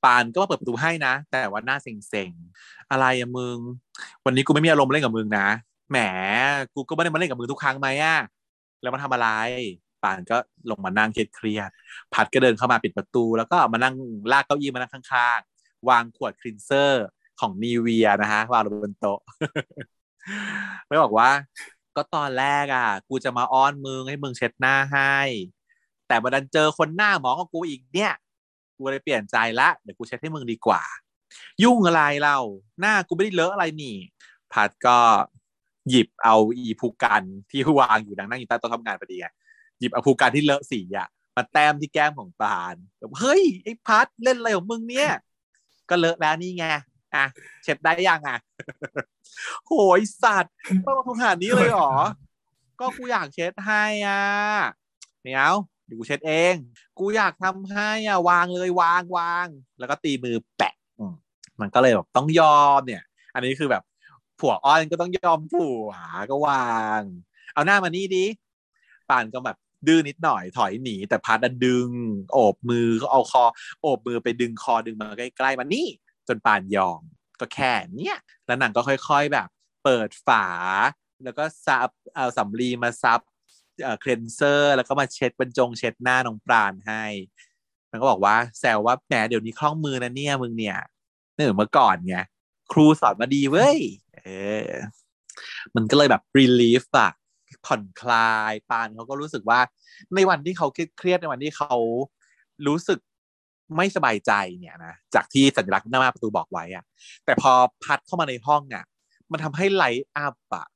ปานก็มาเปิดประตูให้นะ แต่ว่าหน้าเซ็งๆอะไรอะมึง วันนี้กูไม่มีอารมณ์เล่นกับมึงนะแหมกูก็ไม่ได้มาเล่นกับมึงทุกครั้งไหมอะแล้วมาทำอะไร ปานก็ลงมานั่งเครียดๆพัดก็เดินเข้ามาปิดประตู แล้วก็มานั่งลากเก้าอี้มานั่งข้างๆ วางขวดคลีนเซอร์ของนีเวียนะฮะวางลงบนโต๊ะไม่บอกว่า ก็ตอนแรกอะ กูจะมาอ้อนมึงให้มึงเช็ดหน้าให้ แต่บัดันเจอคนหน้าหมองกับกูอีกเนี่ย กูเลยเปลี่ยนใจละเดี๋ยวกูเช็ดให้มึงดีกว่า ยุ่งอะไรเราหน้ากูไม่ได้เลอะอะไรนี่พัดก็หยิบเอาอีภูกันที่วางอยู่ดังนั่งอยู่ใต้โต๊ะทำงานพอดีไง หยิบอภูกันที่เลอะสีอะมาแต้มที่แก้มของปานแบบเฮ้ยไอ้พัดเล่นอะไรของมึงเนี่ย ก็เลอะแล้วนี่ไงอะเช็ดได้ยังอะโหยสัตว์ต้องมาขนาดนี้เลยหรอ ก็กูอยากเช็ดให้อะเดี๋ยวเดี๋ยวกูเช็ดเอง กูอยากทำให้อะวางเลยวางวาง แล้วก็ตีมือแปะมมันก็เลยแบบต้องยอมเนี่ย อันนี้คือแบบผัวอ้อนก็ต้องยอมผัวก็วาง เอาหน้ามานี่ดิป่านก็แบบ ดื้อนิดหน่อยถอยหนี แต่พัดอะดึง โอบมือก็เอาคอ โอบมือไปดึงคอดึงมาใกล้ๆมานี่ จนปานยอมก็แค่เนี้ยแล้วหนังก็ค่อยๆแบบ เปิดฝา แล้วก็ซับเอาสำลีมาซับเอ่อ cleanser แล้วก็มาเช็ดบรรจงเช็ดหน้าน้องปราณให้ มันก็บอกว่าแซวว่าแหมเดี๋ยวนี้คล่องมือนะเนี่ยมึงเนี่ยนี่เหมือนเมื่อก่อนไงครูสอนมาดีเว้ยเออมันก็เลยแบบ relief อะ ผ่อนคลายปานเขาก็รู้สึกว่าในวันที่เขาเครียดๆในวันที่เขารู้สึกไม่สบายใจเนี่ยนะจากที่สัญลักษณ์หน้าประตูบอกไว้อะแต่พอพัดเข้ามาในห้องอะมันทำให้ light up อะ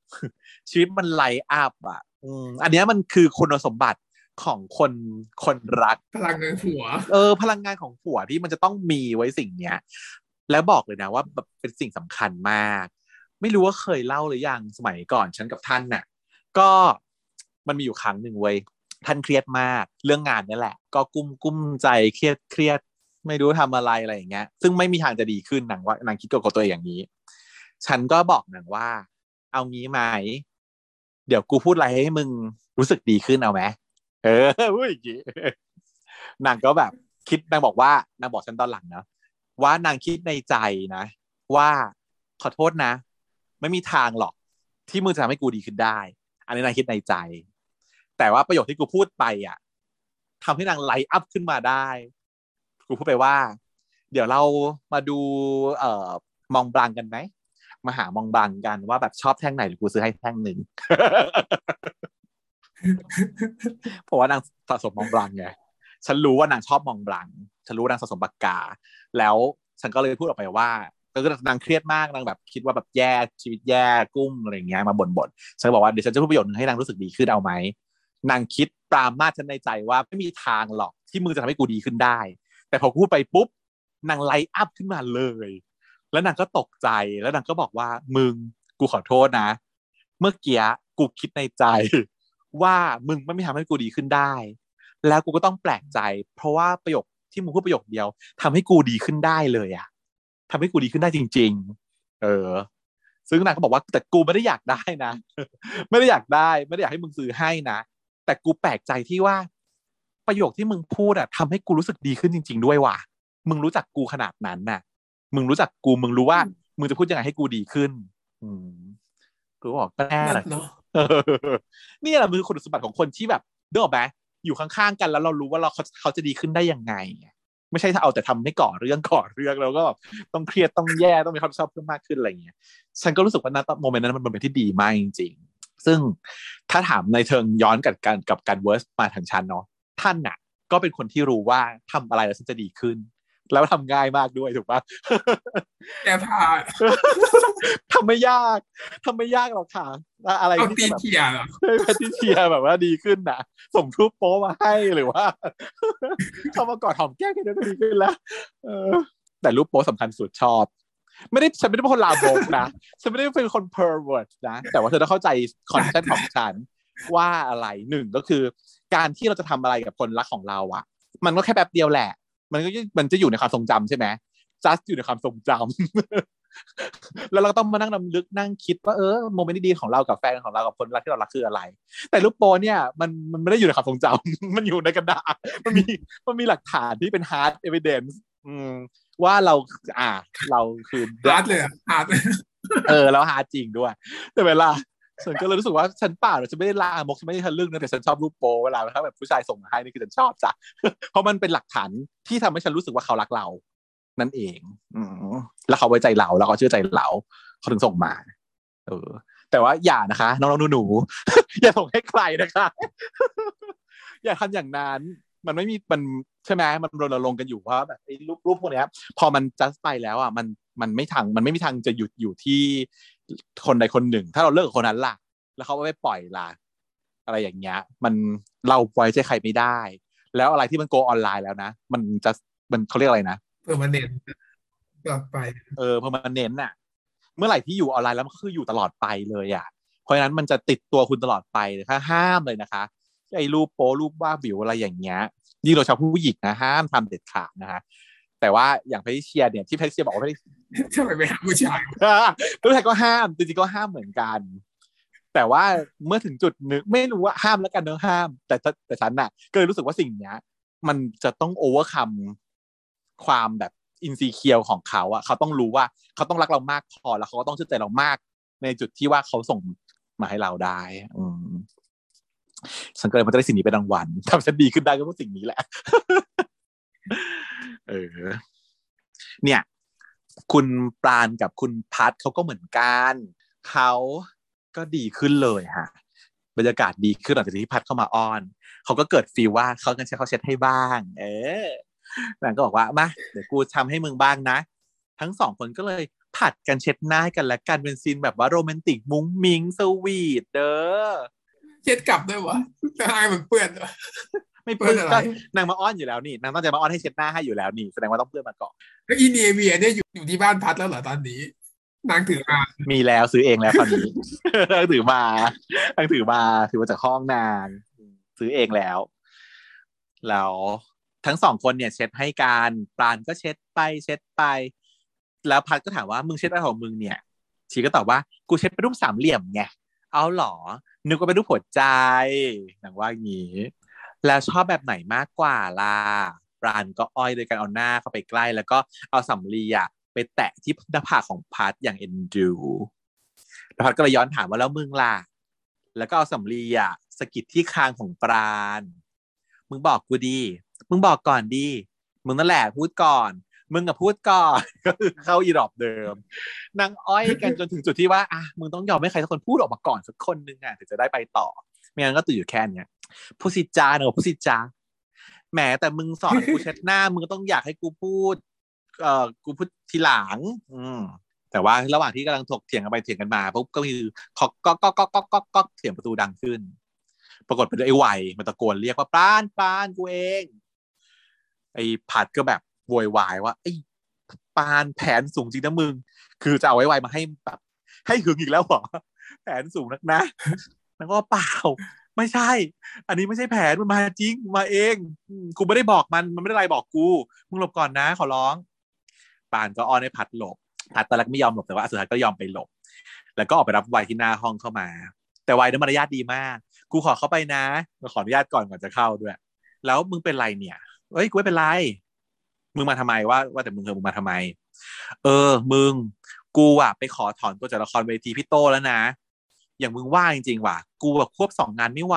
ชีวิตมัน light up อะอืมอันเนี้ยมันคือคุณสมบัติของคนคนรัก พลังเงินผัว เออ พลังงานของผัวที่มันจะต้องมีไว้สิ่งเนี้ย แล้วบอกเลยนะว่าแบบเป็นสิ่งสำคัญมาก ไม่รู้ว่าเคยเล่าหรือยังสมัยก่อนฉันกับท่านน่ะ ก็มันมีอยู่ครั้งหนึ่งเว้ยท่านเครียดมากเรื่องงานนี่แหละ ก็กุ้มกุ้มใจเครียดเครียดไม่รู้ทำอะไรอะไรอย่างเงี้ย ซึ่งไม่มีทางจะดีขึ้นนางว่านางคิดกับตัวเองอย่างนี้ ฉันก็บอกนางว่า เอางี้ไหมเดี๋ยวกูพูดอะไรให้มึงรู้สึกดีขึ้นเอาไหมเออพูดอย่างงี้นางก็แบบคิดนางบอกว่านางบอกฉันตอนหลังนะว่านางคิดในใจนะ ว่าขอโทษนะ ไม่มีทางหรอก ที่มึงจะทำให้กูดีขึ้นได้ อันนี้นางคิดในใจ แต่ว่าประโยคที่กูพูดไปอะทำให้นางไลท์อัพขึ้นมาได้ กูพูดไปว่า เดี๋ยวเรามาดูเอ่อมองบลังกันไหมมาหามองบลังกันว่าแบบชอบแท่งไหนหรือกูซื้อให้แท่งหนึ่งเพราะว่านางสะสมมองบลังไงฉันรู้ว่านางชอบมองบลังฉันรู้นางสะสมปากกา แล้วฉันก็เลยพูดออกไปว่า ก็คือนางเครียดมากนางแบบคิดว่าแบบแย่ชีวิตแย่กุ้มอะไรอย่างเงี้ยมาบ่นบ่นๆฉันก็บอกว่าเดี๋ยวฉันจะพูดประโยชน์หนึ่งให้นางรู้สึกดีขึ้นเอาไหมนางคิดปรามาฉันในใจว่าไม่มีทางหรอกที่มึงจะทำให้กูดีขึ้นได้ แต่พอพูดไปปุ๊บนางไลอัพขึ้นมาเลย แล้วนางก็ตกใจแล้วนางก็บอกว่ามึงกูขอโทษนะ เมื่อกี้กูคิดในใจ ว่ามึงไม่มีทางให้กูดีขึ้นได้ แล้วกูก็ต้องแปลกใจ เพราะว่าประโยคที่มึงพูดประโยคเดียวทำให้กูดีขึ้นได้เลยอะ ทำให้กูดีขึ้นได้จริง ๆ เออ ซึ่งนางก็บอกว่าแต่กูไม่ได้อยากได้นะ ไม่ได้อยากได้ไม่ได้อยากให้มึงซื้อให้นะ แต่กูแปลกใจที่ว่า ประโยคที่มึงพูดอะทำให้กูรู้สึกดีขึ้นจริง ๆ ด้วยว่ะ มึงรู้จักกูขนาดนั้นน่ะ มึงรู้จักกูมึงรู้ว่า มึงจะพูดยังไงให้กูดีขึ้น อืมกูบอกก็แน่แหละเนาะเออนี่แหละมือคุณสมบัติของคนที่แบบนึกออกไหมอยู่ข้างๆกันแล้วเรารู้ว่าเราเขาเขาจะดีขึ้นได้ยังไง ไม่ใช่ถ้าเอาแต่ทำให้ก่อเรื่องก่อเรื่องแล้วก็แบบต้องเครียดต้องแย่ต้องมีความชอบเพิ่มมากขึ้นอะไรอย่างเงี้ยฉันก็รู้สึกว่าณ moment นั้นมันเป็นที่ดีมากจริง ๆ ซึ่งถ้าถามในเชิงย้อนกับการกับการ reverse มาทางฉันเนาะท่านน่ะ ก็เป็นคนที่รู้ว่าทำอะไรแล้วฉันจะดีขึ้น แล้วทำง่ายมากด้วยถูกปะแก้ผ้าทำไม่ยากทำไม่ยากหรอกค่ะ อะไรเอาที่ตีจะแบบเทียร์เหรอให้แพทริเซียแบบว่าดีขึ้นนะส่งรูปโป๊มาให้หรือว่า เข้ามากอดหอมแก้มกันเดี๋ยวก็ดีขึ้นแล้วเออ แต่รูปโป๊สำคัญสุดชอบ ไม่ได้ฉันไม่ได้เป็นคนลาบกนะฉันไม่ได้เป็นคน pervert นะแต่ว่าเธอต้องเข้าใจconcept ของฉันว่าอะไรหนึ่งก็คือ การที่เราจะทำอะไรกับคนรักของเราอะมันก็แค่แป๊บเดียวแหละ มันก็มันจะอยู่ในความทรงจำใช่ไหม just อยู่ในความทรงจำแล้วเราก็ต้องมานั่งรำลึกนั่งคิดว่าเออ moment ดีๆของเรากับแฟนของเรากับคนรักที่เรารักคืออะไร แต่รูปโป๊เนี่ยมันมันไม่ได้อยู่ในความทรงจำมันอยู่ในกระดาษมันมีมันมีหลักฐานที่เป็น hard evidence อืมว่าเราอ่า เราคือ hard เลยอะ hard เออแล้ว hard จริงด้วย แต่เวลา ฉันก็เลยรู้สึกว่าฉันป่าฉันไม่ได้ลามกฉันไม่ได้ทะลึ่งนะแต่ฉันชอบรูปโป๊เวลาถ้าแบบผู้ชายส่งมาให้นี่คือฉันชอบจ้ะเพราะมันเป็นหลักฐานที่ทำให้ฉันรู้สึกว่าเขารักเรา นั่นเองอืมแล้วเขาไว้ใจเราแล้วเขาเชื่อใจเราเขาถึงส่งมา เออ แต่ว่าอย่านะคะน้องๆหนูๆอย่าส่งให้ใครนะคะ อย่าทำอย่างนั้นมันไม่มีมันใช่ไหมมันรณรงค์กันอยู่ว่าแบบไอ้รูปรูปพวกเนี้ย พอมันจัดไปแล้วอะมันมันไม่ทางมันไม่มีทางจะหยุดอยู่ที่ คนใดคนหนึ่ง ถ้าเราเลิกกับคนนั้นล่ะ แล้วเขาไม่ปล่อยล่ะ อะไรอย่างเงี้ย มันเราไว้ใจใครไม่ได้ แล้วอะไรที่มันโกออนไลน์แล้วนะ มันจะมันเขาเรียกอะไรนะเพื่อมาเน้นต่อไป เออพอมันเน้นน่ะ เมื่อไหร่ที่อยู่ออนไลน์แล้วมันก็คืออยู่ตลอดไปเลยอะ เพราะฉะนั้นมันจะติดตัวคุณตลอดไปนะคะห้ามเลยนะคะไอ้รูปโป๊รูปวาบหวิวอะไรอย่างเงี้ยยิ่งเราชาวผู้หญิงนะห้ามทำเด็ดขาดนะคะ แต่ว่าอย่างแพทริเชียเนี่ยที่แพทริเชียบอกว่าแพทริทำไมไปหาผู้ชายผู้ชายก็ห้ามจริงๆก็ห้ามเหมือนกัน แต่ว่าเมื่อถึงจุดหนึ่งไม่รู้ว่าห้ามแล้วกันเนอะห้ามแต่แต่แต่ฉันน่ะ ก็เลยรู้สึกว่าสิ่งเนี้ย มันจะต้อง overcome ความแบบ insecure ของเขาอะเขาต้องรู้ว่าเขาต้องรักเรามากพอแล้วเขาก็ต้องเชื่อใจเรามาก ในจุดที่ว่าเขาส่งมาให้เราได้ อืมฉันก็เลยมันจะได้สิ่งนี้เป็นรางวัลทำฉันดีขึ้นได้ก็เพราะสิ่งนี้แหละ เออ เนี่ย คุณปราณกับคุณพัทเขาก็เหมือนกันเขาก็ดีขึ้นเลยฮะบรรยากาศดีขึ้นหลังจากที่พัดเข้ามาอ้อนเขาก็เกิดฟีลว่าเขากันเช็ดเขาเช็ดให้บ้าง เออนางก็บอกว่ามาเดี๋ยวกูทำให้มึงบ้างนะ ทั้งสองคนก็เลยผัดกันเช็ดหน้ากันและกันเป็นซีนแบบว่าโรแมนติกมุ้งมิงสวีทเด้อเช็ดกลับด้วยวะจะให้มันเปื้อนวะ ไม่เพื่อนเพื่อนอะไรก็นางมาอ้อนอยู่แล้วนี่นางต้องใจมาอ้อนให้เช็ดหน้าให้อยู่แล้วนี่แสดงว่าต้องเพื่อนมาก่อนแล้วอีเนเวียเนี่ยอยู่อยู่ที่บ้านพัดแล้วเหรอตอนนี้นางถือมามีแล้วซื้อเองแล้วคราวนี้ถือมานางถือมาถือมาจากห้องนางซื้อเองแล้วแล้วทั้งสองคนเนี่ยเช็ดให้การปรานก็เช็ดไปเช็ดไป แล้วพัดก็ถามว่ามึงเช็ดอะไรของมึงเนี่ย ชีก็ตอบว่ากูเช็ดเป็นรูปสามเหลี่ยมไงเอาเหรอนึกว่าเป็นรูปหัวใจนางว่าอย่างนี้ แล้วชอบแบบไหนมากกว่าล่ะปรานก็อ้อยโดยการเอาหน้าเข้าไปใกล้ แล้วก็เอาสำลีอะไปแตะที่หน้าผากของพัดอย่างเอ็นดูพัดก็เลยย้อนถามว่าแล้วมึงล่ะ แล้วก็เอาสำลีอะสะกิดที่คางของปราณมึงบอกกูดี มึงบอกก่อนดี มึงนั่นแหละพูดก่อน มึงกับพูดก่อนก็คือเข้าอีรอบเดิมนางอ้อยกันจนถึงจุดที่ว่าอะมึงต้องยอมให้ใครสักคนพูดออกมาก่อนสักคนนึงอะถึงจะได้ไปต่อ ไม่งั้นก็ติดอยู่แค่เนี้ย พูดสิจาเนอะพูดสิจาแหมแต่มึงสอนกูเช็ดหน้า มึงก็ต้องอยากให้กูพูด เอ่อกูพูดทีหลัง อืมแต่ว่าระหว่างที่กำลังถกเถียงกันไปเถียงกันมาปุ๊บก็คือเคาะก็ก็ก็ก็ก็ก็เสียงประตูดังขึ้น ปรากฏเป็นไอ้ไวมันตะโกนเรียกว่าปานปานกูเอง ไอ้ผัดก็แบบโวยวายว่าไอ้ปานแผนสูงจริงนะมึง คือจะเอาไว้ไวมาให้แบบให้หึงอีกแล้วเหรอแผนสูงนักนะแล้วก็เปล่า ไม่ใช่ อันนี้ไม่ใช่แผนมันมาจริงมาเองกูไม่ได้บอกมันมันไม่ได้อะไรบอกกูมึงหลบก่อนนะขอร้องปานก็อ้อนให้พัดหลบพัดตอนแรกไม่ยอมหลบแต่ว่าสุดท้ายก็ยอมไปหลบ แล้วก็ออกไปรับไวที่หน้าห้องเข้ามา แต่ไวนั้นมารยาทดีมาก กูขอเข้าไปนะมาขออนุญาตก่อนก่อนจะเข้าด้วย แล้วมึงเป็นไรเนี่ยเอ้ยกูไม่เป็นไรมึงมาทำไมว่าว่าแต่มึงเออมึงมาทำไม เออ มึง กูอะไปขอถอนตัวจากละครเวทีพี่โตแล้วนะ อย่างมึงว่าจริงๆว่ะกูแบบควบสองงานไม่ไหว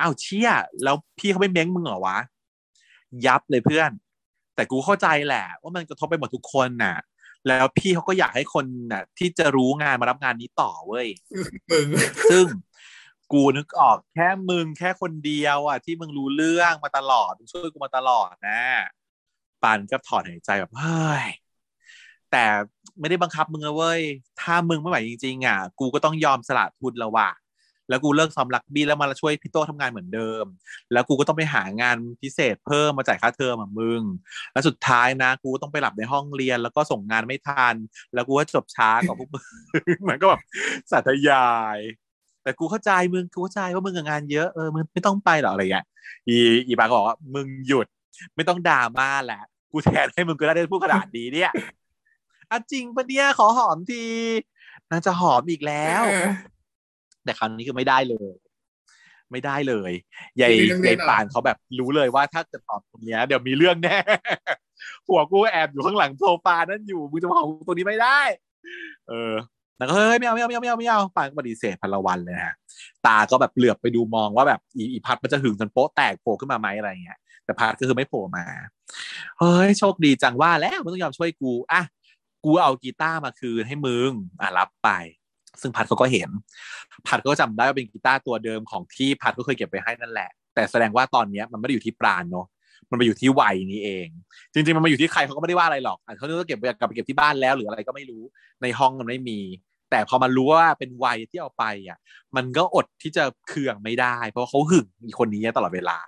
อ้าวเชี่ยแล้วพี่เขาไม่เม้งมึงเหรอวะ ยับเลยเพื่อน แต่กูเข้าใจแหละ ว่ามันกระทบไปหมดทุกคนน่ะ แล้วพี่เขาก็อยากให้คนน่ะ ที่จะรู้งานมารับงานนี้ต่อเว้ยมึงซึ่งกูนึกออกแค่มึงแค่คนเดียวอะที่มึงรู้เรื่องมาตลอดมึงช่วยกูมาตลอดนะปานก็ถอนหายใจแบบเฮ้ย แต่ไม่ได้บังคับมึงนะเว้ย ถ้ามึงไม่ไหวจริงๆอะ กูก็ต้องยอมสละทุนแล้วว่ะ แล้วกูเลิกซ้อมรักบี้แล้วมาช่วยพี่โต้ทำงานเหมือนเดิม แล้วกูก็ต้องไปหางานพิเศษเพิ่มมาจ่ายค่าเทอมอะมึง แล้วสุดท้ายนะ กูต้องไปหลับในห้องเรียน แล้วก็ส่งงานไม่ทัน แล้วกูก็จบช้ากว่าพวกมึงเหมือนก็แบบสาธยาย แต่กูเข้าใจมึง กูเข้าใจว่ามึงงานเยอะ เออ มึงไม่ต้องไปหรอกอะไรเงี้ยอีอีปาก็บอกว่ามึงหยุด ไม่ต้องด่ามาแหละ กูแทนให้มึงก็ได้พูดขนาดนี้เนี่ย อะจริงปะเนี่ยขอหอมทีนางจะหอมอีกแล้วเออแต่คราวนี้คือไม่ได้เลย ไม่ได้เลยยายไม่มีเรื่องเล่ยายนเหรอปานเขาแบบรู้เลยว่าถ้าจะตอบตรงเนี้ยเดี๋ยวมีเรื่องแน่หัวกูแอบอยู่ข้างหลังโซฟานั่นอยู่มึงจะมาของตรงนี้ไม่ได้ เออแล้วก็เฮ้ยไม่เอาไม่เอาไม่เอาไม่เอาไม่เอาปานก็ปฏิเสธพันละวันเลยนะฮะตาก็แบบเหลือบไปดูมองว่าแบบอีอีพัดมันจะหึงจนโป๊ะแตกโผล่ขึ้นมาไหมอะไรเงี้ยแต่พัดก็คือไม่โผล่มาเฮ้ยโชคดีจังว่าแล้วมึงต้องยอมช่วยกูอะ กูเอากีตาร์มาคืนให้มึงอะรับไป ซึ่งพัดเขาก็เห็น พัดก็จำได้ว่าเป็นกีตาร์ตัวเดิมของที่พัดก็เคยเก็บไปให้นั่นแหละ แต่แสดงว่าตอนเนี้ยมันไม่ได้อยู่ที่ปราณเนาะมันไปอยู่ที่วัยนี้เอง จริง ๆ มันมาอยู่ที่ใครเขาก็ไม่ได้ว่าอะไรหรอกอาจจะเขาจะเก็บไปกลับไปเก็บที่บ้านแล้วหรืออะไรก็ไม่รู้ในห้องมันไม่มี แต่พอมันรู้ว่าเป็นวัยที่เอาไปอะ มันก็อดที่จะเคืองไม่ได้ เพราะเขาหึงอีคนนี้ตลอดเวลา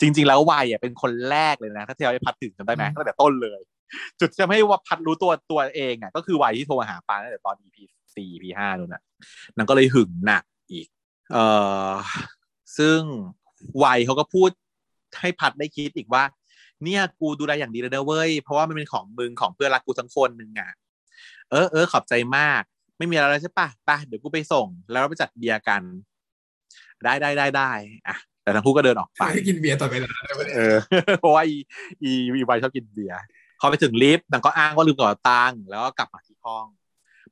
จริง ๆ แล้ววัยอะเป็นคนแรกเลยนะ ถ้าเทียบให้พัดถึงจำได้ไหมตั้งแต่ต้นเลย จุดที่ทำให้ว่าพัดรู้ตัวตัวเองอะก็คือวัยที่โทรมาหาปานตั้งแต่ตอน EP สี่ EP ห้านู่นน่ะนางก็เลยหึงหนักอีก เอ่อซึ่งวัยเขาก็พูดให้พัดได้คิดอีกว่า เนี่ยกูดูแลอย่างดีเลยนะเว้ย เพราะว่ามันเป็นของมึงของเพื่อนรักกูทั้งคนหนึ่งอะเออเออขอบใจมาก ไม่มีอะไรแล้วใช่ปะไปเดี๋ยวกูไปส่ง แล้วเราไปจัดเบียร์กัน ได้ได้ได้ได้อะแต่ทั้งคู่ก็เดินออกไปให้กินเบียร์ต่อเวลาเลยเออเพราะว่าอีอีอีไวชอบกินเบียร์ พอไปถึงลิฟต์นางก็อ้างว่าลืมกระเป๋าตังค์แล้วก็กลับมาที่ห้อง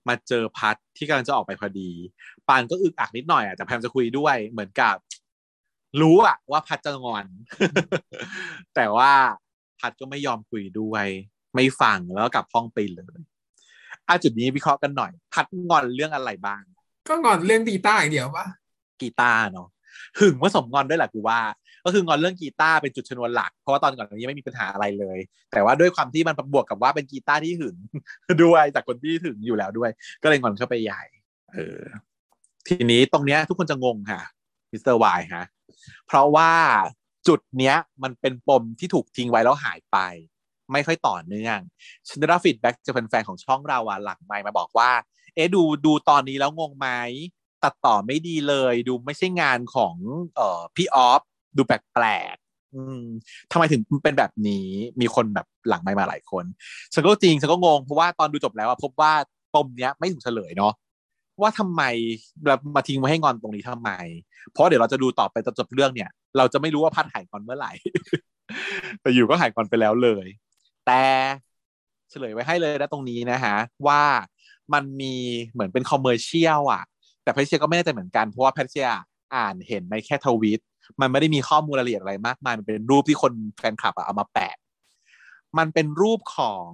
มาเจอพัดที่กำลังจะออกไปพอดี ปานก็อึกอักนิดหน่อยอะแต่พยายามจะคุยด้วยเหมือนกับ รู้อะว่าพัดจะงอน แต่ว่าพัดก็ไม่ยอมคุยด้วย ไม่ฟังแล้วก็กลับห้องไปเลยอะจุดนี้วิเคราะห์กันหน่อย พัดงอนเรื่องอะไรบ้าง ก็งอนเรื่องกีตาร์อย่างเดียวปะกีตาร์เนาะหึงว่าสมงอนด้วยแหละกูว่า ก็คืองอนเรื่องกีตาร์เป็นจุดชนวนหลัก เพราะว่าตอนก่อนนี้ไม่มีปัญหาอะไรเลย แต่ว่าด้วยความที่มันบวกกับว่าเป็นกีตาร์ที่หึงด้วยจากคนที่หึงอยู่แล้วด้วย ก็เลยงอนเข้าไปใหญ่ เออ ทีนี้ตรงเนี้ยทุกคนจะงงค่ะมิสเตอร์วายฮะเพราะว่าจุดเนี้ยมันเป็นปมที่ถูกทิ้งไว้แล้วหายไป ไม่ค่อยต่อเนื่องฉันได้รับ feedback จากแฟนๆของช่องเราอะหลังไมค์มาบอกว่า เอ๊ดูดูตอนนี้แล้วงงไหมตัดต่อไม่ดีเลย ดูไม่ใช่งานของเอ่อพี่ออฟ ดูแปลกๆอืมทำไมถึงเป็นแบบนี้มีคนแบบหลังไมค์มาหลายคนฉันก็จริงฉันก็งงเพราะว่าตอนดูจบแล้วอะพบว่าปมเนี้ยไม่ถูกเฉลยเนาะว่าทำไมเรามาทิ้งไว้ให้งอนตรงนี้ทำไม เพราะเดี๋ยวเราจะดูต่อไปจนจบเรื่องเนี่ย เราจะไม่รู้ว่าพัดหายงอนเมื่อไหร่ แต่อยู่ก็หายงอนไปแล้วเลย แต่เฉลยไว้ให้เลยนะตรงนี้นะฮะว่ามันมีเหมือนเป็น commercial อะ แต่แพทเชียก็ไม่แน่ใจเหมือนกันเพราะว่าแพทเชียอ่านเห็นในแค่ทวีต มันไม่ได้มีข้อมูลรายละเอียดอะไรมากมายมันเป็นรูปที่คนแฟนคลับอะเอามาแปะ มันเป็นรูปของ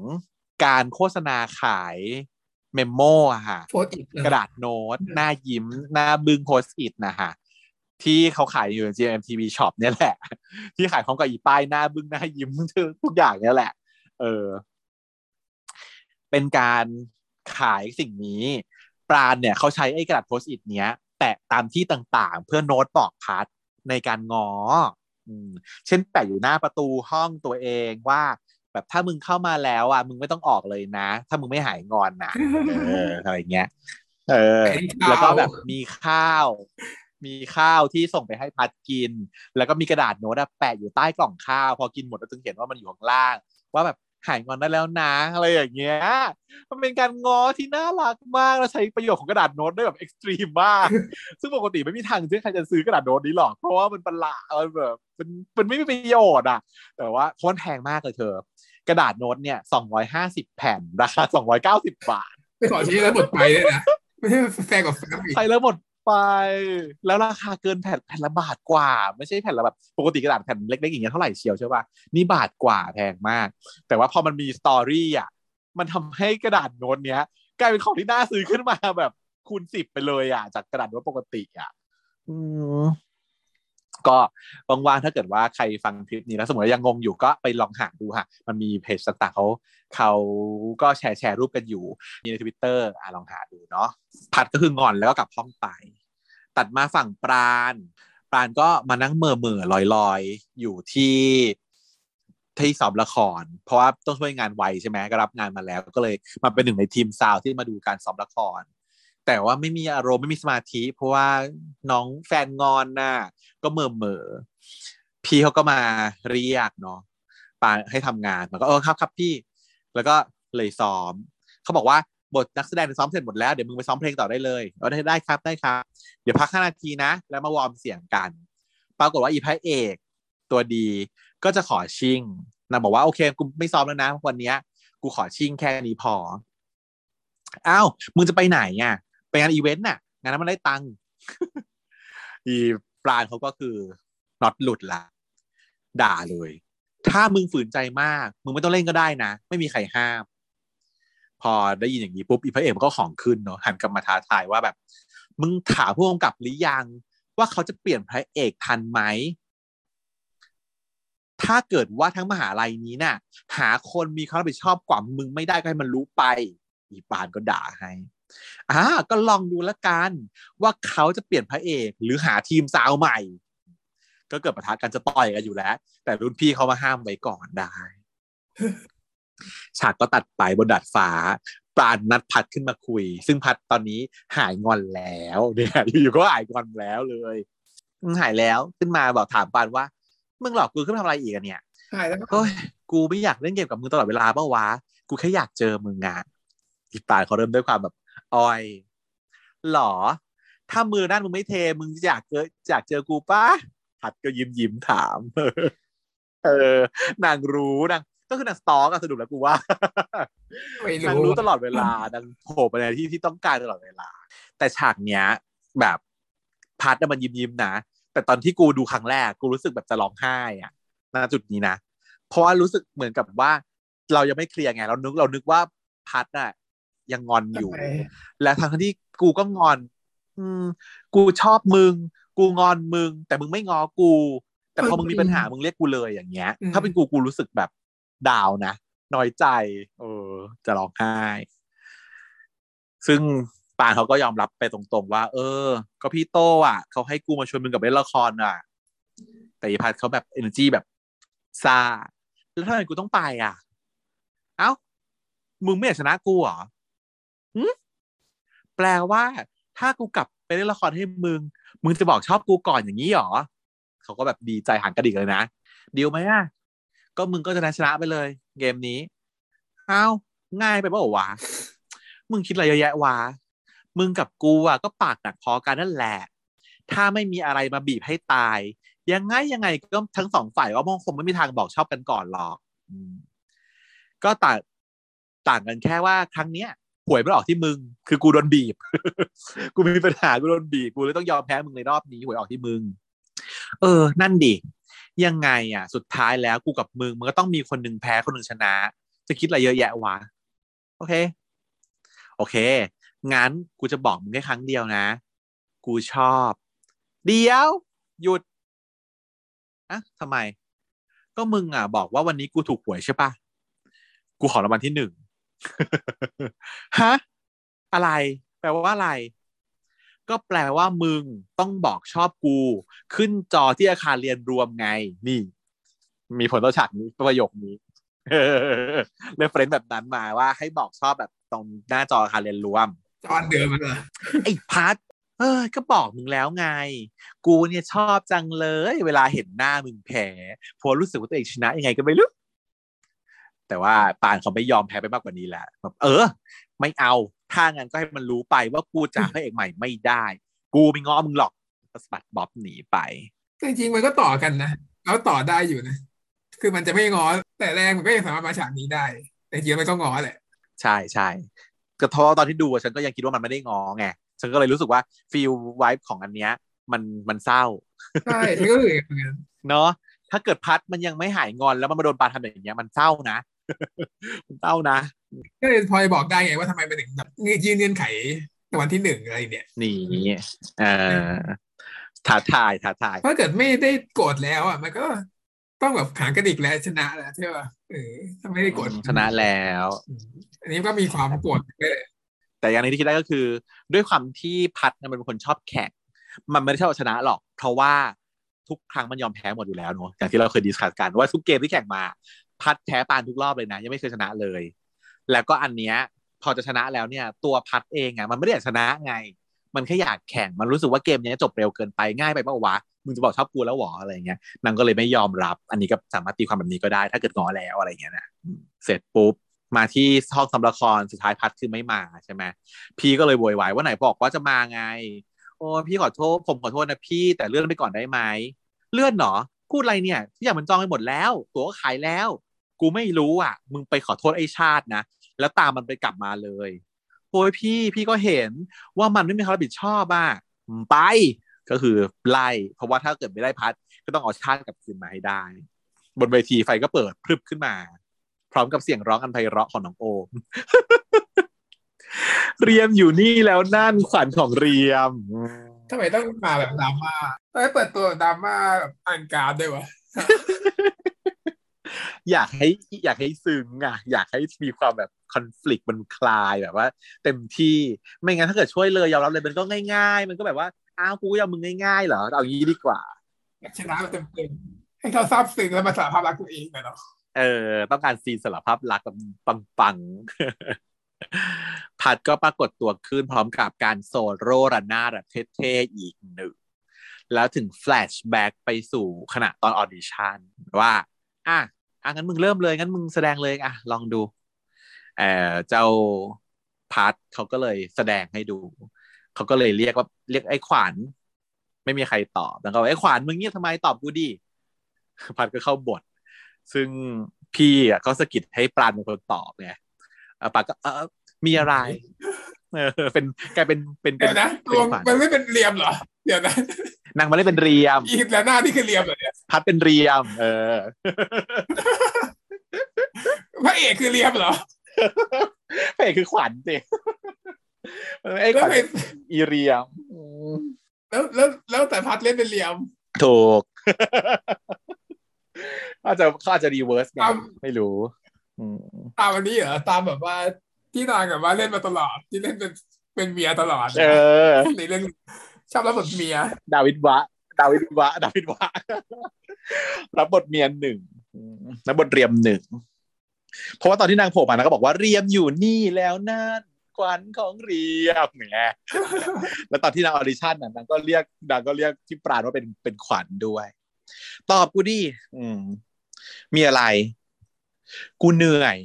การโฆษณาขาย memo อะค่ะ Post-it กระดาษโน้ต หน้ายิ้ม หน้าบึ้ง Post-it นะฮะที่เขาขายอยู่ใน GMMTV Shop เนี่ยแหละ ที่ขายของกับอีป้ายหน้าบึ้งหน้ายิ้มทุกอย่างเนี่ยแหละ เออ เป็นการขายสิ่งนี้ ปราณเนี่ยเขาใช้ไอ้กระดาษโพสอิดเนี้ย แปะตามที่ต่างๆ เพื่อโน้ตบอกพัด ในการงออืมเช่นแปะอยู่หน้าประตูห้องตัวเองว่า แบบถ้ามึงเข้ามาแล้วอะมึงไม่ต้องออกเลยนะ ถ้ามึงไม่หายงอนนะเอออะไรเงี้ยเออ แล้วก็แบบมีข้าว มีข้าวที่ส่งไปให้พัดกิน แล้วก็มีกระดาษโน้ตอะแปะอยู่ใต้กล่องข้าว พอกินหมดแล้วถึงเห็นว่ามันอยู่ข้างล่าง ว่าแบบ หายงอนได้แล้วนะอะไรอย่างเงี้ย มันเป็นการง้อที่น่ารักมากแล้วใช้ประโยชน์ของกระดาษโน้ตได้แบบ extreme มาก ซึ่งปกติไม่มีทางที่ใครจะซื้อกระดาษโน้ตนี้หรอก เพราะว่ามันประหลาดมันแบบมันมันไม่มีประโยชน์อะ แต่ว่าเพราะมันแพงมากเลยเธอ กระดาษโน้ตเนี่ยสองร้อยห้าสิบแผ่นราคาสองร้อยเก้าสิบบาท ไม่ขอชี้แล้วหมดไปเลยนะไม่ใช่แฟนกับแฟนอีกใช้แล้วหมด ไป แล้วราคาเกินแผ่นแผ่นละบาทกว่า ไม่ใช่แผ่นละแบบปกติกระดาษแผ่นเล็กๆอย่างเงี้ยเท่าไหร่เชียวใช่ป่ะนี่บาทกว่าแพงมาก แต่ว่าพอมันมีสตอรี่อะมันทำให้กระดาษโน้ตเนี้ยกลายเป็นของที่น่าซื้อขึ้นมาแบบคูณสิบไปเลยอะ จากกระดาษโน้ตปกติอะอืมก็ว่างๆถ้าเกิดว่าใครฟังคลิปนี้แล้วสมมติยังงงอยู่ก็ไปลองหาดูค่ะ มันมีเพจต่างๆเขาเขาก็แชร์แชร์รูปกันอยู่ มีในทวิตเตอร์อะลองหาดูเนาะพัดก็คืองอนแล้วก็กลับห้องไป ตัดมาฝั่งปราณปราณก็มานั่งเมื่อเมื่อลอยลอยอยู่ที่ที่ซ้อมละคร เพราะว่าต้องช่วยงานไวใช่ไหมก็รับงานมาแล้วก็เลยมาเป็นหนึ่งในทีมซาวที่มาดูการซ้อมละคร แต่ว่าไม่มีอารมณ์ไม่มีสมาธิ เพราะว่าน้องแฟนงอนน่ะก็เมื่อเมื่อพี่เขาก็มาเรียกเนาะปาให้ทำงานมันก็เออครับครับพี่ แล้วก็เลยซ้อม เขาบอกว่า บทนักแสดงซ้อมเสร็จหมดแล้ว เดี๋ยวมึงไปซ้อมเพลงต่อได้เลยเออได้ได้ครับได้ครับ เดี๋ยวพักห้านาทีนะ แล้วมาวอร์มเสียงกัน ปรากฏว่าอีพระเอกตัวดีก็จะขอชิงนางบอกว่าโอเคกูไม่ซ้อมแล้วนะวันเนี้ยกูขอชิงแค่นี้พออ้าวมึงจะไปไหนอะไปงานอีเวนต์น่ะ งานนั้นมันได้ตังค์อีปราณเขาก็คือน็อตหลุดละด่าเลย ถ้ามึงฝืนใจมาก มึงไม่ต้องเล่นก็ได้นะ ไม่มีใครห้าม พอได้ยินอย่างนี้ปุ๊บอีพระเอกก็ของขึ้นเนาะหันกลับมาท้าทายว่าแบบ มึงถามผู้กำกับหรือยัง ว่าเขาจะเปลี่ยนพระเอกทันไหมถ้าเกิดว่าทั้งมหาลัยนี้น่ะ หาคนมีความรับผิดชอบกว่ามึงไม่ได้ก็ให้มันรู้ไป อีปานก็ด่าให้อ่าก็ลองดูล้วกัน ว่าเขาจะเปลี่ยนพระเอก หรือหาทีมสาวใหม่ ก็เกิดปะทะกันจะต่อยกันอยู่แล้ว แต่รุ่นพี่เขามาห้ามไว้ก่อนได้ ฉากก็ตัดไปบนดาดฟ้าปราณนัดพัดขึ้นมาคุย ซึ่งพัดตอนนี้หายงอนแล้วเนี่ยอยู่ๆก็หายงอนแล้วเลยอืมหายแล้วขึ้นมาบอกถามปานว่ามึงหลอกกูขึ้นมาทำอะไรอีกอะเนี่ยหายแล้วก็เฮ้ยกูไม่อยากเล่นเกมกับมึงตลอดเวลาเปล่าวะกูแค่อยากเจอมึงงานอีปานเขาเริ่มด้วยความแบบอ้อยหรอ ถ้ามือด้านมึงไม่เทมึงอยากเจออยากเจอกูปะผัดก็ยิ้มยิ้มถาม เออ นางรู้นาง ก็คือนางสตอกอะสรุปแล้วกูว่าไม่นางรู้รู้ตลอดเวลานางโผล่ไปในที่ที่ต้องการตลอดเวลา แต่ฉากเนี้ย แบบพัดน่ะมันยิ้มยิ้มๆนะ แต่ตอนที่กูดูครั้งแรก กูรู้สึกแบบจะร้องไห้อะณจุดนี้นะ เพราะว่ารู้สึกเหมือนกับว่า เรายังไม่เคลียร์ไง เรานึกเรานึกว่าพัดน่ะ ยังงอนอยู่ทำไมและทั้งที่กูก็งอน อืม กูชอบมึง กูงอนมึง แต่มึงไม่งอกู แต่พอมึงมีปัญหามึงเรียกกูเลยอย่างเงี้ย ถ้าเป็นกูกูรู้สึกแบบ ดาวนะน้อยใจ เออ จะร้องไห้ ซึ่งปานเขาก็ยอมรับไปตรงๆ ว่า เออ ก็พี่โตอะ เขาให้กูมาชวนมึงกับเล่นละครอะ แต่อีพัดเขาแบบเอเนอร์จีแบบซาแล้วทำไมกูต้องไปอะ เอ้า มึงไม่อยากชนะกูเหรอหึแปลว่า ถ้ากูกลับไปเล่นละครให้มึง มึงจะบอกชอบกูก่อนอย่างนี้หรอ เขาก็แบบดีใจหันกระดิกเลยนะดีลไหมอะ ก็มึงก็จะชนะไปเลย เกมนี้อ้าวง่ายไปเปล่าวะมึงคิดอะไรเยอะแยะวะมึงกับกูอะก็ปากหนักพอกันนั่นแหละ ถ้าไม่มีอะไรมาบีบให้ตาย ยังไงยังไงก็ทั้งสองฝ่ายว่ามันคงไม่มีทางบอกชอบกันก่อนหรอกก็ต่างต่างกันแค่ว่าครั้งเนี้ยหวยไม่ออกที่มึง คือกูโดนบีบ กูมีปัญหากูโดนบีบ กูเลยต้องยอมแพ้มึงในรอบนี้หวยออกที่มึง เออ นั่นดิ ยังไงอะ สุดท้ายแล้วกูกับมึงมันก็ต้องมีคนหนึ่งแพ้คนหนึ่งชนะ จะคิดอะไรเยอะแยะวะโอเค โอเค งั้นกูจะบอกมึงแค่ครั้งเดียวนะ กูชอบ เดียว หยุดอะทำไม ก็มึงอะ บอกว่าวันนี้กูถูกหวยใช่ปะกูขอรางวัลที่หนึ่งฮะอะไร แปลว่าอะไร ก็แปลว่ามึงต้องบอกชอบกู ขึ้นจอที่อาคารเรียนรวมไง นี่ มีผลต่อฉากนี้ประโยคนี้ reference แบบนั้นมาว่าให้บอกชอบแบบตรงหน้าจออาคารเรียนรวม จอนเดิมมันเหรอไอ้พัดเออก็บอกมึงแล้วไง กูเนี่ยชอบจังเลย เวลาเห็นหน้ามึงแพ้เพราะรู้สึกว่าตัวเองชนะยังไงก็ไม่รู้แต่ว่าปราณเขาไม่ยอมแพ้ไปมากกว่านี้แหละแบบเออ ไม่เอา ถ้างั้นก็ให้มันรู้ไปว่ากูหาพระเอกใหม่ไม่ได้ กูไม่ง้อมึงหรอกก็สะบัดบ๊อบหนีไปแต่จริงๆมันก็ต่อกันนะแล้วต่อได้อยู่นะคือมันจะไม่ง้อแต่แรกมันก็ยังสามารถมาฉากนี้ได้ แต่จริงๆมันก็ง้อแหละ ใช่ใช่ก็เพราะว่าตอนที่ดูอะฉันก็ยังคิดว่ามันไม่ได้ง้อไงฉันก็เลยรู้สึกว่าฟีลไวท์ของอันเนี้ย มันมันเศร้าใช่ฉันก็คืออย่างนั้นเนาะถ้าเกิดพัดมันยังไม่หายงอนแล้วมันมาโดนปาทำอย่างเงี้ยมันเศร้านะมัน เศร้านะ ก็เลยพลอยบอกได้ไงว่าทำไมมันถึงแบบยื่นเงื่อนไขในวันที่หนึ่งอะไรเนี่ยหนีเออท้าทายท้าทายถ้าเกิดไม่ได้โกรธแล้วอะ มันก็ต้องแบบขางกระดิกแล้วชนะแล้วใช่ป่ะเออถ้าไม่ได้โกรธชนะแล้วอืมอันนี้ก็มีความโกรธไปเลยแต่อย่างหนึงที่คิดได้ก็คือ ด้วยความที่พัดเนี่ยมันเป็นคนชอบแข่งมันไม่ได้ชอบเอาชนะหรอก เพราะว่าทุกครั้งมันยอมแพ้หมดอยู่แล้วเนอะอย่างที่เราเคยดิสคัสกันว่าทุกเกมที่แข่งมา พัดแพ้ปานทุกรอบเลยนะ ยังไม่เคยชนะเลย แล้วก็อันเนี้ยพอจะชนะแล้วเนี่ย ตัวพัดเองอะมันไม่ได้อยากชนะไง มันแค่อยากแข่งมันรู้สึกว่าเกมเนี้ยจบเร็วเกินไปง่ายไปเปล่าวะมึงจะบอกชอบกูแล้วหรออะไรเงี้ยนางก็เลยไม่ยอมรับ อันนี้ก็สามารถตีความแบบนี้ก็ได้ ถ้าเกิดงอแล้วอะไรเงี้ยนะเสร็จปุ๊บมาที่ห้องทำละครสุดท้ายพัดคือไม่มาใช่ไหมพี่ก็เลยโวยวายว่าไหนบอกว่าจะมาไง โอ้พี่ขอโทษผมขอโทษนะพี่แต่เลื่อนไปก่อนได้ไหมเลื่อนเหรอพูดอะไรเนี่ยทุกอย่างมันจองไปหมดแล้ว ตั๋วก็ขายแล้ว กูไม่รู้อะ มึงไปขอโทษไอ้ชาตินะ แล้วตามมันไปกลับมาเลยโอ้ยพี่พี่ก็เห็นว่ามันไม่มีความรับผิดชอบอะไป ก็คือไล่เพราะว่าถ้าเกิดไม่ได้พัด ก็ต้องเอาชาติกลับคืนมาให้ได้ บนเวทีไฟก็เปิดพรึบขึ้นมา พร้อมกับเสียงร้องอันไพเราะของน้องโอมเรียมอยู่นี่แล้วนั่นขวัญของเรียมทำไมต้องมาแบบดราม่าทำไมเปิดตัวดราม่าอันการดด้วยวะ อยากให้อยากให้ซึ้งอะ อยากให้มีความแบบคอน FLICT มันคลายแบบว่า เต็มที่ไม่งั้นถ้าเกิดช่วยเลยยอมรับเลยมันก็ง่าย ๆ มันก็แบบว่าอ้าวกูยอมมึงง่ายๆเหรอเอางี้ดีกว่าชนะมาเต็มๆให้เขาซาบซึ้งแล้วมาสารภาพรักตัวเองหน่อยเนาะเออ ต้องการซีนสารภาพรักแบบปังๆ พัดก็ปรากฏตัวขึ้นพร้อมกับการโซโล่รันหน้าแบบเท่ๆอีกหนึ่ง แล้วถึง flashback ไปสู่ขณะตอน audition ว่า อะ อะงั้นมึงเริ่มเลยงั้นมึงแสดงเลยอะลองดูเออเจ้าพัดเขาก็เลยแสดงให้ดูเขาก็เลยเรียกว่าเรียกไอ้ขวัญไม่มีใครตอบแล้วก็ไอ้ขวัญมึงเงียบทำไมตอบกูดิพัดก็เข้าบท ซึ่งพี่อะก็สะกิดให้ปราณเป็นคนตอบไงอะปราณก็เออมีอะไร เออเป็นกลายเป็นเป็นเป็เดี๋ยวนะเป็รวมขวัญมันไม่เป็นเรียมเหรอเดี๋ยวนะนางมาเล่นเป็นเรียมอีกแล้วหน้านี่คือเรียมเหรอเนี่ยพัดเป็นเรียม เออพระเอกคือเรียมเหรอพระเอกคือขวัญสิไอ้ขแล้ววัญไงอีเรียมอืมแล้วแล้วแล้วแต่พัดเล่นเป็นเรียม ถูกอาจจะเขาอาจจะรีเวิร์สไงครับไม่รู้อืมตามอันนี้เหรอตามแบบว่า ที่นางแบบว่าเล่นมาตลอด ที่เล่นเป็นเป็นเมียตลอดเออในเรื่องชอบรับบทเมีย ดาวิดวะ ดาวิดวะ ดาวิดวะ รับบทเมียนหนึ่งอืมรับบทเรียมหนึ่ง เพราะว่าตอนที่นางโผล่มานางก็บอกว่าเรียมอยู่นี่แล้วนั่นขวัญของเรียมไงแล้วตอนที่นางออดิชั่นน่ะนางก็เรียกนางก็เรียกที่ปราณว่าเป็นเป็นขวัญด้วย ตอบกูดิอืม มีอะไร กูเหนื่อย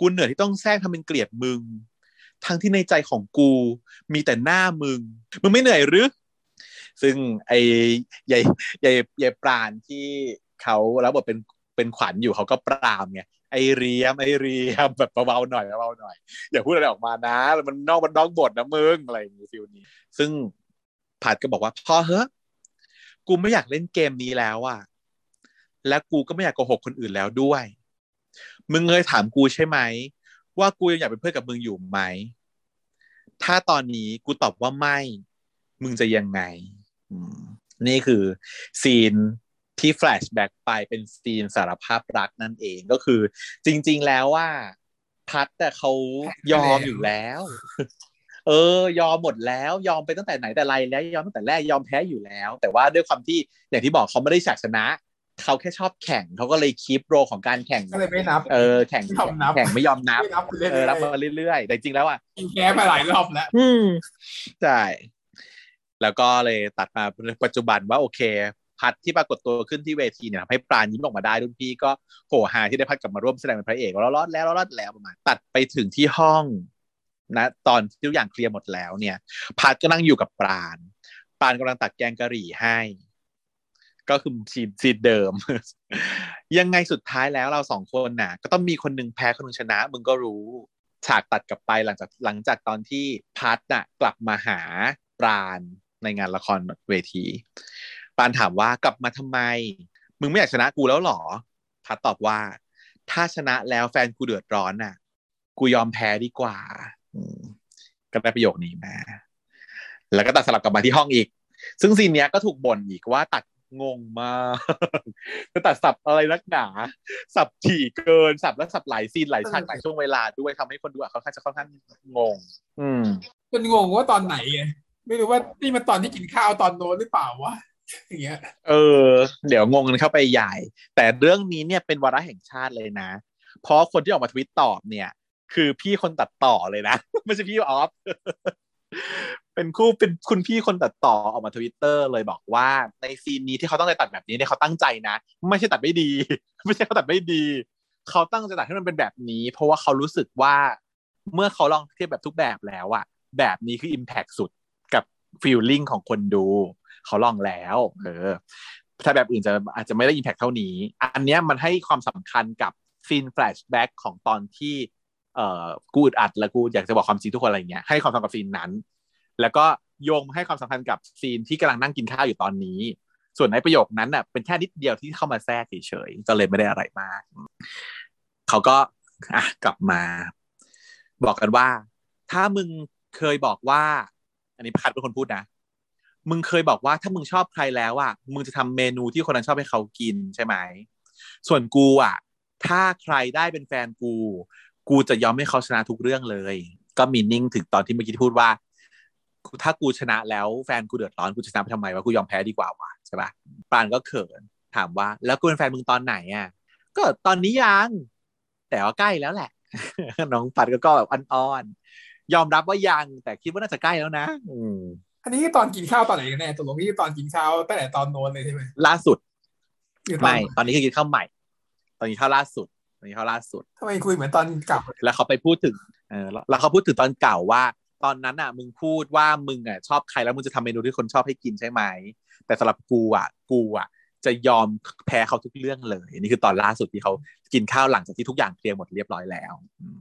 กูเหนื่อยที่ต้องแทรกทำเป็นเกลียดมึง ทั้งที่ในใจของกูมีแต่หน้ามึง มึงไม่เหนื่อยหรือ ซึ่งไอ้ยายยายยายปราณที่เขาแล้วบทเป็นเป็นขวัญอยู่เขาก็ปรามไงไอเรียมไอเรียมแบบเบาๆหน่อยเบาๆหน่อย อย่าพูดอะไรออกมานะ มันนอกมันนอกบทนะมึงอะไรอย่างงี้ฟิลนี้ ซึ่งผัดก็บอกว่าพอเฮ้กูไม่อยากเล่นเกมนี้แล้วอะและกูก็ไม่อยากโกหกคนอื่นแล้วด้วย มึงเคยถามกูใช่ไหม ว่ากูยังอยากเป็นเพื่อนกับมึงอยู่ไหม ถ้าตอนนี้กูตอบว่าไม่ มึงจะยังไง นี่คือซีนที่แฟลชแบ็กไปเป็นซีนสารภาพรักนั่นเองก็คือ จริง ๆแล้วว่า พัดแต่เขายอมอยู่แล้ว เออ ยอมหมดแล้วยอมไปตั้งแต่ไหนแต่ไรแล้วยอมตั้งแต่แรกยอมแพ้อยู่แล้ว แต่ว่าด้วยความที่อย่างที่บอกเขาไม่ได้ฉากชนะ เขาแค่ชอบแข่งเขาก็เลยคีปโรของการแข่งก็เลยไม่นับ เออแข่งไม่ยอมนับแข่งไม่ยอมนับไม่นับเรื่อยเออรับมาเรื่อยๆแต่จริงๆแล้วอะๆกินแก้มาหลายรอบแล้วอืมใช่แล้วก็เลยตัดมาปัจจุบันว่าโอเค พัดที่ปรากฏตัวขึ้นที่เวทีเนี่ยทำให้ปราณยิ้มออกมาได้รุ่นพี่ก็โหหาที่ได้พัดกลับมาร่วมแสดงเป็นพระเอกแล้วรอดแล้วรอดแล้วประมาณตัดไปถึงที่ห้องนะตอนที่ทุกอย่างเคลียร์หมดแล้วเนี่ย พัดก็นั่งอยู่กับปราณปราณกำลังตักแกงกะหรี่ให้ ก็คือ scene scene เดิม ยังไงสุดท้ายแล้วเราสองคนน่ะ ก็ต้องมีคนหนึ่งแพ้คนนึงชนะ มึงก็รู้ฉากตัดกลับไปหลังจากหลังจากตอนที่พัดน่ะ กลับมาหาปราณในงานละครเวทีปาณถามว่ากลับมาทำไม มึงไม่อยากชนะกูแล้วหรอ พัดตอบว่า ถ้าชนะแล้วแฟนกูเดือดร้อนน่ะ กูยอมแพ้ดีกว่าก็ได้ประโยคนี้มา แล้วก็ตัดสลับกลับมาที่ห้องอีก ซึ่งซีนเนี้ยก็ถูกบ่นอีกว่าตัด งงมากจะตัดสับอะไรนักหนา สับถี่เกินสับแล้วสับหลายซีนหลายฉากหลายช่วงเวลาด้วยทำให้คนดูอะเขาค่อนข้างจะค่อนข้างงง อืมจนงงว่าตอนไหนไงไม่รู้ว่านี่มันตอนที่กินข้าวตอนโน้นหรือเปล่าวะอย่างเงี้ย เออ เดี๋ยวงงกันเข้าไปใหญ่ แต่เรื่องนี้เนี่ยเป็นวาระแห่งชาติเลยนะ เพราะคนที่ออกมาทวิตตอบเนี่ย คือพี่คนตัดต่อเลยนะ ไม่ใช่พี่ออฟ เป็นคู่เป็นคุณพี่คนตัดต่อออกมาทวิตเตอร์เลยบอกว่าในซีนนี้ที่เขาต้องใจตัดแบบนี้เนี่ยเขาตั้งใจนะ ไม่ใช่ตัดไม่ดี ไม่ใช่เขาตัดไม่ดี เขาตั้งใจตัดให้มันเป็นแบบนี้ เพราะว่าเขารู้สึกว่าเมื่อเขาลองเทียบแบบทุกแบบแล้วอะแบบนี้คือ Impact สุดกับ feeling ของคนดู เขาลองแล้ว เออ ถ้าแบบอื่นจะอาจจะไม่ได้ Impact เท่านี้ อันเนี้ยมันให้ความสำคัญกับ scene flashback ของตอนที่เอ่อกูอึดอัดแล้วกูอยากจะบอกความจริงทุกคนอะไรเงี้ยให้ความสำคัญกับ scene นั้น แล้วก็โยงมาให้ความสำคัญกับ scene ที่กำลังนั่งกินข้าวอยู่ตอนนี้ ส่วนในประโยคนั้นน่ะเป็นแค่นิดเดียวที่เข้ามาแทรกเฉยๆก็เลยไม่ได้อะไรมาก เขาก็อะกลับมา บอกกันว่า ถ้ามึงเคยบอกว่า อันนี้พัดเป็นคนพูดนะมึงเคยบอกว่าถ้ามึงชอบใครแล้วอะมึงจะทำเมนูที่คนนั้นชอบให้เขากินใช่ไหมส่วนกูอะ ถ้าใครได้เป็นแฟนกู กูจะยอมให้เขาชนะทุกเรื่องเลย ก็มีนิ่งถึงตอนที่เมื่อกี้ที่พูดว่า ถ้ากูชนะแล้วแฟนกูเดือดร้อนกูจะชนะไปทำไมวะกูยอมแพ้ดีกว่าวะใช่ปะปานก็เขินถามว่า แล้วกูเป็นแฟนมึงตอนไหนอะก็ตอนนี้ยังแต่ว่าใกล้แล้วแหละ น้องปัดก็ก็แบบอ่อนๆยอมรับว่ายัง แต่คิดว่าน่าจะใกล้แล้วนะ อืมอันนี้คือตอนกินข้าวตอนไหนกันแน่ตกลงนี่คือตอนกินข้าวตั้งแต่ตอนโน้นเลยใช่ไหมล่าสุดหรือตอนไม่ตอนนี้คือกินข้าวใหม่ ตอนนี้ข้าวล่าสุดตอนนี้ข้าวล่าสุดทำไมคุยเหมือนตอนเก่าแล้วเขาไปพูดถึงเออแล้วแล้วเขาพูดถึงตอนเก่าว่า ตอนนั้นอะ มึงพูดว่ามึงอะชอบใครแล้วมึงจะทำเมนูที่คนชอบให้กินใช่ไหม แต่สำหรับกูอะ กูอะ จะยอมแพ้เขาทุกเรื่องเลยนี่คือตอนล่าสุดที่เขากินข้าวหลังจากที่ทุกอย่างเคลียร์หมดเรียบร้อยแล้วอืม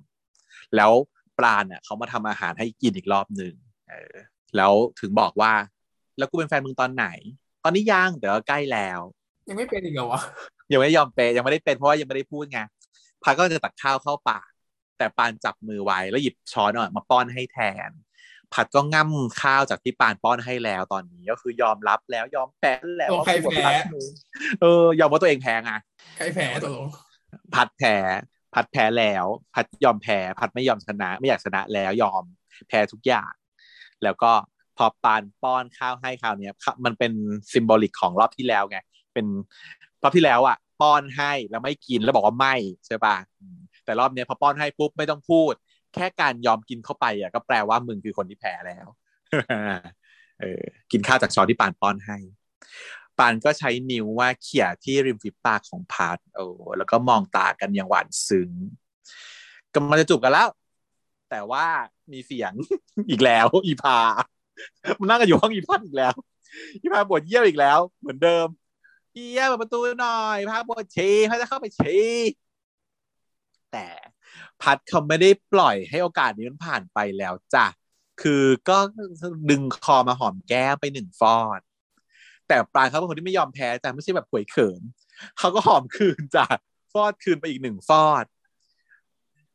แล้วปราณอะเขามาทำอาหารให้กินอีกรอบหนึ่งเออ แล้วถึงบอกว่า แล้วกูเป็นแฟนมึงตอนไหน ตอนนี้ยังแต่ว่าใกล้แล้ว ยังไม่เป็นอีกเหรอวะยังไม่ยอมเปย์ยังไม่ได้เป็นเพราะว่ายังไม่ได้พูดไงพัดก็จะตักข้าวเข้าปาก แต่ปานจับมือไว้แล้วหยิบช้อนออกมาป้อนให้แทน ผัดก็ง่ำข้าวจากที่ปานป้อนให้แล้วตอนนี้ก็คือยอมรับแล้วยอมแพ้แล้วตกลงใครแพ้เออยอมว่าตัวเองแพ้ไงใครแพ้ตกลงพัดแพ้พัดแพ้แล้วพัดยอมแพ้พัดไม่ยอมชนะ ไม่อยากชนะแล้วยอมแพ้ทุกอย่าง แล้วก็พอปานป้อนข้าวให้คราวเนี้ยมันเป็นซิมโบลิกของรอบที่แล้วไงเป็นรอบที่แล้วอะ ป้อนให้แล้วไม่กินแล้วบอกว่าไม่ใช่ปะอืม แต่รอบนี้พอป้อนให้ปุ๊บไม่ต้องพูด แค่การยอมกินเข้าไปอะก็แปลว่ามึงคือคนที่แพ้แล้วเออกินข้าวจากช้อนที่ปราณป้อนให้ ปราณก็ใช้นิ้วว่าเขี่ยที่ริมฝีปากของพาร์ทโอ้แล้วก็มองตากันอย่างหวานซึ้งกำลังจะจูบกันแล้ว แต่ว่ามีเสียงอีกแล้ว อีพา มันนั่งกันอยู่ห้องอีพัดอีกแล้ว อีพาปวดเยี่ยวอีกแล้ว เหมือนเดิมเยี่ยวประตูหน่อยพาปวดฉี่พาจะเข้าไปฉี่ แต่ พัดเขาไม่ได้ปล่อยให้โอกาสนี้มันผ่านไปแล้วจ้ะคือก็ดึงคอมาหอมแก้มไปหนึ่งฟอด แต่ปลายเขาเป็นคนที่ไม่ยอมแพ้จ้ะไม่ใช่แบบป่วยเขินเขาก็หอมคืนจ้ะฟอดคืนไปอีกหนึ่งฟอด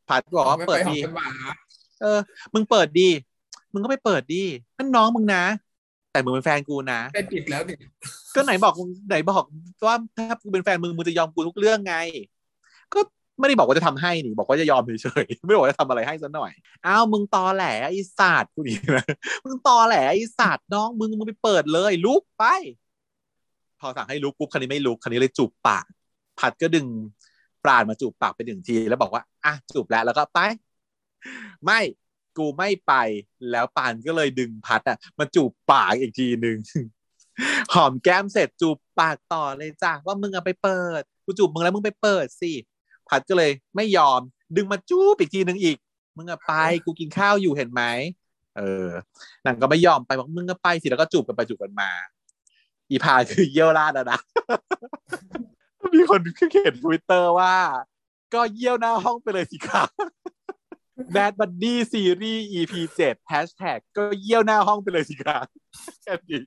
พัดบอกว่าไม่เปิดไปหอมดีกันหมาเออ มึงเปิดดีมึงก็ไปเปิดดีนั่นน้องมึงนะ แต่มึงเป็นแฟนกูนะได้ปิดแล้วนี่ก็ไหนบอกมึงไหนบอกว่าถ้ากูเป็นแฟนมึงมึงจะยอมกูทุกเรื่องไง ก็ ไม่ได้บอกว่าจะทำให้นี่บอกว่าจะยอมเฉยๆไม่ได้บอกว่าจะทำอะไรให้ซะหน่อยอ้าวมึงตอแหลไอ้สัตว์กูนี่นะมึงตอแหลไอ้สัตว์น้องมึงมึงไปเปิดเลย ลุกไป พอสั่งให้ลุกปุ๊บคันนี้ไม่ลุกคันนี้เลยจูบปาก ผัดก็ดึงปราณมาจูบปากไปหนึ่งทีแล้วบอกว่าอะจูบแล้วแล้วก็ไป ไม่กูไม่ไปแล้วปานก็เลยดึงพัดอะมาจูบปากอีกทีหนึ่งหอมแก้มเสร็จจูบปากต่อเลยจ้ะว่ามึงอะไปเปิด กูจูบมึงแล้วมึงไปเปิดสิัดก็เลยไม่ยอม ดึงมาจูบอีกทีหนึ่งอีก มึงอะไปกูกินข้าวอยู่เห็นไหมเออนางก็ไม่ยอมไปบอกมึงก็ไปสิแล้วก็จูบกันไปจูบกันมา อีพาคือเยี่ยวราดอะนะมีคนเขียนทวิตเตอร์ว่า ก็เยี่ยวหน้าห้องไปเลยสิคะ Bad Buddy Series EP 7 Hashtag ก็เยี่ยวหน้าห้องไปเลยสิคะแค่นี้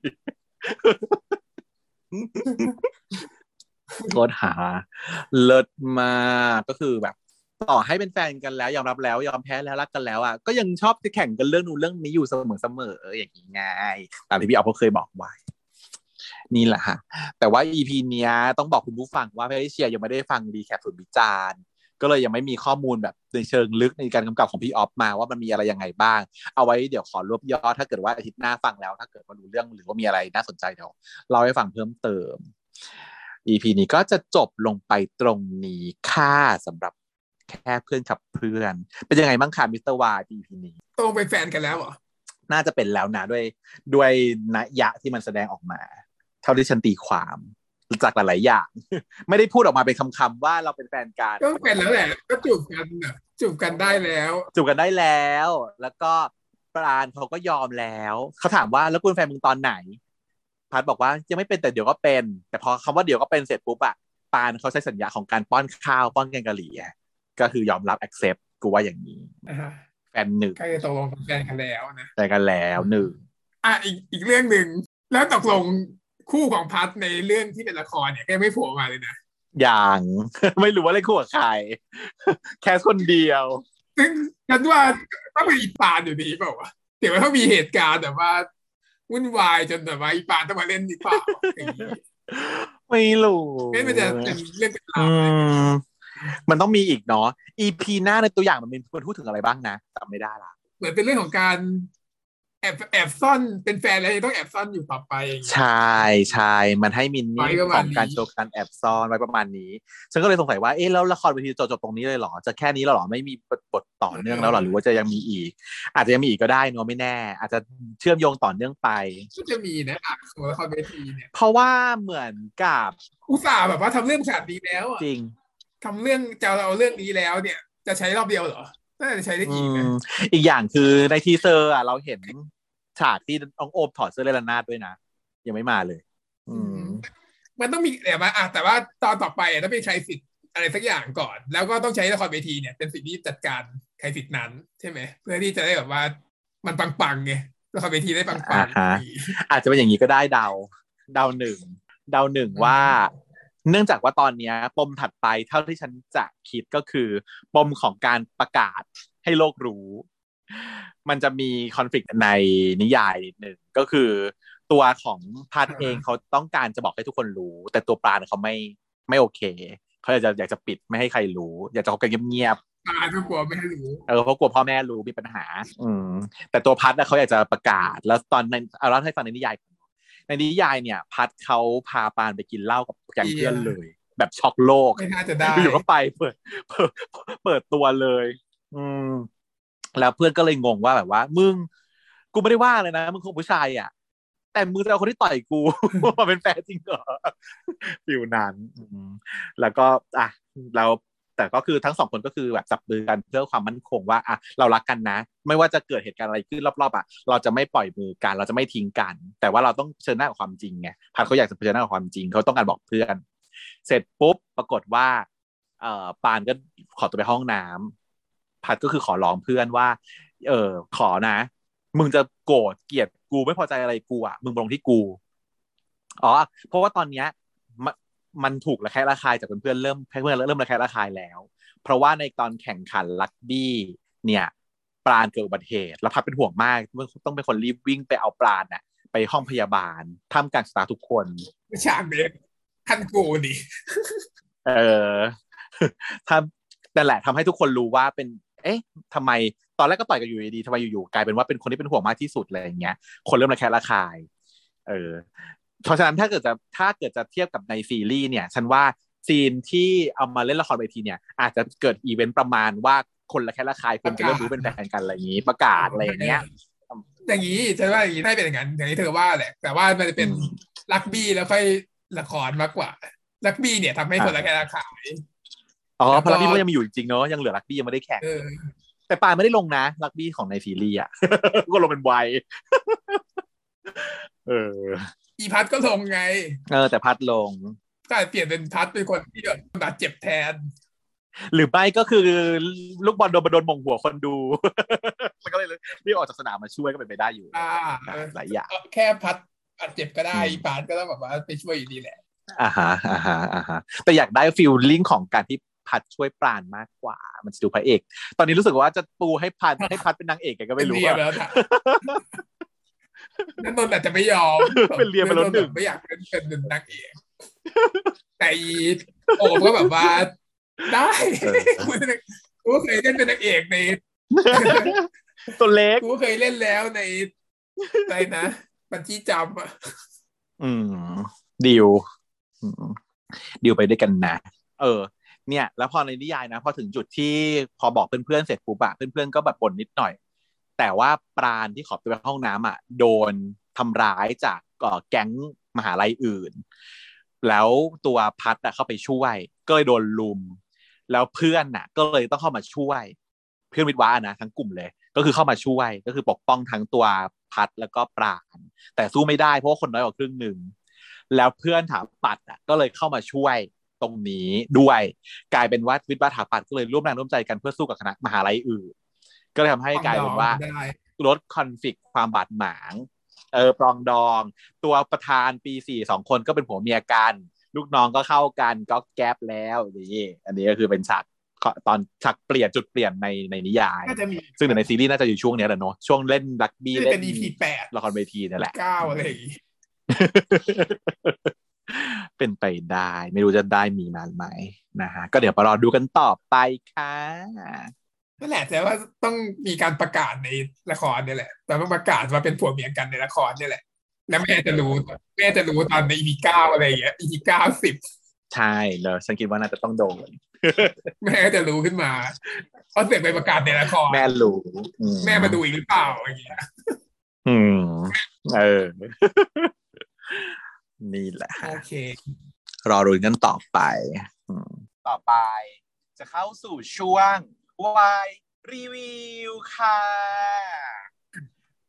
โคตรหา เลิศมากก็คือแบบ ต่อให้เป็นแฟนกันแล้วยอมรับแล้วยอมแพ้แล้วรักกันแล้วอะก็ยังชอบจะแข่งกันเรื่องนู้นเรื่องนี้อยู่เสมอเสมออย่างนี้ไงตามที่พี่เอาเขาเคยบอกไว้นี่แหละฮะแต่ว่า EP เนี้ยต้องบอกคุณผู้ฟังว่าพี่เชียร์ยังไม่ได้ฟัง recap สุดวิจารณ์ก็เลยยังไม่มีข้อมูลแบบในเชิงลึกในการกำกับของพี่ออฟมาว่ามันมีอะไรยังไงบ้าง เอาไว้เดี๋ยวขอรวบยอดถ้าเกิดว่าอาทิตย์หน้าฟังแล้ว ถ้าเกิดว่ารู้เรื่องหรือว่ามีอะไรน่าสนใจเดี๋ยวเล่าให้ฟังเพิ่มเติม EP นี้ก็จะจบลงไปตรงนี้ค่ะสำหรับแค่เพื่อนครับเพื่อน เป็นยังไงบ้างคะมิสเตอร์วา EP นี้ตรงเป็นแฟนกันแล้วเหรอ น่าจะเป็นแล้วนะด้วยด้วยนัยยะที่มันแสดงออกมา เท่าที่ฉันตีความจากหลาย ๆ อย่าง ไม่ได้พูดออกมาเป็นคำ ๆ ว่าเราเป็นแฟนกันก็เป็นแล้วแหละก็จูบกันน่ะจูบกันได้แล้วจูบกันได้แล้ว แล้วก็ปราณเขาก็ยอมแล้ว เขาถามว่าแล้วคุณแฟนมึงตอนไหน พัดบอกว่ายังไม่เป็นแต่เดี๋ยวก็เป็น แต่พอคำว่าเดี๋ยวก็เป็นเสร็จปุ๊บอะปานเขาใช้สัญญาของการป้อนข้าวป้อนแกงกะหรี่อะก็คือยอมรับ accept กูว่าอย่างนี้อ่าฮะแฟนหนึ่งก็จะตกลงเป็นแฟนกันแล้วนะแต่กันแล้วหนึ่งอะอีกอีกเรื่องหนึ่งแล้วตกลงคู่ของพัทในเรื่องที่เป็นละครเนี่ยก็ยังไม่โผล่มาเลยนะอย่างไม่รู้ว่าเล่นคู่กับใครแค่คนเดียว ซึ่งฉันว่าต้องเป็นอีปานอยู่ดีเปล่าวะเดี๋ยวว่าต้องมีเหตุการณ์แบบว่า วุ่นวายจนแบบว่าอีปานต้องมาเล่นดีเปล่าอย่างนี้ไม่รู้ไม่มันจะเป็นเรื่องเป็นราอืวเลยมมันต้องมีอีกเนาะ EP หน้าในตัวอย่างมันมีมันพูดถึงอะไรบ้างนะจำไม่ได้ละเหมือนเป็นเรื่องของการ แอบแอบซ่อนเป็นแฟนแล้วยังต้องแอบซ่อนอยู่ต่อไปอย่างนี้ใช่ใช่มันให้มินไว้นี่ประขมาอณงนี้การโชว์การแอบซ่อนไว้ประมาณนี้ ฉันก็เลยสงสัยว่าเอ๊ะแล้วละครเวทีจบจบตรงนี้เลยเหรอ จะแค่นี้แล้วเหรอไม่มีบทต่อเนื่องแล้วเหรอหรือว่าจะยังมีอีก อาจจะยังมีอีกก็ได้เนอะไม่แน่ อาจจะเชื่อมโยงต่อเนื่องไปก็จะมีนะอะสมมติละครเวทีเนี่ยเพราะว่าเหมือนกับอุตส่าห์แบบว่าทำเรื่องขนาดนี้แล้วอะจริงทำเรื่องจะเอาเรื่องนี้แล้วเนี่ย จะใช้รอบเดียวเหรอ น่าจะใช้ได้อือีกนะมอีกอย่างคือใน teaser อะเราเห็นฉากที่น้องโอมถอดเสื้อเล่นระนาดด้วยนะ ยังไม่มาเลย อืม มันต้องมีแต่ว่าอะแต่ว่าตอนต่อไปอะต้องเป็นใช้สิทธิ์อะไรสักอย่างก่อน แล้วก็ต้องใช้ละครเวทีเนี่ย เป็นสิ่งที่จัดการใครสิทธิ์นั้น ใช่ไหม เพื่อที่จะได้แบบว่ามันปังๆไงละครเวทีได้ปังอ่าฮะอาจจะเป็นอย่างนี้ก็ได้เดา เดาหนึ่งเดาหนึ่งว่า เนื่องจากว่าตอนเนี้ยปมถัดไปเท่าที่ฉันจะคิดก็คือปมของการประกาศให้โลกรู้ มันจะมีคอน FLICT ในนิยายนิดหนึ่งก็คือ ตัวของพัดเองเขาต้องการจะบอกให้ทุกคนรู้ แต่ตัวปราณเขาไม่ไม่โอเคเขาอยากจะอยากจะปิดไม่ให้ใครรู้ อยากจะเขากันเงียบๆตายก็กลัวไม่ให้รู้เออเพราะกลัวพ่อแม่รู้มีปัญหา อืมแต่ตัวพัดนะเขาอยากจะประกาศ แล้วตอนในเอาเล่าให้ฟังในนิยายก่อน ในนิยายเนี่ย พัดเขาพาปานไปกินเหล้ากับแก๊งเพื่อนเลย แบบช็อกโลกไม่น่าจะได้อยู่ก็ไปเปิดเปิดเปิดตัวเลย อืมแล้วเพื่อนก็เลยงงว่าแบบว่า มึง กูไม่ได้ว่าเลยนะ มึงคงผู้ชายอะ แต่มึงจะเอาคนที่ต่อยกูมาเป็นแฟนจริงเหรอฟิวนั้นอืมแล้วก็ อะแล้ว แต่ก็คือทั้งสองคนก็คือแบบจับมือกันเพื่อความมั่นคงว่าอะเรารักกันนะ ไม่ว่าจะเกิดเหตุการณ์อะไรขึ้นรอบๆอะเราจะไม่ปล่อยมือกัน เราจะไม่ทิ้งกัน แต่ว่าเราต้องเชิญหน้ากับความจริงไงพัดเขาอยากจะเชิญหน้ากับความจริงเขาต้องการบอกเพื่อน เสร็จปุ๊บปรากฏว่าเอ่อปานก็ขอตัวไปห้องน้ำพัดก็คือขอร้องเพื่อนว่า เออขอนะ มึงจะโกรธเกลียดกูไม่พอใจอะไรกูอะมึงลงที่กูอ๋อเพราะว่าตอนเนี้ย มันมันถูกระแคะระคายจากเพื่อนๆเริ่มเพื่อนๆเริ่มระแคะระคายแล้ว เพราะว่าในตอนแข่งขันลักบี้เนี่ยปราณเกิดอุบัติเหตุแล้วพัดเป็นห่วงมากต้องเป็นคนรีบวิ่งไปเอาปราณน่ะไปห้องพยาบาลท่ามกลางสตาฟทุกคนฉากเด็กท่านกูดิเออทำนั่นแหละทำให้ทุกคนรู้ว่าเป็น เอ๊ะทำไมตอนแรกก็ต่อยกันอยู่ดีๆทำไมอยู่ๆกลายเป็นว่าเป็นคนที่เป็นห่วงมากที่สุดอะไรอย่างเงี้ย คนเริ่มระแคะระคาย เออ เพราะฉะนั้นถ้าเกิดจะถ้าเกิดจะเทียบกับในซีรีส์เนี่ยฉันว่า scene ที่เอามาเล่นละครเวทีเนี่ย อาจจะเกิดอีเวนต์ประมาณว่าคนระแคะระคายคนจะเริ่มรู้เป็นแฟนกันอะไรอย่างงี้ ประกาศอะไรอย่างเงี้ยอย่างนี้ฉันว่าอย่างนี้ได้เป็นอย่างนั้นอย่างที่เธอว่าแหละ แต่ว่ามันจะเป็นอืมรักบี้แล้วค่อยละครมากกว่า รักบี้เนี่ยทำให้คนระแคะระคายอ๋อแล้วก็เพก็ราะรักบี้มันยังมีอยู่จริงๆเนาะยังเหลือรักบี้ยังไม่ได้แข่งเออแต่ปานไม่ได้ลงนะรักบี้ของในซีรีส์อะก็ลงเป็นไวยเออ อีพัทก็ลงไง เออ แต่พัทลงก็อาจเปลี่ยนเป็นพัทเป็นคนที่บาดเจ็บแทน หรือไม่ก็คือลูกบอลโดนมาโดนมงหัวคนดู มันก็เลยรีบออกจากสนามมาช่วยก็เป็นไปได้อยู่อ่านะหลายอย่างเอาแค่พัทบาดเจ็บก็ได้อืมอีปานก็ต้องแบบว่าไปช่วยอยู่ดีแหละอ่าฮะอ่าฮะอ่าฮะแต่อยากได้ feeling ของการที่พัดช่วยปราณมากกว่า มันจะดูพระเอก ตอนนี้รู้สึกว่าจะปูให้พัดให้พัดเป็นนางเอกไงก็ไม่รู้เรียบว่าแล้วนะ นันนนท์อาจจะไม่ยอมเป็นเรียนไปแล้วหนึ่งไม่อยากเป็นเป็นนางเอกแต่อีโอบก็แบบว่า ได้กูก็เคยเล่นเป็นนางเอกในตัวเล็กกูก็เคยเล่นแล้วในอะไรนะบัญชีจำอะอืมดิวอืมดิวไปด้วยกันนะ เออ เนี่ย แล้วพอในนิยายนะ พอถึงจุดที่พอบอกเพื่อนๆเสร็จปุ๊บอะเพื่อนๆก็แบบบ่นนิดหน่อย แต่ว่าปราณที่ขอไปห้องน้ำอะโดนทำร้ายจากเอ่อแก๊งมหาลัยอื่น แล้วตัวพัดอะเข้าไปช่วย ก็เลยโดนลุม แล้วเพื่อนน่ะ ก็เลยต้องเข้ามาช่วย เพื่อนวิทย์วานะทั้งกลุ่มเลย ก็คือเข้ามาช่วยก็คือปกป้องทั้งตัวพัดแล้วก็ปราณแต่สู้ไม่ได้เพราะว่าคนน้อยกว่าครึ่งหนึ่งแล้วเพื่อนถาปัดอะก็เลยเข้ามาช่วยตรงนี้ด้วย กลายเป็นว่าวิทย์วาถาปัดก็เลยร่วมแรงร่วมใจกันเพื่อสู้กับคณะมหาลัยอื่น ก็เลยทำให้กลายเป็นว่าได้ลดคอนฟ lict ความบาดหมาง เออปรองดอง ตัวประธานปีสี่สองคนก็เป็นผัวเมียกัน ลูกน้องก็เข้ากันก็แก๊ปแล้วนี่อันนี้ก็คือเป็นฉากตอนฉากเปลี่ยนจุดเปลี่ยนในในนิยายน่าจะมีซึ่งในซีรีส์น่าจะอยู่ช่วงเนี้ยแหละเนาะช่วงเล่นรักบี้น่าจะเล่เป็นน EP แปดละครเวทีนี่แหละเก้าอะไรอย่างงี้เป็นไปได้ ไม่รู้จะได้มีมาไหมนะฮะก็เดี๋ยวมารอดูกันต่อไปค่ะ นั่นแหละแต่ว่าต้องมีการประกาศในละครเนี่ยแหละ แต่ต้องประกาศว่าเป็นผัวเมียกันในละครเนี่ยแหละ แล้วแม่จะรู้แม่จะรู้ตอนใน EP เก้าอะไรอย่างเงี้ย EP เก้าสิบใช่เลยฉันคิดว่าน่าจะต้องโดนแม่ก็จะรู้ขึ้นมาเพราะเสียงไปประกาศในละครแม่รู้อืแม่มาดูอีกหรือเปล่าอย่างเงี้ยอืม เออ นี่แหละฮะโอเค รอรุนกันต่อไปอืมต่อไป จะเข้าสู่ช่วง วายรีวิวค่ะ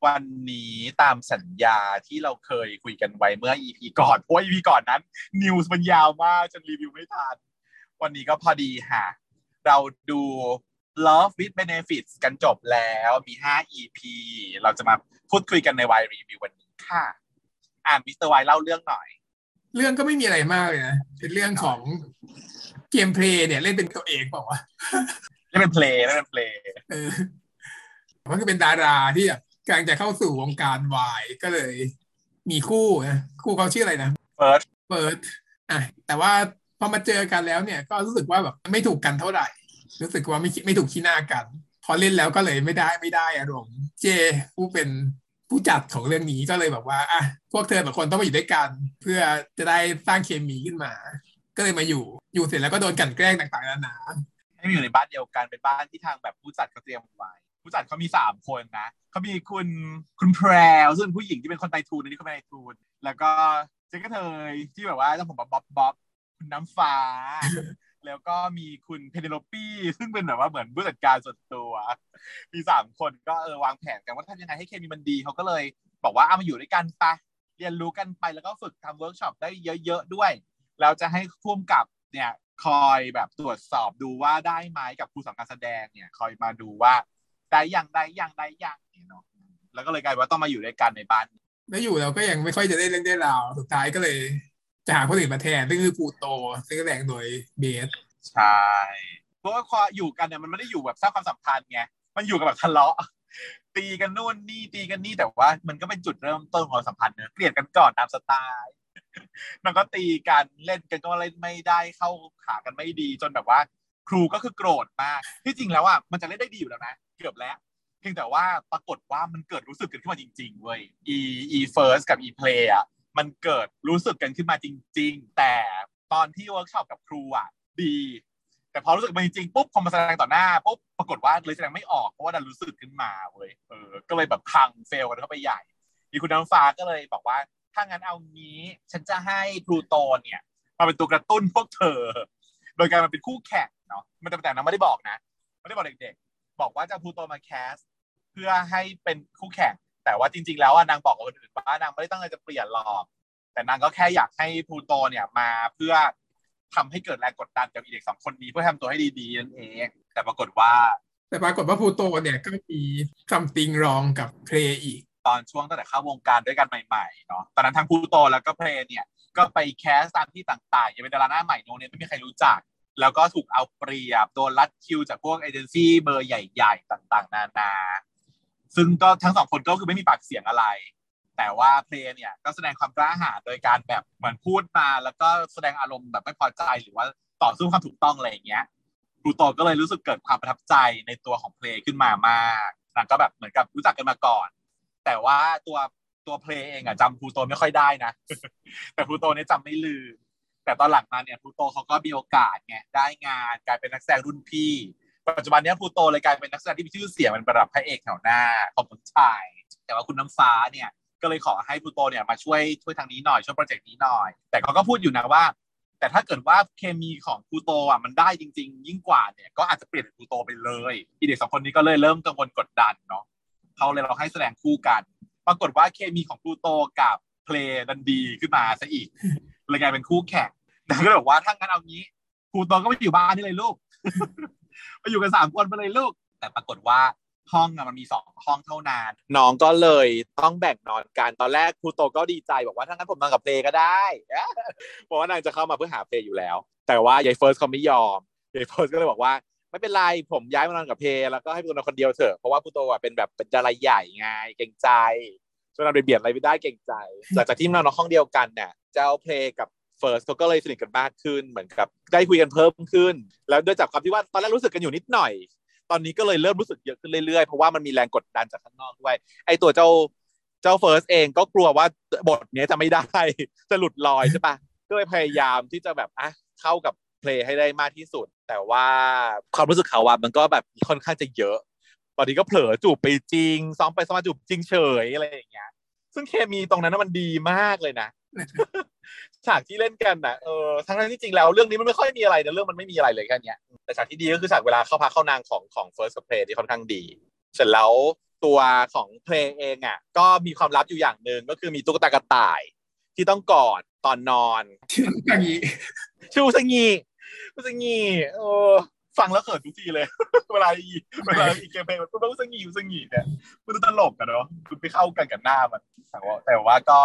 วันนี้ตามสัญญาที่เราเคยคุยกันไว้เมื่อ EP ก่อนเพราะ EP ก่อนนั้น นิวส์มันยาวมากจนรีวิวไม่ทัน วันนี้ก็พอดีค่ะ เราดู Love with Benefits กันจบแล้วมี 5 EP เราจะมาพูดคุยกันในวายรีวิววันนี้ค่ะ อ่านมิสเตอร์วายเล่าเรื่องหน่อย เรื่องก็ไม่มีอะไรมากเลยนะ เป็นเรื่องของเกมเพลย์เนี่ย เล่นเป็นตัวเองเปล่าวะ ไม่เป็นเพลย์ไม่เป็นเพลย์เออมันก็เป็นดาราที่แบบกำลังจะเข้าสู่วงการวายก็เลย มีคู่นะคู่เขาชื่ออะไรนะเฟิร์สเปิดอะแต่ว่าพอมาเจอกันแล้วเนี่ย ก็รู้สึกว่าแบบไม่ถูกกันเท่าไหร่ รู้สึกว่าไม่คิดไม่ถูกขี้หน้ากัน พอเล่นแล้วก็เลยไม่ได้ไม่ได้อารมณ์เจผู้เป็นผู้จัดของเรื่องนี้ก็เลยแบบว่าอะพวกเธอแบบคนต้องมาอยู่ด้วยกัน เพื่อจะได้สร้างเคมีขึ้นมา ก็เลยมาอยู่อยู่เสร็จแล้วก็โดนกลันแกล้งต่างๆนานา ให้มาอยู่ในบ้านเดียวกันเป็นบ้านที่ทางแบบผู้จัดเขาเตรียมไว้ผู้จัดเขามีสามคนนะเขามีคุณคุณแพรวซึ่งเป็นผู้หญิงที่เป็นคนไตทูนอันนี้เขาเป็นไตทูนแล้วก็เจ๊กระเทยที่แบบว่าต้องผมบ๊อบบ๊อบคุณน้ำฟ้า แล้วก็มีคุณเพเนโลปี้ซึ่งเป็นแบบว่าเหมือนผู้จัดการส่วนตัว มีสามคนก็เออวางแผนกันว่าทำยังไงให้เคมีมันดีเขาก็เลยบอกว่าเอามาอยู่ด้วยกันไปเรียนรู้กันไปแล้วก็ฝึกทำเวิร์กช็อปได้เยอะ ๆ ด้วยแล้วจะให้พ่วงกับเนี่ย คอยแบบตรวจสอบดูว่าได้ไหมกับครูสอนการแสดงเนี่ย คอยมาดูว่าได้อย่างได้อย่างได้อย่างเนี่ยเนาะแล้วก็เลยกลายเป็นว่าต้องมาอยู่ด้วยกันในบ้านแล้วอยู่เราก็ยังไม่ค่อยจะได้เรื่องได้ราวสุดท้ายก็เลย จะหาคนอื่นมาแทนซึ่งคือปูโต ซึ่งแสดงโดยเบสใช่เพราะว่าพออยู่กันเนี่ยมันไม่ได้อยู่แบบสร้างความสัมพันธ์ไงมันอยู่กับแบบทะเลาะตีกันนู่นนี่ตีกันนี่แต่ว่า มันก็เป็นจุดเริ่มต้นของความสัมพันธ์เนอะเกลียดกันก่อนตามสไตล์ มันก็ตีกันเล่นกันก็เล่นไม่ได้เข้าขากันไม่ดี จนแบบว่า ครูก็คือโกรธมากที่จริงแล้วอะมันจะเล่นได้ดีอยู่แล้วนะเกือบแล้ว เพียงแต่ว่าปรากฏว่ามันเกิดรู้สึกกันขึ้นมาจริงๆเว้ย อีอีเฟิร์สกับ อีเพลย์ อะมันเกิดรู้สึกกันขึ้นมาจริง ๆ แต่ตอนที่เวิร์กช็อปกับครูอะดี แต่พอรู้สึกมันจริงๆปุ๊บพอมาแสดงต่อหน้าปุ๊บปรากฏว่าเลยแสดงไม่ออกเพราะว่าดันรู้สึกขึ้นมาเว้ยเออก็เลยแบบพัง fail กันเข้าไปใหญ่มีคุณน้ำฟ้าก็เลยบอกว่า ถ้างั้นเอางี้ ฉันจะให้พลูโตเนี่ยมาเป็นตัวกระตุ้นพวกเธอ โดยการมาเป็นคู่แข่งเนาะมันแต่นางไม่ได้บอกนะไม่ได้บอกเด็กๆ บอกว่าจะพลูโตมา cast เพื่อให้เป็นคู่แข่ง แต่ว่าจริง ๆ แล้วอะนางบอกกับคนอื่นว่านางไม่ได้ตั้งใจจะเปลี่ยนหรอกแต่นางก็แค่อยากให้พลูโตเนี่ยมาเพื่อทำให้เกิดแรงกดดันกับอีเด็กสองคนนี้เพื่อทำตัวให้ดีๆนั่นเองแต่ปรากฏว่า แต่ปรากฏว่าพลูโตเนี่ยก็มี something wrong กับเพลย์อีก ตอนช่วงตั้งแต่เข้าวงการด้วยกันใหม่ๆเนาะตอนนั้นทั้งพลูโตแล้วก็เพลย์เนี่ย ก็ไป cast ตามที่ต่างๆยังเป็นดาราหน้าใหม่ no name ไม่มีใครรู้จัก แล้วก็ถูกเอาเปรียบโดนลัดคิวจากพวกเอเจนซี่เบอร์ใหญ่ๆ ต่างๆ นานา ซึ่งก็ทั้งสองคนก็คือไม่มีปากเสียงอะไร แต่ว่าเพลเนี่ยก็แสดงความกล้าหาญโดยการแบบเหมือนพูดมาแล้วก็แสดงอารมณ์แบบไม่พอใจหรือว่าต่อสู้ความถูกต้องอะไรอย่างเงี้ยพลูโตก็เลยรู้สึกเกิดความประทับใจในตัวของเพลงขึ้นมามากนางก็แบบเหมือนกับรู้จักกันมาก่อน แต่ว่าตัวตัวเพลงเองอะจำพลูโตไม่ค่อยได้นะ แต่พลูโตเนี่ยจำไม่ลืม แต่ตอนหลังมาเนี่ยพลูโตเขาก็มีโอกาสไงได้งานกลายเป็นนักแสดงรุ่นพี่ ปัจจุบันเนี้ยพลูโตเลยกลายเป็นนักแสดงที่มีชื่อเสียงเป็นระดับพระเอกแถวหน้าของเมืองไทยแต่ว่าคุณน้ำฟ้าเนี่ยก็เลยขอให้พลูโตเนี่ยมาช่วยช่วยทางนี้หน่อยช่วยโปรเจกต์นี้หน่อย แต่เขาก็พูดอยู่นะว่า แต่ถ้าเกิดว่าเคมีของพลูโตอะมันได้จริง ๆ ยิ่งกว่าเนี่ยก็อาจจะเปลี่ยนเป็นพลูโตไปเลยอีเด็กสองคนนี้ก็เลยเริ่มกังวลกดดันเนาะ เขาเลยเราให้แสดงคู่กัน ปรากฏว่าเคมีของพลูโตกับเพลย์ดันดีขึ้นมาซะอีกเลยกลายเป็นคู่แข่งนางก็เลยบอกว่าถ้างั้นเอางี้พลูโตก็ไปอยู่บ้านนี่เลยลูกไปอยู่กันสามคนไปเลยลูก แต่ปรากฏว่าห้องมันมีสองห้องเท่านั้นน้องก็เลยต้องแบ่งนอนกันตอนแรกพลูโตก็ดีใจบอกว่าถ้างั้นผมนอนกับเพลย์ก็ได้เพราะว่านางจะเข้ามาเพื่อหาเพลย์อยู่แล้ว แต่ว่ายายเฟิร์สเขาไม่ยอมยายเฟิร์สก็เลยบอกว่า ไม่เป็นไรผมย้ายมานอนกับเพลย์แล้วก็ให้พลูโตนอนคนเดียวเถอะเพราะว่าพลูโตอะเป็นแบบเป็นดาราใหญ่ไงเก่งใจส่วนเราไปเบียดอะไรไม่ได้เก่งใจ หลังจากที่นอนห้องเดียวกันเนี่ยเจ้าเพลกับเฟิร์สเขาก็เลยสนิทกันมากขึ้นเหมือนกับได้คุยกันเพิ่มขึ้น แล้วด้วยจากความที่ว่าตอนแรกรู้สึกกันอยู่นิดหน่อย ตอนนี้ก็เลยเริ่มรู้สึกเยอะขึ้นเรื่อยๆ เพราะว่ามันมีแรงกดดันจากข้างนอกด้วยไอตัวเจ้าเจ้าเฟิร์สเองก็กลัวว่าบทนี้จะไม่ได้จะหลุดลอยใช่ปะก็เลยพยายามที่จะแบบอะเข้ากับ เพลงให้ได้มากที่สุด แต่ว่าความรู้สึกเขาว่ามันก็แบบค่อนข้างจะเยอะตอนนี้ก็เผลอจูบไปจริง ซ้อมไปซ้อมมาจูบจริงเฉยอะไรอย่างเงี้ย ซึ่งเคมีตรงนั้นมันดีมากเลยนะฉากที่เล่นกันนะเออทั้งนั้นที่จริงแล้วเรื่องนี้มันไม่ค่อยมีอะไรนะเรื่องมันไม่มีอะไรเลยแค่เนี้ยแต่ฉากที่ดีก็คือฉากเวลาเข้าพักเข้านางของของ first play ที่ค่อนข้างดี เสร็จแล้วตัวของเพลงเองอะก็มีความลับอยู่อย่างหนึ่งก็คือมีตุ๊กตากระต่าย ที่ต้องกอดตอนนอนอย่างนี้ชื่ออุสงีอุสงีเออฟังแล้วเขินทุกทีเลย เวลาอีเวลาอีเกมเพลย์มันพูดว่าอุสงีอุสงีเนี่ยมันตลกกันเนาะคือไปเข้ากันกับหน้ามันแต่ว่าแต่ว่าก็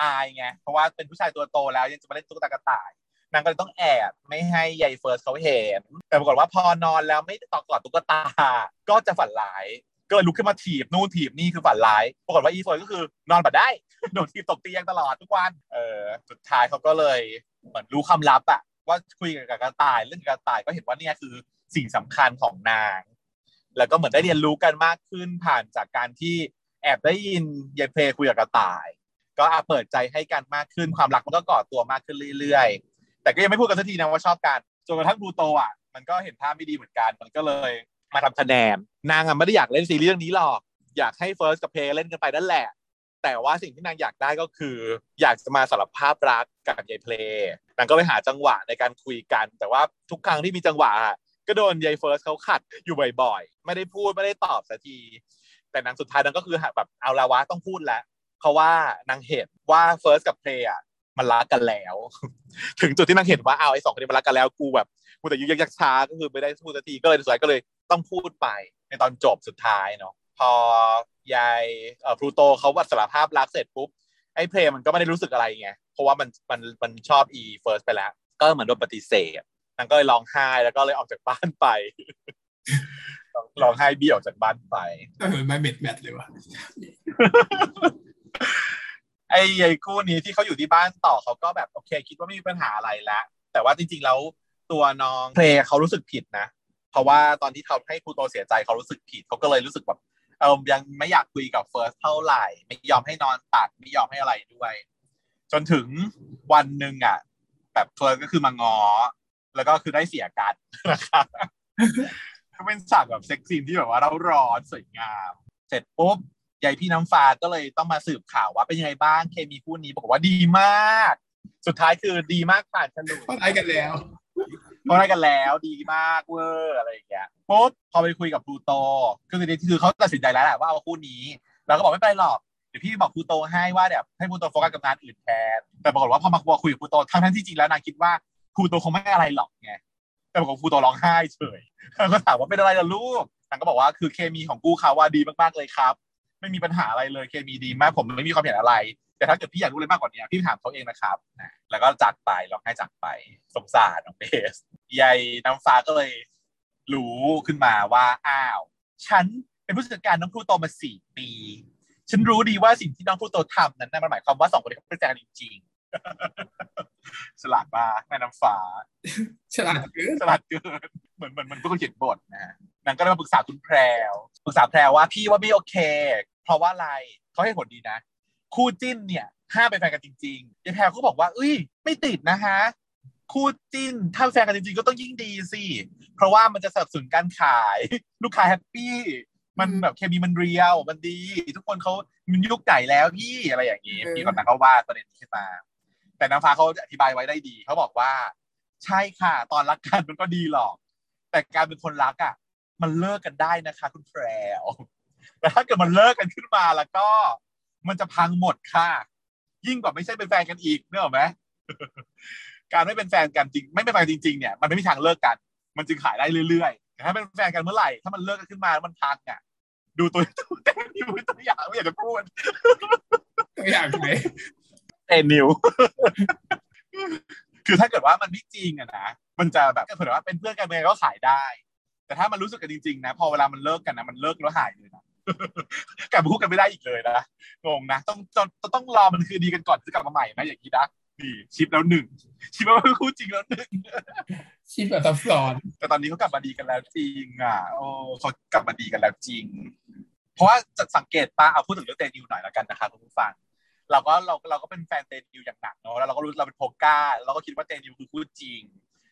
อายไงเพราะว่าเป็นผู้ชายตัวโตแล้วยังจะมาเล่นตุ๊กตากระต่ายนางก็เลยต้องแอบไม่ให้ยายเฟิร์สเขาเห็น แต่ปรากฏว่าพอนอนแล้วไม่ได้กอดตุ๊กตา ก็จะฝันร้าย ก็เลยลุกขึ้นมาถีบนู่นถีบนี่คือฝันร้าย ปรากฏว่าอีเฟิร์สก็คือนอนบัดได้ โดนถีบตกเตียงตลอดทุกวันเออสุดท้ายเขาก็เลยเหมือนรู้ความลับอะว่าคุยกับกระต่ายเรื่องกระต่ายก็เห็นว่าเนี่ยคือสิ่งสำคัญของนาง แล้วก็เหมือนได้เรียนรู้กันมากขึ้นผ่านจากการที่แอบได้ยินยายเพลคุยกับกระต่าย ก็อาเปิดใจให้กันมากขึ้นความรักมันก็ก่อตัวมากขึ้นเรื่อยๆ แต่ก็ยังไม่พูดกันสักทีนะว่าชอบกันจนกระทั่งพลูโตอะมันก็เห็นท่าไม่ดีเหมือนกัน มันก็เลยมาทำคะแนนนางอะไม่ได้อยากเล่นซีรีส์เรื่องนี้หรอก อยากให้เฟิร์สกับเพลเล่นกันไปนั่นแหละ แต่ว่าสิ่งที่นางอยากได้ก็คือ อยากจะมาสารภาพรักกับยายเพลย์นางก็ไปหาจังหวะในการคุยกัน แต่ว่าทุกครั้งที่มีจังหวะก็โดนยายเฟิร์สเขาขัดอยู่บ่อยๆ ไม่ได้พูดไม่ได้ตอบสักที แต่นางสุดท้ายนางก็คือแบบเอาละวะต้องพูดแล้ว เพราะว่านางเห็นว่าเฟิร์สกับเพลย์อะมันรักกันแล้ว ถึงจุดที่นางเห็นว่าเอาไอ้สองคนนี้มันรักกันแล้วกูแบบกูแต่ยุยักยักช้าก็คือไม่ได้พูดสักทีก็เลยสุดท้ายก็เลยต้องพูดไปในตอนจบสุดท้ายเนาะ พอยายเอ่อพลูโตเขาวัดสารภาพรักเสร็จปุ๊บไอ้เพลย์มันก็ไม่ได้รู้สึกอะไรไงเพราะว่ามันมันมันชอบอีเฟิร์สไปแล้ว ก็เหมือนโดนปฏิเสธนางก็เลยร้องไห้แล้วก็เลยออกจากบ้านไปร้องไห้เบี้ยออกจากบ้านไปเออไม่เม็ดแมทเลยว่ะไอ้ไอ้คู่นี้ที่เขาอยู่ที่บ้านต่อเขาก็แบบโอเค คิดว่าไม่มีปัญหาอะไรแล้วแต่ว่าจริง ๆ แล้วตัวน้องเพลย์เขารู้สึกผิดนะ เพราะว่าตอนที่เขาให้พลูโตเสียใจเขารู้สึกผิดเขาก็เลยรู้สึกแบบ เออยังไม่อยากคุยกับเฟิร์สเท่าไหร่ ไม่ยอมให้นอนตัดไม่ยอมให้อะไรด้วย จนถึงวันหนึ่งอะ แบบเฟิร์สก็คือมางอ แล้วก็คือได้เสียกันนะครับก็เป็นฉากแบบ sex scene ที่แบบว่าเร่าร้อนสวยงาม เสร็จปุ๊บยายพี่น้ำฟ้าก็เลยต้องมาสืบข่าวว่าเป็นยังไงบ้างเคมีคู่นี้บอกว่าดีมาก สุดท้ายคือดีมากผ่านฉลุยเขาไลกันแล้ว เขาได้กันแล้วดีมากเวอร์อะไรอย่างเงี้ยปุ๊บพอไปคุยกับพลูโตคือคือเขาตัดสินใจแล้วแหละว่าเอาคู่นี้แล้วก็บอกไม่เป็นไรหรอกเดี๋ยวพี่บอกพลูโตให้ว่าแบบให้พลูโตโฟกัสกับงานอื่นแทนแต่ปรากฏว่าพอมาคุยกับพลูโตทั้งทั้งที่จริงแล้วนางคิดว่าพลูโตคงไม่อะไรหรอกไงแต่ปรากฏพลูโตร้องไห้เฉยก็ถามว่าเป็นอะไรล่ะลูกนางก็บอกว่าคือเคมีของกูเขาว่าดีมากๆเลยครับ ไม่มีปัญหาอะไรเลยเคมีดีมากผมไม่มีความเห็นอะไร แต่ถ้าเกิดพี่อยากรู้อะไรมากกว่านี้พี่ถามเขาเองนะครับนะแล้วก็จากไปร้องไห้จากไปสงสารน้องเบสยายน้ำฟ้าก็เลยรู้ขึ้นมาว่าอ้าว ฉันเป็นผู้จัดการน้องพลูโตมาสี่ปี ฉันรู้ดีว่าสิ่งที่น้องพูโตทำนั้นน่ะมันหมายความว่าสองคนนี้เขาเป็นแฟนกันจริงๆฉลาดมากแม่น้ำฟ้าฉลาดเกินฉลาดเกินเหมือนเหมือนเหมันเป็นคนเขียนบทนะฮะนางก็เลยมาปรึกษาคุณแพรวปรึกษาแพรวว่าพี่ว่าไม่โอเค เพราะว่าอะไรเขาให้ผลดีนะ คู่จิ้นเนี่ยห้ามเป็นแฟนกันจริงๆยายแพรก็บอกว่าเอ้ย ไม่ติดนะฮะคู่จิ้นถ้าเป็นแฟนกันจริงๆ ก็ต้องยิ่งดีสิ เพราะว่ามันจะสนับสนุนการขาย ลูกค้าแฮปปี้ มันแบบเคมีมันเรียว มันดี ทุกคนเขามันยุคไหนแล้วพี่อะไรอย่างนี้พี่คนนั้นเขาว่าประเด็นนี้ขึ้นมา แต่น้ำฟ้าเขาอธิบายไว้ได้ดีเขาบอกว่า ใช่ค่ะ ตอนรักกันมันก็ดีหรอก แต่การเป็นคนรักอะ มันเลิกกันได้นะคะ คุณแพรวแต่ถ้าเกิดมันเลิกกันขึ้นมาแล้วก็ มันจะพังหมดค่ะ ยิ่งกว่าไม่ใช่เป็นแฟนกันอีกเนกอะไหมการไม่เป็นแฟนกันจริง ไม่เป็นแฟนจริงๆเนี่ยมันไม่มีทางเลิกกัน มันจึงขายได้เรื่อยๆแต่ถ้าเป็นแฟนกันเมื่อไหร่ถ้ามันเลิกกันขึ้นมาแล้วมันพังอะดูตัวตัวเต้นนิวตัวอย่างไม่อยากจะพูดตัวอย่างเลยเต้นนิวคือถ้าเกิดว่ามันไม่จริงอะนะมันจะแบบเผื่อว่าเป็นเพื่อนกันยังไงก็ขายได้ แต่ถ้ามันรู้สึกกันจริงๆนะ พอเวลามันเลิกกันนะมันเลิกแล้วหายเลยนะ กลับมาคู่กันไม่ได้อีกเลยนะงงนะต้องต้องต้องรอมันคือดีกันก่อนจะกลับมาใหม่นะอย่างนี้นะนี่ชิปแล้วหนึ่งชิปว่าเป็นคู่จริงแล้วหนึ่งชีพแบบซับซ้อนแต่ตอนนี้เขากลับมาดีกันแล้วจริงอะโอ้เขากลับมาดีกันแล้วจริง เพราะว่าจะสังเกตปะเอาพูดถึงเรื่องเตนิวหน่อยแล้วกันนะคะคุณผู้ฟังเราก็เราเราก็เป็นแฟนเตนิวอย่างหนักเนาะแล้วเราก็รู้เราเป็นโพก้าเราก็คิดว่าเตนิวคือคู่จริง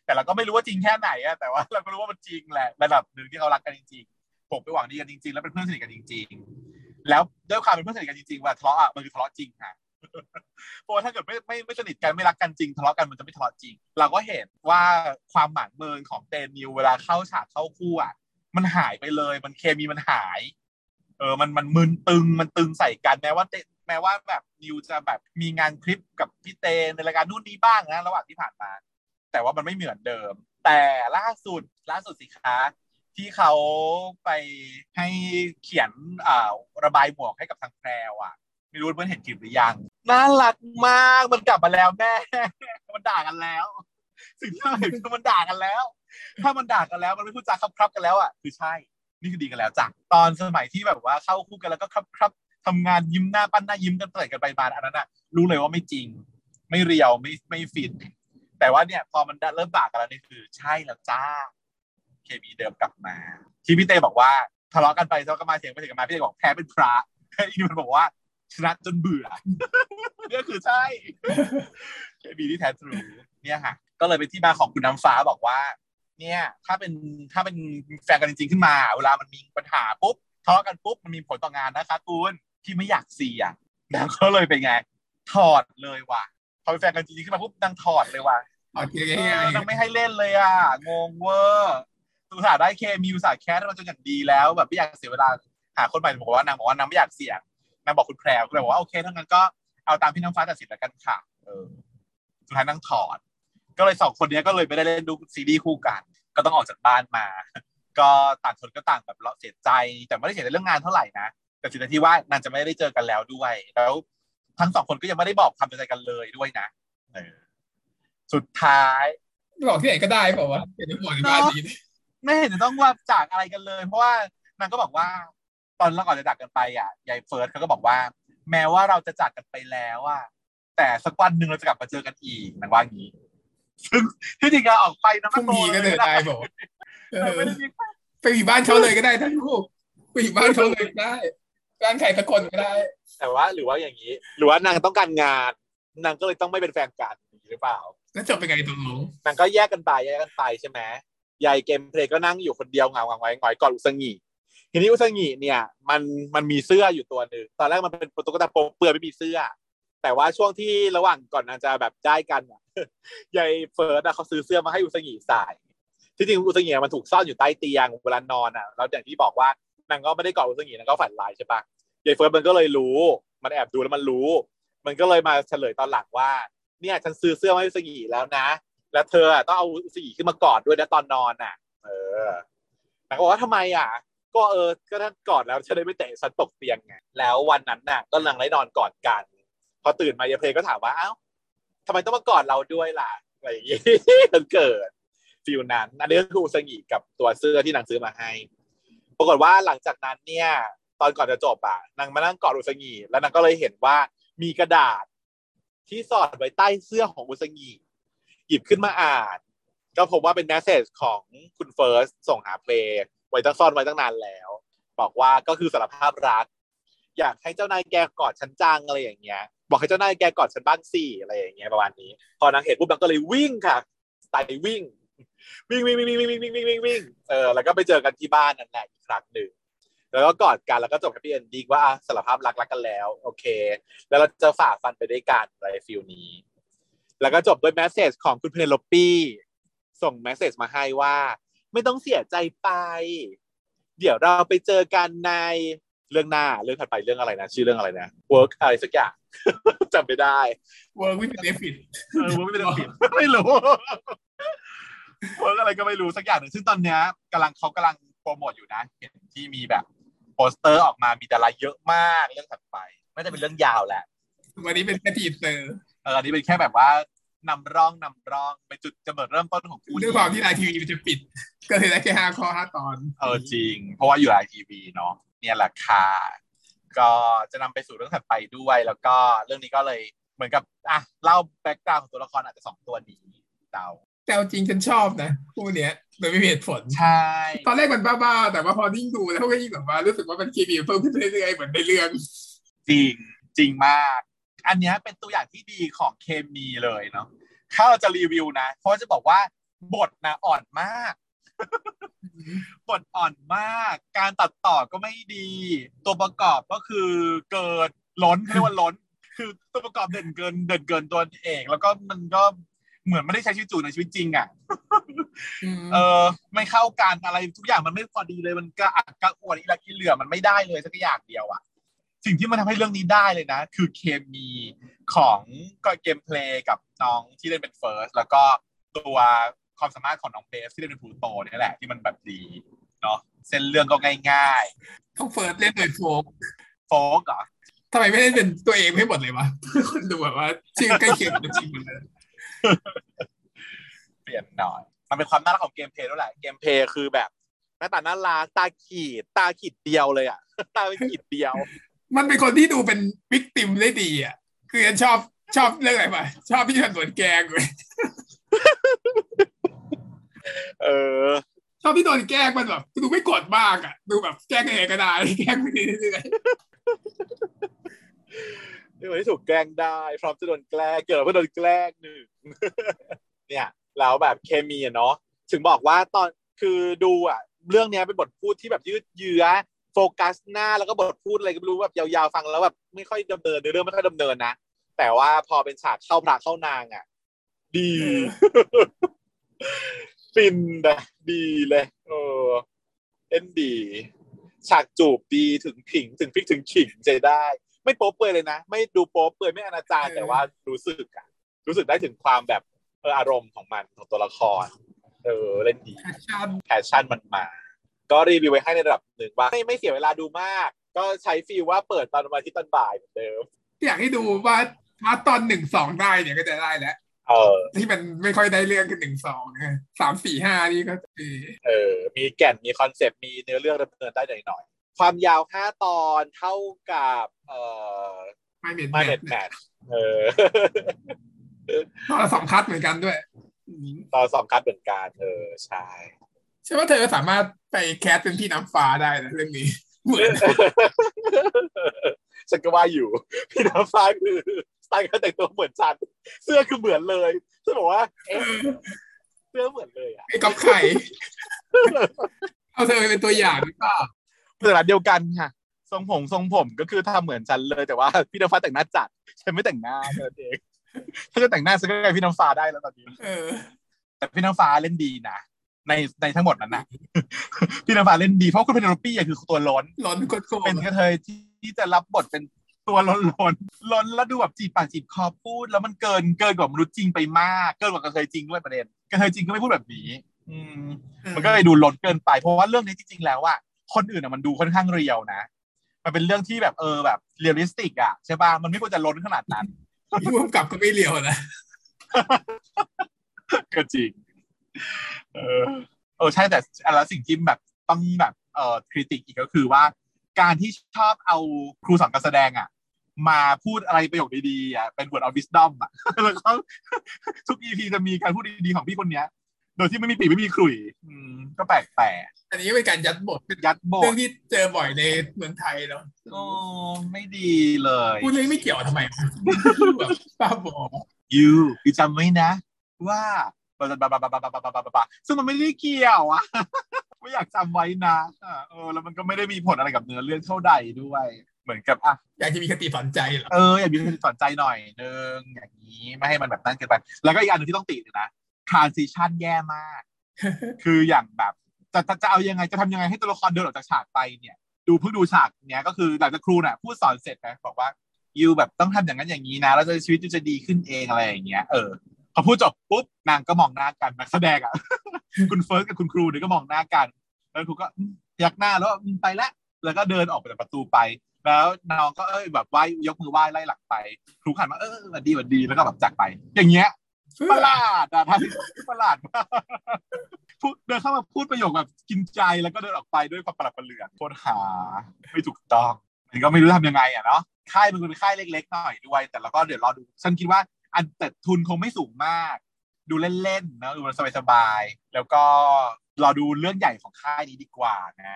แต่เราก็ไม่รู้ว่าจริงแค่ไหนอะแต่ว่าเราก็รู้ว่ามันจริงแหละระดับหนึ่งที่เขารักกันจริงๆ ผมไปหวังดีกันจริงๆ แล้วเป็นเพื่อนสนิทกันจริง ๆ แล้วด้วยความเป็นเพื่อนสนิทกันจริงๆว่าทะเลาะอะมันคือทะเลาะจริงค่ะเพราะว่าถ้าเกิดไม่ไม่ไม่สนิทกันไม่รักกันจริงทะเลาะกันมันจะไม่ทะเลาะจริง เราก็เห็นว่าความหมางเมินของเตนิวเวลาเข้าฉากเข้าคู่อะมันหายไปเลย มันเคมีมันหาย เออมันมันมึนตึงมันตึงใส่กันแม้ว่าเตแม้ว่าแบบนิวจะแบบมีงานคลิปกับพี่เตในรายการนู่นนี่บ้างนะระหว่างที่ผ่านมา แต่ว่ามันไม่เหมือนเดิม แต่ล่าสุดล่าสุดสิคะ ที่เขาไปให้เขียนอ่าระบายหมวกให้กับทางแพรวอะ ไม่รู้เพื่อนเห็นคลิปหรือยังน่ารักมากมันกลับมาแล้วแม่มันด่ากันแล้ว สิ่งที่เราเห็นคือมันด่ากันแล้ว ถ้ามันด่ากันแล้วมันไม่พูดจาครับครับกันแล้วอะคือใช่ นี่คือดีกันแล้วจ้ะตอนสมัยที่แบบว่าเข้าคู่กันแล้วก็ครับครับทำงานยิ้มหน้าปั้นหน้ายิ้มกันเตะกันไปมาอันนั้นอะ รู้เลยว่าไม่จริง ไม่เรียวไม่ไม่ฟินแต่ว่าเนี่ยพอมันเริ่มด่ากันแล้วนี่คือ ใช่แล้วจ้า เคมีเดิมกลับมา ที่พี่เต้บอกว่าทะเลาะกันไปทะเลาะกันมาเสียงไปเสียงกันมาพี่เต้บอกแพ้เป็นพระอีนี่มันบอกว่าชนะจนเบื่อเนี่ยคือใช่เคมีที่แท้ทรูเนี่ยค่ะ ก็เลยเป็นที่มาของคุณน้ำฟ้าบอกว่า เนี่ย ถ้าเป็นถ้าเป็นแฟนกันจริงๆขึ้นมา เวลามันมีปัญหาปุ๊บทะเลาะกันปุ๊บมันมีผลต่องานนะคะคุณที่ไม่อยากเสี่ยงนางก็เลยเป็นไง ถอดเลยว่ะพอเป็นแฟนกันจริงๆขึ้นมาปุ๊บนางถอดเลยว่ะเอาเกเอง่ายอนางไม่ให้เล่นเลยอะงงเวอร์ ตุตส่าห์ได้เคมีอุตสาห์แคสมาจนอย่างดีแล้ว แบบไม่อยากเสียเวลาหาคนใหม่บอกว่านางบอกว่านางไม่อยากเสี่ยงนางบอกคุณแพรวคุณแพรบอกว่าโอเคถ้างั้นก็เอาตามพี่น้ำฟ้าตัดสินแล้วกันค่ะ เออสุดท้ายนางถอด ก็เลยสองคนนี้ก็เลยไม่ได้เล่นดูซีรีส์คู่กัน ก็ต้องออกจากบ้านมา ก็ต่างคนก็ต่างแบบเราะเสียใจ แต่ไม่ได้เสียใจเรื่องงานเท่าไหร่นะแต่สิ่งที่ว่านางจะไม่ได้เจอกันแล้วด้วย แล้วทั้งสองคนก็ยังไม่ได้บอกความใจกันเลยด้วยนะสุดท้ายบอกที่ไหนก็ได้เปล่าวะเดี๋ยวบอกในบ้านนี้ ไม่เห็นจะต้องว่าจากอะไรกันเลย เพราะว่านางก็บอกว่า ตอนเราก่อนจะจากกันไปอะยายเฟิร์สเขาก็บอกว่า แม้ว่าเราจะจากกันไปแล้วอะแต่สักวันหนึ่งเราจะกลับมาเจอกันอีกนางว่าอย่างนี้ ซึ่งที่จริงอะออกไปนะพรุ่งนี้ก็เดินได้บอกเอเอออไม่ได้มีไปอยู่บ้านเขาเลยก็ได้ทั้งลูกไปอยู่บ้านเขาเลยก็ได้บ้านใครสักคนก็ได้ แต่ว่า หรือว่าอย่างนี้ หรือว่านางต้องการงานนางก็เลยต้องไม่เป็นแฟนกันหรือเปล่าแล้วจบเป็นไงตกลงนางก็แยกกันไปแยกกันไปใช่ไหม ยายเกมเพลย์ก็นั่งอยู่คนเดียวเหงาๆไว้หงอยกอดอุสงีทีนี้อุสงีเนี่ย มันมันมีเสื้ออยู่ตัวหนึ่งตอนแรกมันเป็นตุ๊กตาโป๊เปลือยไม่มีเสื้อ แต่ว่าช่วงที่ระหว่างก่อนนางจะแบบได้กันอะยายเฟิร์สอะเขาซื้อเสื้อมาให้อุสงีใส่ที่จริงอุสงีมันถูกซ่อนอยู่ใต้เตียงเวลานอนอะแล้วอย่างที่บอกว่านางก็ไม่ได้กอดอุสงีนางก็ฝันร้ายใช่ปะยายเฟิร์สมันก็เลยรู้ มันแอบดูแล้วมันรู้ มันก็เลยมาเฉลยตอนหลังว่า เนี่ยฉันซื้อเสื้อมาให้อุสงีแล้วนะ แล้วเธออะต้องเอาอุสงีขึ้นมากอดด้วยนะตอนนอนอะ เออนางก็บอกว่าทำไมอะ ก็เออ ก็ถ้านกอดแล้วฉันได้ไม่เตะฉันตกเตียงไง แล้ววันนั้นน่ะ ก็นางได้นอนกอดกัน พอตื่นมายาเพลก็ถามว่า เอ้าทำไมต้องมากอดเราด้วยล่ะ อะไรอย่างงี้มันเกิดฟิลนั้น อันนี้ก็คืออุสงีกับตัวเสื้อที่นางซื้อมาให้ ปรากฏว่าหลังจากนั้นเนี่ย ตอนก่อนจะจบอะ นางมานั่งกอดอุสงีแล้วนางก็เลยเห็นว่ามีกระดาษที่สอดไว้ใต้เสื้อของอุสงี หยิบขึ้นมาอ่าน ก็พบว่าเป็นแมสเซจของคุณเฟิร์สส่งหาเพลงไว้ตั้งซ่อนไว้ตั้งนานแล้ว บอกว่าก็คือสารภาพรัก อยากให้เจ้านายแกกอดฉันจังอะไรอย่างเงี้ย บอกให้เจ้านายแกกอดฉันบ้างสิอะไรอย่างเงี้ยประมาณนี้ พอนางเห็นปุ๊บนางก็เลยวิ่งค่ะสไตล์วิ่งวิ่งวิ่งวิ่งวิ่งวิ่งวิ่งวิ่งวิ่งวิ่งเออแล้วก็ไปเจอกันที่บ้านนั่นแหละอีกครั้งหนึ่งแล้วก็กอดกันแล้วก็จบ happy ending ว่าสารภาพรักรักกันแล้ว โอเค แล้วเราจะฝ่าฟันไปด้วยกันอะไร feel นี้ แล้วก็จบด้วย message ของคุณเพนโลปี้ส่ง message มาให้ว่า ไม่ต้องเสียใจไป เดี๋ยวเราไปเจอกันในเรื่องหน้าเรื่องถัดไปเรื่องอะไรนะชื่อเรื่องอะไรนะ work อะไรสักอย่างจำไม่ได้เวิร์กวิดเดฟิตเออว่าไม่เป็นผิดไม่รู้เวิร์กอะไรก็ไม่รู้สักอย่างหนึ่งซึ่งตอนเนี้ยกำลังเขากำลังโปรโมทอยู่นะ เห็นที่มีแบบโปสเตอร์ออกมามีดาราเยอะมากเรื่องถัดไปน่าจะเป็นเรื่องยาวแหละวันนี้เป็นแค่ทีเซอร์เอออันนี้เป็นแค่แบบว่า นำร่องนำร่องเป็นจุดกำเนิดเริ่มต้นของคู่ด้วยความที่ไลน์ทีวีมันจะปิด ก็เลยได้แค่ห้าข้อห้าตอน เออจริง เพราะว่าอยู่ไลน์ทีวีเนาะเนี่ยแหละค่ะก็จะนำไปสู่เรื่องถัดไปด้วย แล้วก็เรื่องนี้ก็เลยเหมือนกับอะเล่า background ของตัวละครอาจจะสองตัวนี้เดาแต่เอาจริงฉันชอบนะคู่เนี้ยโดยไม่มีเหตุผลใช่ตอนแรกมันบ้าๆแต่ว่าพอยิ่งดูแล้วก็ยิ่งแบบว่ารู้สึกว่ามันเคมีเพิ่มขึ้นเรื่อยๆเหมือนในเรื่อง จริงจริงมาก อันเนี้ยเป็นตัวอย่างที่ดีของเคมีเลยเนาะถ้าเราจะรีวิวนะเพราะจะบอกว่าบทนะอ่อนมากบทอ่อนมาก การตัดต่อก็ไม่ดี ตัวประกอบก็คือเกินล้นเรียกว่าล้น คือตัวประกอบเด่นเกิน เด่นเกินตัวเองแล้วก็มันก็เหมือนไม่ได้ใช้ชีวิตอยู่ในชีวิตจริงอะ เออไม่เข้ากันอะไรทุกอย่างมันไม่พอดีเลยมันก็อักกระอ่วนอีหลักอีเหลื่อมันไม่ได้เลยสักอย่างเดียวอะ สิ่งที่มันทำให้เรื่องนี้ได้เลยนะ คือเคมีของก็เกมเพลย์กับน้องที่เล่นเป็นเฟิร์สแล้วก็ตัวความสามารถของน้องเบสที่เล่นเป็นพลูโตเนี่ยแหละที่มันแบบดีเนาะเส้นเรื่องก็ง่ายต้องเฟิร์สเล่นโดยโฟกๆโฟกเหรอทำไมไม่ได้เป็นตัวเองให้หมดเลยวะคนดูแบบว่าชื่อใกล้เคียงกับจริงหมดเลยเปลี่ยนหน่อย มันเป็นความน่ารักของเกมเพลย์ด้วยแหละ เกมเพลย์คือแบบหน้าตาน่ารักตาขีด ตาขีดเดียวเลยอะ ตาเป็นขีดเดียว มันเป็นคนที่ดูเป็น victim ได้ดีอะ คือฉันชอบชอบเรื่องอะไรปะชอบพี่ชันสวนแกงเลยเออชอบที่โดนแกล้งมันแบบดูไม่กดมากอะ ดูแบบแกล้งยังไงก็ได้แกล้งไปเรื่อยเป็นคนที่ถูกแกล้งได้ พร้อมจะโดนแกล้งเกิดเพื่อโดนแกล้งหนึ่งเนี่ยแล้วแบบเคมีอะเนาะถึงบอกว่าตอนคือดูอะ เรื่องเนี้ยเป็นบทพูดที่แบบยืดเยื้อ โฟกัสหน้าแล้วก็บทพูดอะไรก็ไม่รู้แบบยาวๆฟังแล้วแบบไม่ค่อยดำเนินเรื่องไม่ค่อยดำเนินนะแต่ว่าพอเป็นฉากเข้าพระเข้านางอะ ดีฟินนะดีเลยเออเล่นดี ฉากจูบดีถึงผิง ถึงพริกถึงขิงใจได้ ไม่โป๊เปลือยเลยนะ ไม่ดูโป๊เปลือยไม่อนาจารแต่ว่ารู้สึกอะรู้สึกได้ถึงความแบบเอออารมณ์ของมันของตัวละคร เออ เล่นดีๆแอคชั่นแพชชั่นมันมา ก็รีวิวไว้ให้ในระดับหนึ่งว่าไม่ไม่เสียเวลาดูมาก ก็ใช้ฟีลว่าเปิดตอนวันอาที่ตอนบ่ายเหมือนเดิมอยากให้ดูว่าพาร์ทตอนหนึ่งสองได้เนี่ยก็จะได้แล้วเออที่มันไม่ค่อยได้เรื่องคือหนึ่งสองนะสามสี่ห้านี่ก็เออเออ มีแก่นมีคอนเซปต์มีเนื้อเรื่องดำเนินได้หน่อยหน่อยๆความยาวห้าตอนเท่ากับเอ่อไม่เม็ดมาเน็ตแมทเออตอนละสองคัดเหมือนกันด้วยอืมตอนสองคัดเหมือนกันเออใช่ ใช่ว่าเธอสามารถไปแคสเป็นพี่น้ำฟ้าได้นะเรื่องนี้ เหมือนฉันก็ว่าอยู่ พี่น้ำฟ้าคือสไตล์การแต่งตัวเหมือนฉันเสื้อคือเหมือนเลยฉันบอกว่าเอ๊ะเสื้อเหมือนเลยอะไอ้ก๊อฟไข่เอาเธอเป็นตัวอย่างหรือเปล่าขนาดเดียวกันค่ะทรงผมทรงผมก็คือทำเหมือนฉันเลยแต่ว่าพี่น้ำฟ้าแต่งหน้าจัดฉันไม่แต่งหน้าแค่นั้นเองถ้าจะแต่งหน้าฉันก็กลายพี่น้ำฟ้าได้แล้วตอนนี้เออแต่พี่น้ำฟ้าเล่นดีนะ ในในทั้งหมดนั้นนะพี่น้ำฟ้าเล่นดีเพราะคุณเพนโลปี้อะคือตัวล้นร้อนโคตรเป็นกระเทยที่ที่จะรับบทเป็นตัวล้นล้นล้นแล้วดูแบบจีบปากจีบคอพูด แล้วมันเกินเกินกว่ามนุษย์จริงไปมาก เกินกว่ากระเทยจริงด้วยประเด็นกระเทยจริงก็ไม่พูดแบบนี้ อืม มันก็เลยดูล้นเกินไป เพราะว่าเรื่องนี้จริงๆแล้วอะคนอื่นอะมันดูค่อนข้างเรียวนะมันเป็นเรื่องที่แบบเออแบบ realistic อะใช่ป่ะมันไม่ควรจะล้นขนาดนั้นพี่ร่วมกับก็ไม่เลียวนะก็จริง เออเออใช่แต่อะไรสิ่งที่แบบต้องแบบเอ่อ critic อีกก็คือว่า การที่ชอบเอาครูสอนการแสดงอะ มาพูดอะไรประโยคดีๆอะเป็น word of wisdom อะแล้วก็ทุก EP จะมีการพูดดีๆของพี่คนเนี้ย โดยที่ไม่มีปีไม่มีขลุ่ยอืมก็แปลกแปลกอันนี้ก็เป็นการยัดบทเป็นยัดโบเรื่องทที่เจอบ่อยในเมืองไทยเนาะโอ้ไม่ดีเลยพูดเรื่องไม่เกี่ยวทำไมแบบบ้าบอยูคือจำไว้นะ ว่าาจะบลาซึ่งมันไม่ได้เกี่ยวอะไม่อยากจำไว้นะเออแล้วมันก็ไม่ได้มีผลอะไรกับเนื้อเรื่องเท่าใดด้วยเหมือนกับอะอยากจะมีคติสอนใจเหรอเอออยากมีคติสอนใจหน่อยนึงอย่างนี้ไม่ให้มันแบบนั้นเกินไปแล้วก็อีกอันหนึ่งที่ต้องติดนะทรานซิชันแย่มาก คืออย่างแบบจะจะจะเอายังไงจะทำยังไงให้ตัวละครเดินออกจากฉากไปเนี่ย ดูเพิ่งดูฉากเนี้ยก็คือหลังจากครูเนี่ยพูดสอนเสร็จนะบอกว่ายูแบบต้องทำอย่างนั้นอย่างนี้นะ แล้วชีวิตยูจะดีขึ้นเองอะไรอย่างเงี้ยเออ พอพูดจบปุ๊บนางก็มองหน้ากันนักแสดงอะ คุณเฟิร์สกับคุณครูเนี่ยก็มองหน้ากัน แล้วครูก็อืมยักหน้าแล้วอืมไปละแล้วก็เดินออกไปจากประตูไป แล้วน้องก็เอ้ยแบบไหว้ยกมือไหว้ไล่หลังไปครูขันมาเออสวัสดีสวัสดีแล้วก็แบบจากไป อย่างเงี้ยประหลาดอะท่านประหลาดมากพูดเดินเข้ามาพูดประโยคแบบกินใจแล้วก็เดินออกไปด้วยความประหลาดประเหลือโคตรหาไม่ถูกต้องมันก็ไม่รู้ทำยังไงอะเนาะค่ายมันเป็นค่ายเล็ก ๆ หน่อยด้วย แต่เราก็เดี๋ยวรอดู ฉันคิดว่า อันแต่ทุนคงไม่สูงมาก ดูเล่นๆนะดูสบายๆแล้วก็รอดูเรื่องใหญ่ของค่ายนี้ดีกว่าไง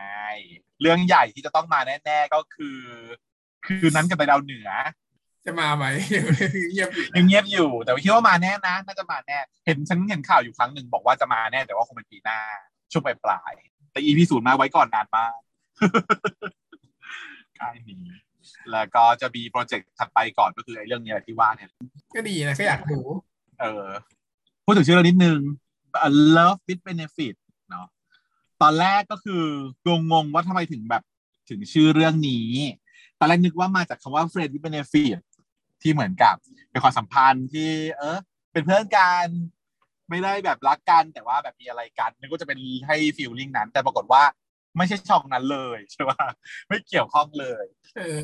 เรื่องใหญ่ที่จะต้องมาแน่ๆก็คือ คืนนั้นกับไปดาวเหนือ จะมาไหมเงียบอยู่ยังเงียบอยู่ แต่ว่าคิดว่ามาแน่นะน่าจะมาแน่เห็นฉันเห็นข่าวอยู่ครั้งหนึ่งบอกว่าจะมาแน่แต่ว่าคงเป็นปีหน้า ช่วงปลายๆแต่ EP ศูนย์มาไว้ก่อนนานมากค่ายนี้ แล้วก็จะมีโปรเจกต์ถัดไปก่อนก็คือไอ้เรื่องนี้แหละที่ว่าเนี่ย ก็ดีนะก็อยากดูเออพูดถึงชื่อเรื่องนิดนึง A Love with Benefit เนาะตอนแรกก็คืองงๆว่าทำไมถึงแบบถึงชื่อเรื่องนี้ ตอนแรกนึกว่ามาจากคำว่า Friend with Benefit ที่เหมือนกับเป็นความสัมพันธ์ที่ เออ เป็นเพื่อนกันไม่ได้แบบรักกันแต่ว่าแบบมีอะไรกันนึกว่าจะเป็นให้ฟีลลิ่งนั้น แต่ปรากฏว่า ไม่ใช่ช่องนั้นเลยใช่ปะไม่เกี่ยวข้องเลยเออ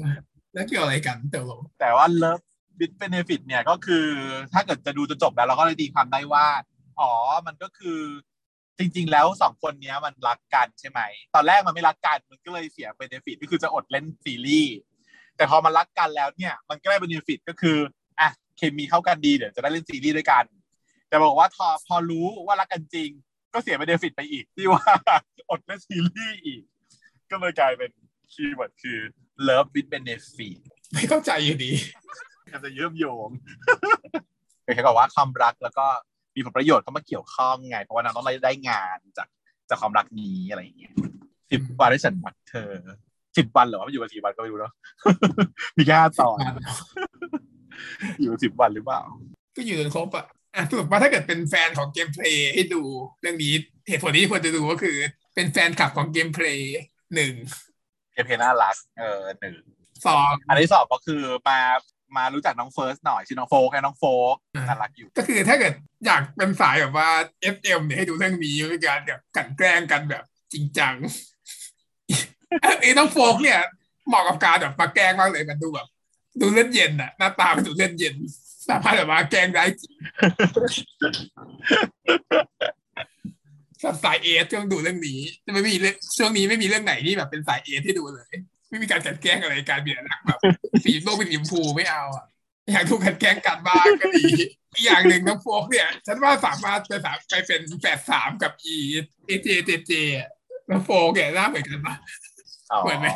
แล้วเกี่ยวอะไรกันเต๋อแต่ว่า Love with Benefit เนี่ยก็คือ ถ้าเกิดจะดูจนจบแล้วเราก็เลยตีความได้ว่าอ๋อมันก็คือจริง ๆ แล้วสองคนเนี้ยมันรักกันใช่ไหม ตอนแรกมันไม่รักกันมันก็เลยเสีย benefit ก็คือจะอดเล่นซีรีส์แต่พอมันรักกันแล้วเนี่ยมันก็ได้ benefit ก็คืออะเคมีเข้ากันดีเดี๋ยวจะได้เล่นซีรีส์ด้วยกัน แต่บอกว่าพอพอรู้ว่ารักกันจริง ก็เสีย benefit ไปอีก ที่ว่าอดเล่นซีรีส์อีก ก็เลยกลายเป็น keyword คือ love with benefit ไม่เข้าใจอยู่ดีก็จะเชื่อมโยงคือเขาบอกว่าความรักแล้วก็มีผลประโยชน์เข้ามาเกี่ยวข้องไง เพราะว่านางต้องได้งานจากจากความรักนี้อะไรอย่างเงี้ยสิบวันที่ฉันรักเธอสิบวันเหรอว่ามันอยู่กันสี่วันก็ไม่รู้เนาะมีแค่ห้าตอนอยู่กันสิบวันหรือเปล่า ก็อยู่จนครบอะ อะสรุปว่าถ้าเกิดเป็นแฟนของเกมเพลย์ให้ดูเรื่องนี้เหตุผลที่ควรจะดูก็คือ เป็นแฟนคลับของเกมเพลย์หนึ่งเกมเพลย์น่ารักเออหนึ่งสองอันที่สองก็คือมามารู้จักน้องเฟิร์สหน่อยชื่อน้องโฟกไงน้องโฟกอ่าน่ารักอยู่ ก็คือถ้าเกิดอยากเป็นสายแบบว่า SM เนี่ยให้ดูเรื่องนี้เป็นการแบบกลั่นแกล้งกันแบบจริงจังไอ้น้องโฟกเนี่ยเหมาะกับการแบบมาแกล้งมากเลยมันดูแบบดูเลือดเย็นอะหน้าตามันดูเลือดเย็น สามารถแบบมาแกล้งได้จริงสำหรับสายเอสต้องดูเรื่องนี้จะไม่มีเรื่องช่วงนี้ไม่มีเรื่องไหนที่แบบเป็นสายเอสที่ดูเลย ไม่มีการกลันแกล้งอะไรการเบียดรักแบบสีโลกเป็นสีชมพูไม่เอาอะอยากถูกกลันแกล้งกันบ้างก็ดีอีกอย่างหนึ่งน้องโฟกเนี่ย ฉันว่าสามารถไปสามไปเป็นแฝดสามกับอีเอเจเจเจอะน้องโฟกเนี่ยหน้าเหมือนกันปะเหมือนไหม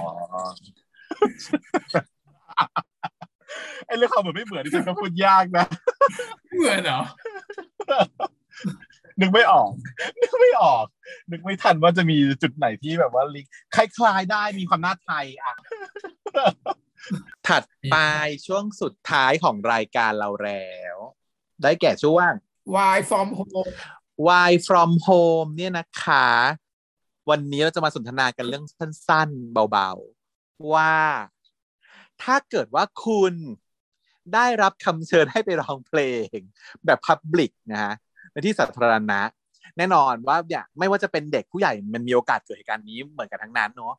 ไอ้เรื่องความเหมือนไม่เหมือนที่ฉันก็พูดยากนะ เหมือนเหรอ นึกไม่ออก นึกไม่ออก นึกไม่ทันว่าจะมีจุดไหนที่แบบว่าลิงคล้ายๆได้มีความน่าไทยอะ ถัดไปช่วงสุดท้ายของรายการเราแล้ว ได้แก่ช่วง Why from home Why from home เนี่ยนะคะ วันนี้เราจะมาสนทนากันเรื่องสั้นๆ เบาๆ ว่า ถ้าเกิดว่าคุณได้รับคำเชิญให้ไปร้องเพลง แบบพับ l ิกนะฮะในที่สาธารณะ แน่นอนว่าเนี่ยไม่ว่าจะเป็นเด็กผู้ใหญ่มันมีโอกาสเกิดเหตุการณ์นี้เหมือนกันทั้งนั้นเนาะ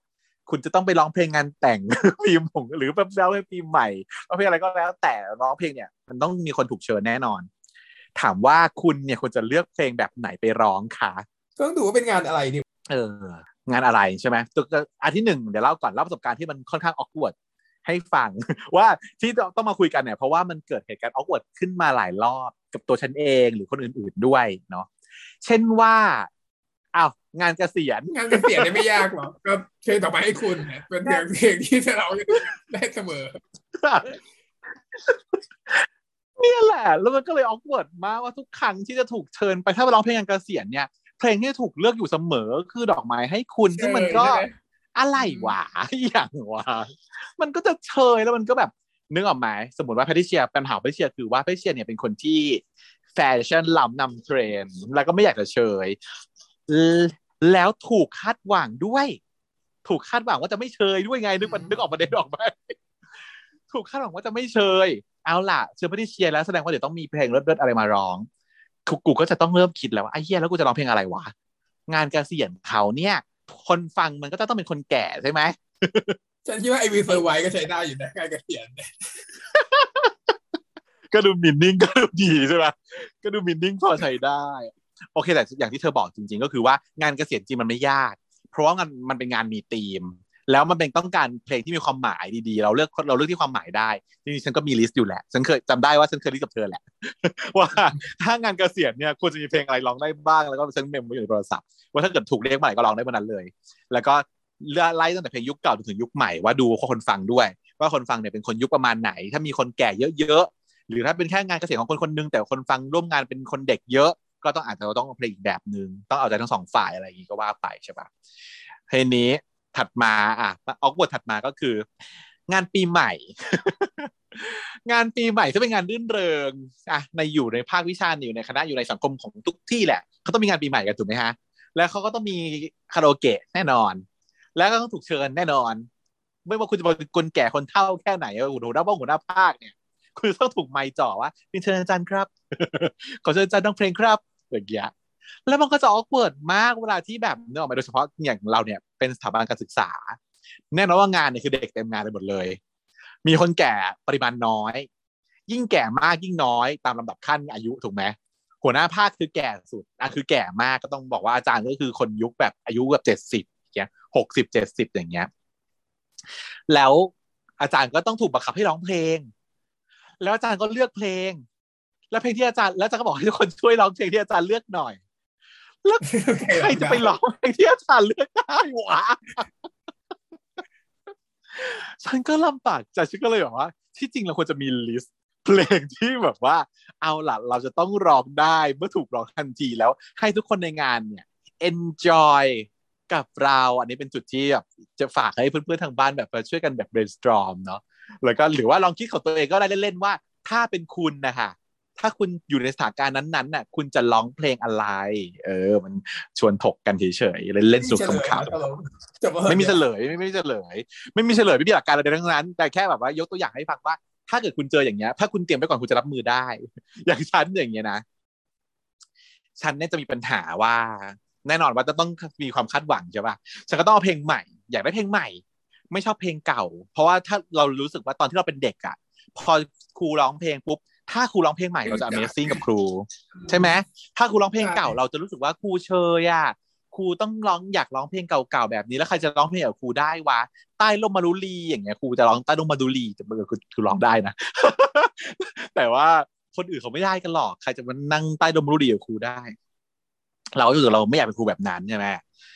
คุณจะต้องไปร้องเพลงงานแต่งปีมงหรือแบบร้องเพลงปีใหม่ร้องเพลงอะไรก็แล้ว แต่ร้องเพลงเนี่ยมันต้องมีคนถูกเชิญแน่นอน ถามว่าคุณเนี่ยควรจะเลือกเพลงแบบไหนไปร้องคะต้องดูว่าเป็นงานอะไรดิเออ งานอะไรใช่ไหมตัวอันที่หนึ่งเดี๋ยวเล่าก่อนเล่าประสบการณ์ที่มันค่อนข้างออกวด ให้ฟัง ว่าที่ต้องมาคุยกันเนี่ยเพราะว่ามันเกิดเหตุการณ์ออกวดขึ้นมาหลายรอบกับตัวฉันเองหรือคนอื่นๆด้วยเนาะเช่นว่าอ้าวงานเกษียณงานเกษียณเนี่ยไม่ยากหรอกก็เพลงต่อไปให้คุณเนี่ยเป็นเพลงเพลงที่เราได้เสมอเนี่ยแหละ แล้วมันก็เลยออกเวิร์ดมากว่าทุกครั้งที่จะถูกเชิญไปถ้าไปร้องเพลงงานเกษียณเนี่ย เพลงที่ถูกเลือกอยู่เสมอคือดอกไม้ให้คุณ ซึ่งมันก็ใช่ไหม อะไรวะอย่างวะมันก็จะเชยแล้วมันก็แบบนึกออกไหมสมมติว่าแพทริเชียปัญหาแพทริเชียคือว่าแพทริเชียเนี่ยเป็นคนที่แฟชั่นล้ำนำเทรนด์แล้วก็ไม่อยากจะเชยแล้วถูกคาดหวังด้วย ถูกคาดหวังว่าจะไม่เชยด้วยไงนึกมันนึกออกประเด็นออกไหมถูกคาดหวังว่าจะไม่เชยเอาล่ะเชอไม่ได้เชียร์แล้วแสดงว่าเดี๋ยวต้องมีเพลงเลิศๆอะไรมาร้องกูกูก็จะต้องเริ่มคิดแล้วว่าไอ้เหี้ยแล้วกูจะร้องเพลงอะไรวะงานเกษียณเขาเนี่ย คนฟังมันก็จะต้องเป็นคนแก่ใช่ไหมฉันคิดว่าไอวีเซอร์ไวก็ใช้ได้อยู่นะการเกษียณเนี่ยก็ดูมินนิ่งก็ดูดีใช่ไหมก็ดูมินนิ่งพอใช้ได้ โอเคแต่อย่างที่เธอบอกจริง ๆ ก็คือว่างานเกษียณจริงมันไม่ยาก เพราะว่างานมันเป็นงานมีธีม แล้วมันเป็นต้องการเพลงที่มีความหมายดีๆ เราเลือกเราเลือกที่ความหมายได้จริงๆฉันก็มี list อยู่แหละฉันเคยจำได้ว่าฉันเคย list กับเธอแหละ ว่าถ้างานเกษียณเนี่ยควรจะมีเพลงอะไรร้องได้บ้างแล้วก็ฉัน mem ไว้อยู่ในโทรศัพท์ว่าถ้าเกิดถูกเรียกเมื่อไหร่ก็ร้องได้เมื่อนั้นเลย แล้วก็ไล่ตั้งแต่เพลงยุคเก่าจนถึงยุคใหม่ว่าดูคนฟังด้วย ว่าคนฟังเนี่ยเป็นคนยุคประมาณไหน ถ้ามีคนแก่เยอะๆหรือถ้าเป็นแค่งานเกษียณของคนคนนึงแต่คนฟังร่วมงานเป็นคนเด็กเยอะ ก็ต้องอาจจะต้องเอาเพลงอีกแบบหนึ่งต้องเอาใจทั้งสองฝ่ายอะไรอย่างนี้ก็ว่าไปใช่ปะเพลงนี้ ถัดมาอะออกบทถัดมาก็คือ งานปีใหม่ งานปีใหม่ที่เป็นงานรื่นเริงอะในอยู่ในภาควิชาอยู่ในคณะอยู่ในสังคมของทุกที่แหละเขาต้องมีงานปีใหม่กันถูกไหมฮะ แล้วเขาก็ต้องมีคาราโอเกะแน่นอน แล้วก็ต้องถูกเชิญแน่นอน ไม่ว่าคุณจะเป็นคนแก่คนเฒ่าแค่ไหนหัวหน้าบ้องหัวหน้าภาคเนี่ยคุณต้องถูกไมค์จ่อว่าเป็นเชิญอาจารย์ครับ ขอเชิญอาจารย์น้องเพลงครับอย่างเงี้ย แล้วมันก็จะออกเวิร์ดมากเวลาที่แบบเนื่องมาโดยเฉพาะอย่างเราเนี่ยเป็นสถาบันการศึกษา แน่นอนว่างานเนี่ยคือเด็กเต็มงานไปหมดเลย มีคนแก่ปริมาณน้อย ยิ่งแก่มากยิ่งน้อยตามลำดับขั้นอายุถูกไหมหัวหน้าภาคคือแก่สุดอะคือแก่มากก็ต้องบอกว่าอาจารย์ก็คือคนยุคแบบอายุแบบเจ็ดสิบอย่างเงี้ยหกสิบเจ็ดสิบอย่างเงี้ย แล้วอาจารย์ก็ต้องถูกบังคับให้ร้องเพลง แล้วอาจารย์ก็เลือกเพลง แล้วเพลงที่อาจารย์ แล้วอาจารย์ก็บอกให้ทุกคนช่วยร้องเพลงที่อาจารย์เลือกหน่อย แล้วใครจะไปร้องเพลงที่อาจารย์เลือกได้วะฉันก็ลำบากใจฉันก็เลยบอกว่า ที่จริงเราควรจะมีลิสต์เพลงที่แบบว่า เอาล่ะเราจะต้องร้องได้เมื่อถูกร้องทันทีแล้ว ให้ทุกคนในงานเนี่ย enjoy กับเรา อันนี้เป็นจุดที่แบบจะฝากให้เพื่อนๆทางบ้านแบบช่วยกันแบบ brainstorm เนาะแล้วก็หรือว่าลองคิดของตัวเองก็ได้เล่นๆว่า ถ้าเป็นคุณนะคะ ถ้าคุณอยู่ในสถานการณ์นั้นๆน่ะคุณจะร้องเพลงอะไร เออ มันชวนถกกันเฉยๆเล่นเล่นๆสนุกขำๆไม่มีเฉลยไม่ไม่เฉลย ไม่มีเฉลยไม่มีหลักการอะไรทั้งนั้น แต่แค่แบบว่ายกตัวอย่างให้ฟังว่า ถ้าเกิดคุณเจออย่างเงี้ย ถ้าคุณเตรียมไปก่อนคุณจะรับมือได้ อย่างฉันอย่างเงี้ยนะฉันเนี่ยจะมีปัญหาว่า แน่นอนว่าจะต้องมีความคาดหวังใช่ป่ะฉันก็ต้องเอาเพลงใหม่ อยากได้เพลงใหม่ ไม่ชอบเพลงเก่า เพราะว่าถ้าเรารู้สึกว่าตอนที่เราเป็นเด็กอะพอครูร้องเพลงปุ๊บ ถ้าครูร้องเพลงใหม่เราจะ Amazing กับครู ใช่ไหมถ้าครูร้องเพลงเก่าเราจะรู้สึกว่าครูเชยอะครูต้องร้องอยากร้องเพลงเก่าๆแบบนี้แล้วใครจะร้องเพลงกับครูได้วะใต้ร่มมารุลีอย่างเงี้ยครูจะร้องใต้ร่มมารุลีจะเบอร์คือคือร้องได้นะ แต่ว่าคนอื่นเขาไม่ได้กันหรอกใครจะมานั่งใต้ร่มมารุลีกับครูได้ เราก็คือเราไม่อยากเป็นครูแบบนั้นใช่ไหม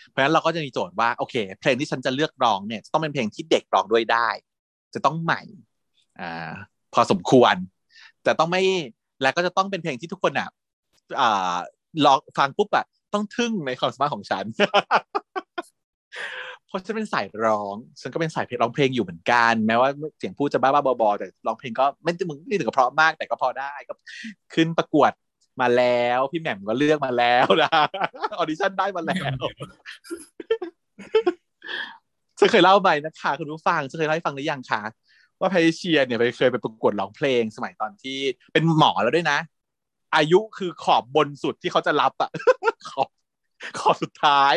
เพราะฉะนั้นเราก็จะมีโจทย์ว่าโอเค เพลงที่ฉันจะเลือกร้องเนี่ยจะต้องเป็นเพลงที่เด็กร้องด้วยได้ จะต้องใหม่อ่าพอสมควร แต่ต้องไม่และก็จะต้องเป็นเพลงที่ทุกคนอะอ่าลองฟังปุ๊บอะต้องทึ่งในความสามารถของฉันเพราะฉันเป็นสายร้อง ฉันก็เป็นสายเพลงร้องเพลงอยู่เหมือนกัน แม้ว่าเสียงพูดจะบ้าๆบอๆแต่ร้องเพลงก็ไม่ถึงไม่ถึงกับเพราะมากแต่ก็พอได้ก็ขึ้นประกวดมาแล้วพี่แหม่มก็เลือกมาแล้วนะออดิชั่นได้มาแล้วฉันเคยเล่าไปนะคะคุณผู้ฟังฉันเคยเล่าให้ฟังหรือยังคะ ว่าไพเชียเนี่ยไปเคยไปประกวดร้องเพลงสมัยตอนที่เป็นหมอแล้วด้วยนะ อายุคือขอบบนสุดที่เขาจะรับอะขอบขอบสุดท้าย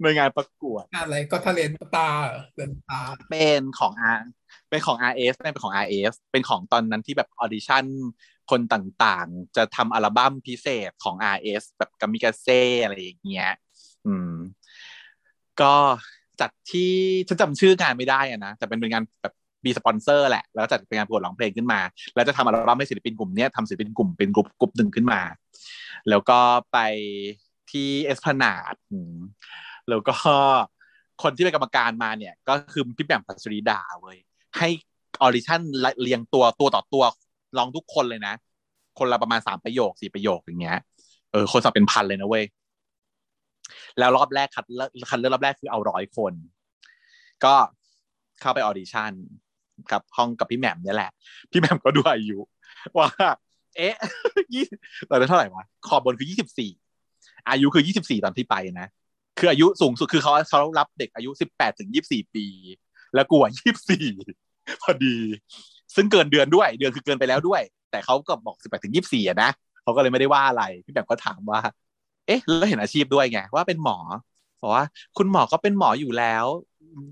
ในงานประกวดอะไรก็ทะเลนตาเดินตาเป็นของ R เป็นของ RS เป็นของ RS เป็นของตอนนั้นที่แบบ audition คนต่างๆ จะทำอัลบั้มพิเศษของ RS แบบกามิกาเซ่อะไรอย่างเงี้ย อืม ก็จัดที่ฉันจำชื่องานไม่ได้อะนะ แต่เป็นเป็นงานแบบ มีสปอนเซอร์แหละ แล้วจัดเป็นงานประกวดร้องเพลงขึ้นมา แล้วจะทำอัลบั้มให้ศิลปินกลุ่มนี้ทำศิลปินกลุ่มเป็นกลุ่มกลุ่มหนึ่งขึ้นมา แล้วก็ไปที่เอสพลานาดแล้วก็คนที่เป็นกรรมการมาเนี่ย ก็คือพี่แหม่มพัชริดาเว้ยให้ audition เรียงตัวตัวต่อตัวร้องทุกคนเลยนะ คนละประมาณสามประโยคสี่ประโยคอย่างเงี้ยเออคนสอบเป็นพันเลยนะเว้ยแล้วรอบแรกคัดคัดเลือกรอบแรกคือเอาร้อยคน ก็เข้าไป audition กับห้องกับพี่แหม่มเนี่ยแหละ พี่แหม่มก็ดูอายุว่า เอ๊ะยี่ตอนนั้นเท่าไหร่วะขอบบนคือยี่สิบสี่อายุคือยี่สิบสี่ตอนที่ไปนะคืออายุสูงสุดคือเขาเขารับเด็กอายุสิบแปดถึงยี่สี่ปี แล้วกูอะยี่สี่พอดี ซึ่งเกินเดือนด้วย เดือนคือเกินไปแล้วด้วย แต่เขาก็บอกสิบแปดถึงยี่สี่นะเขาก็เลยไม่ได้ว่าอะไรพี่แหม่มก็ถามว่า เอ๊ะแล้วเห็นอาชีพด้วยไงว่าเป็นหมอบอกว่าคุณหมอก็เป็นหมออยู่แล้ว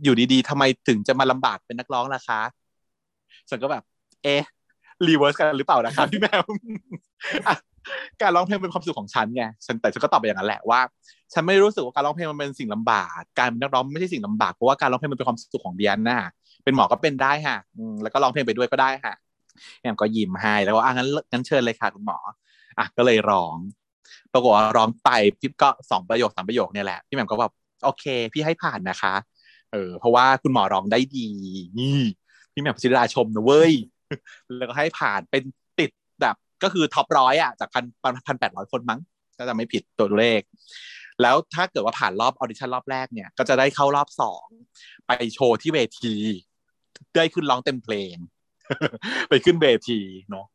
อยู่ดีๆทำไมถึงจะมาลำบากเป็นนักร้องล่ะคะฉันก็แบบ เอ๊ะ reverse กันหรือเปล่านะครับพี่แหม่มการร้องเพลงเป็นความสุขของฉันไงฉันแต่ฉันก็ตอบไปอย่างนั้นแหละว่า ฉันไม่รู้สึกว่าการร้องเพลงมันเป็นสิ่งลำบาก การเป็นนักร้องไม่ใช่สิ่งลำบากเพราะว่าการร้องเพลงมันเป็นความสุขของเดี๊ยนน่ะ เป็นหมอก็เป็นได้ฮะแล้วก็ร้องเพลงไปด้วยก็ได้ฮะแหม่มก็ยิ้มให้แล้วก็อะงั้นงั้นเชิญเลยค่ะคุณหมออะก็เลยร้อง ปรากฏว่าร้องไปพี่ก็สองประโยคสามประโยคเนี่ยแหละพี่แหม่มก็แบบโอเค พี่ให้ผ่านนะคะ เออเพราะว่าคุณหมอร้องได้ดีนี่พี่แหม่มศิราชมนะเว้ยแล้วก็ให้ผ่านเป็นติดแบบก็คือ top ร้อยอะจากพันพันแปดร้อยคนมั้งถ้าจำไม่ผิดตัวเลข แล้วถ้าเกิดว่าผ่านรอบออดิชั่นรอบแรกเนี่ย ก็จะได้เข้ารอบสองไปโชว์ที่เวทีได้ขึ้นร้องเต็มเพลง ไปขึ้นเวทีเนาะ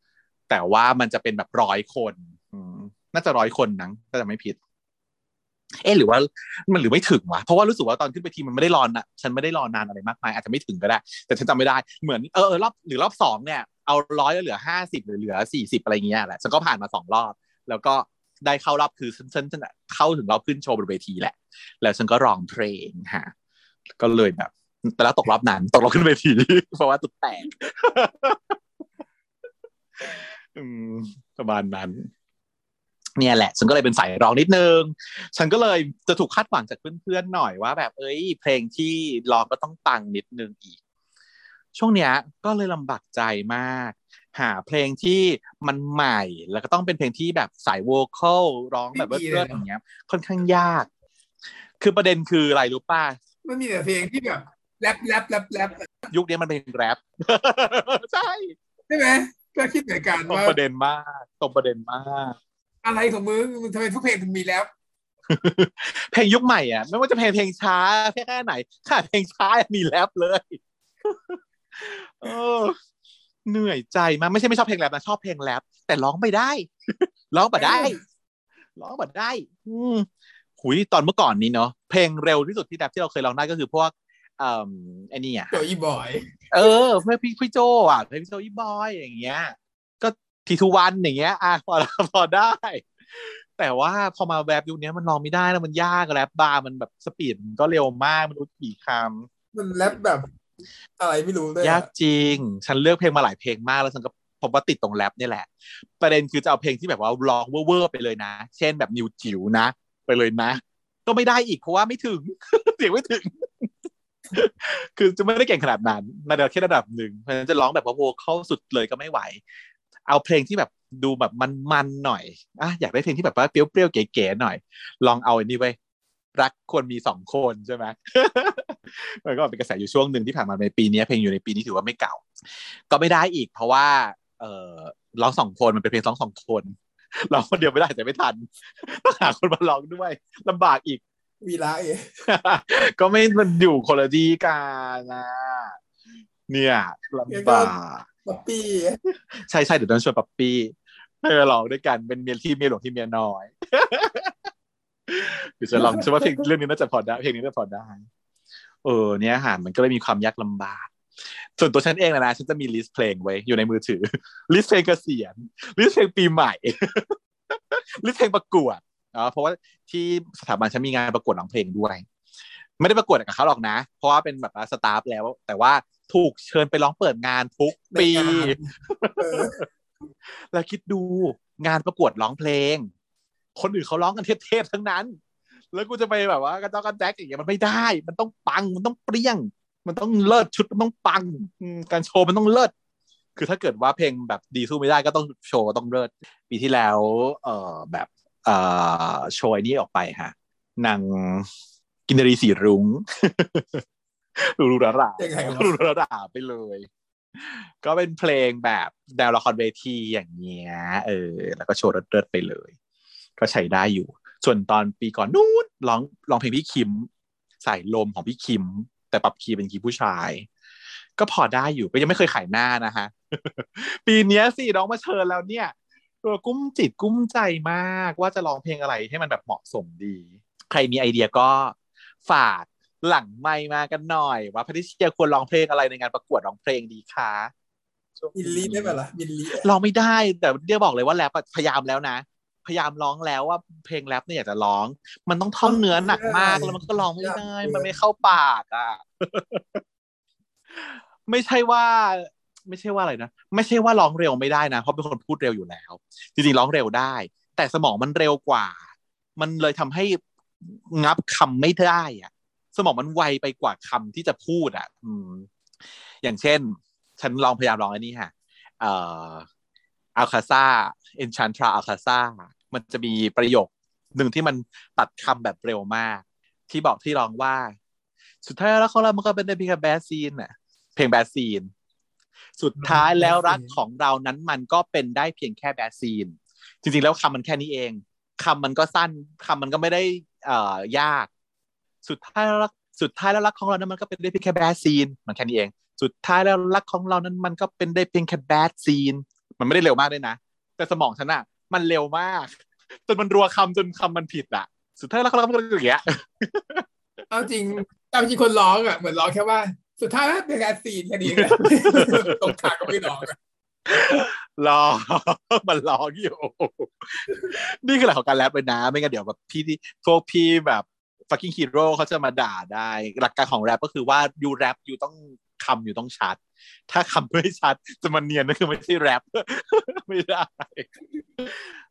แต่ว่ามันจะเป็นแบบร้อยคนน่าจะร้อยคนมั้งถ้าจำไม่ผิด เอ๊หรือว่ามันหรือไม่ถึงวะเพราะว่ารู้สึกว่าตอนขึ้นไปทีมันไม่ได้รอนอะฉันไม่ได้รอนานอะไรมากมายอาจจะไม่ถึงก็ได้ แต่ฉันจำไม่ได้เหมือนเออรอบหรือรอบสองเนี่ยเอาร้อยแลเหลือห้าสิบหรือเหลือสี่สิบอะไรเงี้ยแหละฉันก็ผ่านมาสองรอบ แล้วก็ได้เข้ารอบคือฉันฉันเข้าถึงรอบขึ้นโชว์บนเวทีแหละ แล้วฉันก็ร้องเพลงฮะก็เลยแบบ แต่แล้วตกรอบนั้นตกรอบขึ้นเวทีเพราะว่าตุกแตกประมาณนั้น เนี่ยแหละ ฉันก็เลยเป็นสายร้องนิดนึง ฉันก็เลยจะถูกคาดหวังจากเพื่อนๆหน่อยว่าแบบเอ้ย เพลงที่ร้องก็ต้องปังนิดนึงอีก ช่วงเนี้ยก็เลยลำบากใจมาก หาเพลงที่มันใหม่แล้วก็ต้องเป็นเพลงที่แบบสายโวคอลร้องแบบเบิร์ดอย่างเงี้ย ค่อนข้างยาก คือประเด็นคืออะไรรู้ป่ะมันมีแต่เพลงที่แบบแรปแรปแรปแรปยุคนี้มันเป็นแรปใช่ใช่ไหมก็คิดเหมือนกันว่าตรงประเด็นมากตรงประเด็นมาก อะไรของมึงมึงทำไมทุกเพลงมีแล้ว เพลงยุคใหม่อะ ไม่ว่าจะเพลงเพลงช้าแค่แค่ไหนค่ะเพลงช้ามีแรปเลยเออเหนื่อยใจมากไม่ใช่ไม่ชอบเพลงแรปนะชอบเพลงแรปแต่ร้องไม่ได้ ร้องไม่ได้ ร้องไม่ได้ อืมหุยตอนเมื่อก่อนนี้เนาะเพลงเร็วที่สุดที่แรปที่เราเคยร้องได้ก็คือพวกอ่าไอ้นี่อะโจอี้บอย เออเพื่อพี่พี่โจอะเพลงโจอี้บอยอย่างเงี้ย Three Two One อย่างเงี้ยอะพอพอได้ แต่ว่าพอมาแบบยุคนี้มันร้องไม่ได้แล้วมันยากแรปบาร์มันแบบ speed มันก็เร็วมากมันรู้กี่คำมันแรปแบบ อะไรไม่รู้เลยยากจริง ฉันเลือกเพลงมาหลายเพลงมากแล้วฉันก็ผมว่าติดตรงแรปนี่แหละ ประเด็นคือจะเอาเพลงที่แบบว่าร้องเวอร์ไปเลยนะ เช่นแบบนิวจิ๋วนะ ไปเลยนะ ก็ไม่ได้อีกเพราะว่าไม่ถึงเสียงไม่ถึง คือจะไม่ได้เก่งขนาดนั้นระดับแค่ระดับหนึ่งเพราะฉะนั้นจะร้องแบบว่าโวเข้าสุดเลยก็ไม่ไหว เอาเพลงที่แบบดูแบบมันๆหน่อยอะอยากได้เพลงที่แบบว่าเปรี้ยวๆเก๋ๆหน่อย ลองเอาอันนี้ไว้รักควรมีสองคนใช่ไหมมันก็เป็นกระแสอยู่ช่วงหนึ่งที่ผ่านมาในปีนี้เพลงอยู่ในปีนี้ถือว่าไม่เก่า ก็ไม่ได้อีก เพราะว่า เออร้องสองคนมันเป็นเพลงร้องสองคนร้องคนเดียวไม่ได้แต่ไม่ทันต้องหาคนมาร้องด้วยลำบากอีกวีระเอก็ไม่มันอยู่คนละดีกันนะเนี่ยลำบาก ป๊อปปี้ใช่ใช่เดี๋ยวต้องชวนป๊อปปี้ให้มาลองด้วยกันเป็นเมียที่เมียหลวงที่เมียน้อยเดี๋ยวจะลองฉันว่าเพลงเรื่องนี้น่าจะพอได้เพลงนี้น่าจะพอได้เออเนี่ยอาหารมันก็เลยมีความยากลำบากส่วนตัวฉันเองนะนะฉันจะมี list เพลงไว้อยู่ในมือถือ list เพลงเกษียณ list เพลงปีใหม่ list เพลงประกวดอ๋อเพราะว่าที่สถาบันฉันมีงานประกวดร้องเพลงด้วย ไม่ได้ประกวดกับเขาหรอกนะ เพราะว่าเป็นแบบ staff แล้ว แต่ว่าถูกเชิญไปร้องเปิดงานทุกปี แล้วคิดดูงานประกวดร้องเพลง คนอื่นเขาร้องกันเทพๆทั้งนั้น แล้วกูจะไปแบบว่ากระจอกกระแจกอย่างเงี้ยมันไม่ได้ มันต้องปัง มันต้องเปรี้ยง มันต้องเลิศชุดมันต้องปังอืมการโชว์มันต้องเลิศ คือถ้าเกิดว่าเพลงแบบดีสู้ไม่ได้ก็ต้องโชว์ต้องเลิศ ปีที่แล้ว เอ่อแบบ เอ่อโชว์ไอ้นี้ออกไปฮะนาง กินนารีสีรุ้งรูรูรารายังไงวะรูรูราราไปเลย ก็เป็นเพลงแบบแนวละครเวทีอย่างเงี้ยเออ แล้วก็โชว์เลิศๆไปเลย ก็ใช้ได้อยู่ ส่วนตอนปีก่อนนู้นร้องร้องเพลงพี่คิมใส่ลมของพี่คิม แต่ปรับคีย์เป็นคีย์ผู้ชาย ก็พอได้อยู่ก็ยังไม่เคยขายหน้านะฮะ ปีเนี้ยสิน้องมาเชิญแล้วเนี่ยเออกุ้มจิตกุ้มใจมากว่าจะร้องเพลงอะไรให้มันแบบเหมาะสมดี ใครมีไอเดียก็ ฝากหลังไมค์มากันหน่อย ว่าพัทิเชียควรร้องเพลงอะไรในงานประกวดร้องเพลงดีคะช่วงมิลลีได้ปะล่ะมิลลีอะร้องไม่ได้ แต่เดียบอกเลยว่าแรปอะพยายามแล้วนะ พยายามร้องแล้วว่าเพลงแรปเนี่ยอยากจะร้อง มันต้องท่องเนื้อหนักมากแล้วมันก็ร้องไม่ได้ มันไม่เข้าปากอะไม่ใช่ว่า ไม่ใช่ว่าอะไรนะไม่ใช่ว่าร้องเร็วไม่ได้นะเพราะเป็นคนพูดเร็วอยู่แล้ว จริงๆร้องเร็วได้ แต่สมองมันเร็วกว่า มันเลยทำให้ งับคำไม่ได้อะ สมองมันไวไปกว่าคำที่จะพูดอะ อืม อย่างเช่น ฉันลองพยายามร้องอันนี้ฮะเอ่ออัลคาซาเอนชันทราอัลคาซามันจะมีประโยคหนึ่งที่มันตัดคำแบบเร็วมาก ที่บอกที่ร้องว่า สุดท้ายแล้วของเรามันก็เป็นได้เพียงแค่ bad scene น่ะ เพลงแบดซีน สุดท้ายแล้วรักของเรานั้นมันก็เป็นได้เพียงแค่ bad scene จริงๆแล้วคำมันแค่นี้เองคำมันก็สั้นคำมันก็ไม่ได้ เอ่อยาก สุดท้ายแล้วรักสุดท้ายแล้วรักของเรานั้นมันก็เป็นได้เพียงแค่ bad scene มันแค่นี้เอง สุดท้ายแล้วรักของเรานั้นมันก็เป็นได้เพียงแค่แบดซีนมันไม่ได้เร็วมากด้วยนะ แต่สมองฉันอะมันเร็วมาก จนมันรัวคำจนคำมันผิดอะสุดท้ายแล้วเขาก็อย่างเงี้ยเอาจริงเอาจริงคนร้องอะเหมือนร้องแค่ว่า สุดท้ายแล้วเป็นการซีนแค่นี้เลยตรงขาก็ไม่ร้องอะ รอมันร้องอยู่ นี่คือหลักของการแรปเลยนะ ไม่งั้นเดี๋ยวแบบพี่ที่พวกพี่แบบ Fucking Hero เขาจะมาด่าได้ หลักการของแรปก็คือว่า you แรป you ต้องคำ you ต้องชัด ถ้าคำไม่ชัดจะมาเนียนนั่นคือไม่ใช่แรปไม่ได้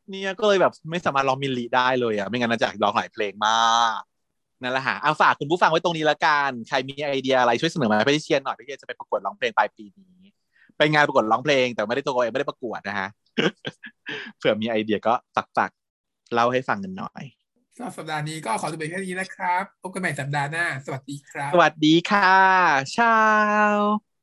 เนี่ยก็เลยแบบไม่สามารถร้องมิลลิได้เลยอะ ไม่งั้นน่าจะร้องหลายเพลงมากนั่นแหละฮะเอาฝากคุณผู้ฟังไว้ตรงนี้ละกัน ใครมีไอเดียอะไรช่วยเสนอมาให้พี่เชียร์หน่อยพี่เชียร์จะไปประกวดร้องเพลงปลายปีนี้ ไปงานประกวดร้องเพลง แต่ไม่ได้ตัวเองไม่ได้ประกวดนะฮะเผื่อมีไอเดียก็ฝากฝากเล่าให้ฟังกันหน่อยสำหรับสัปดาห์นี้ก็ขอตัวไปแค่นี้นะครับ พบกันใหม่สัปดาห์หน้า สวัสดีครับ สวัสดีค่ะชาว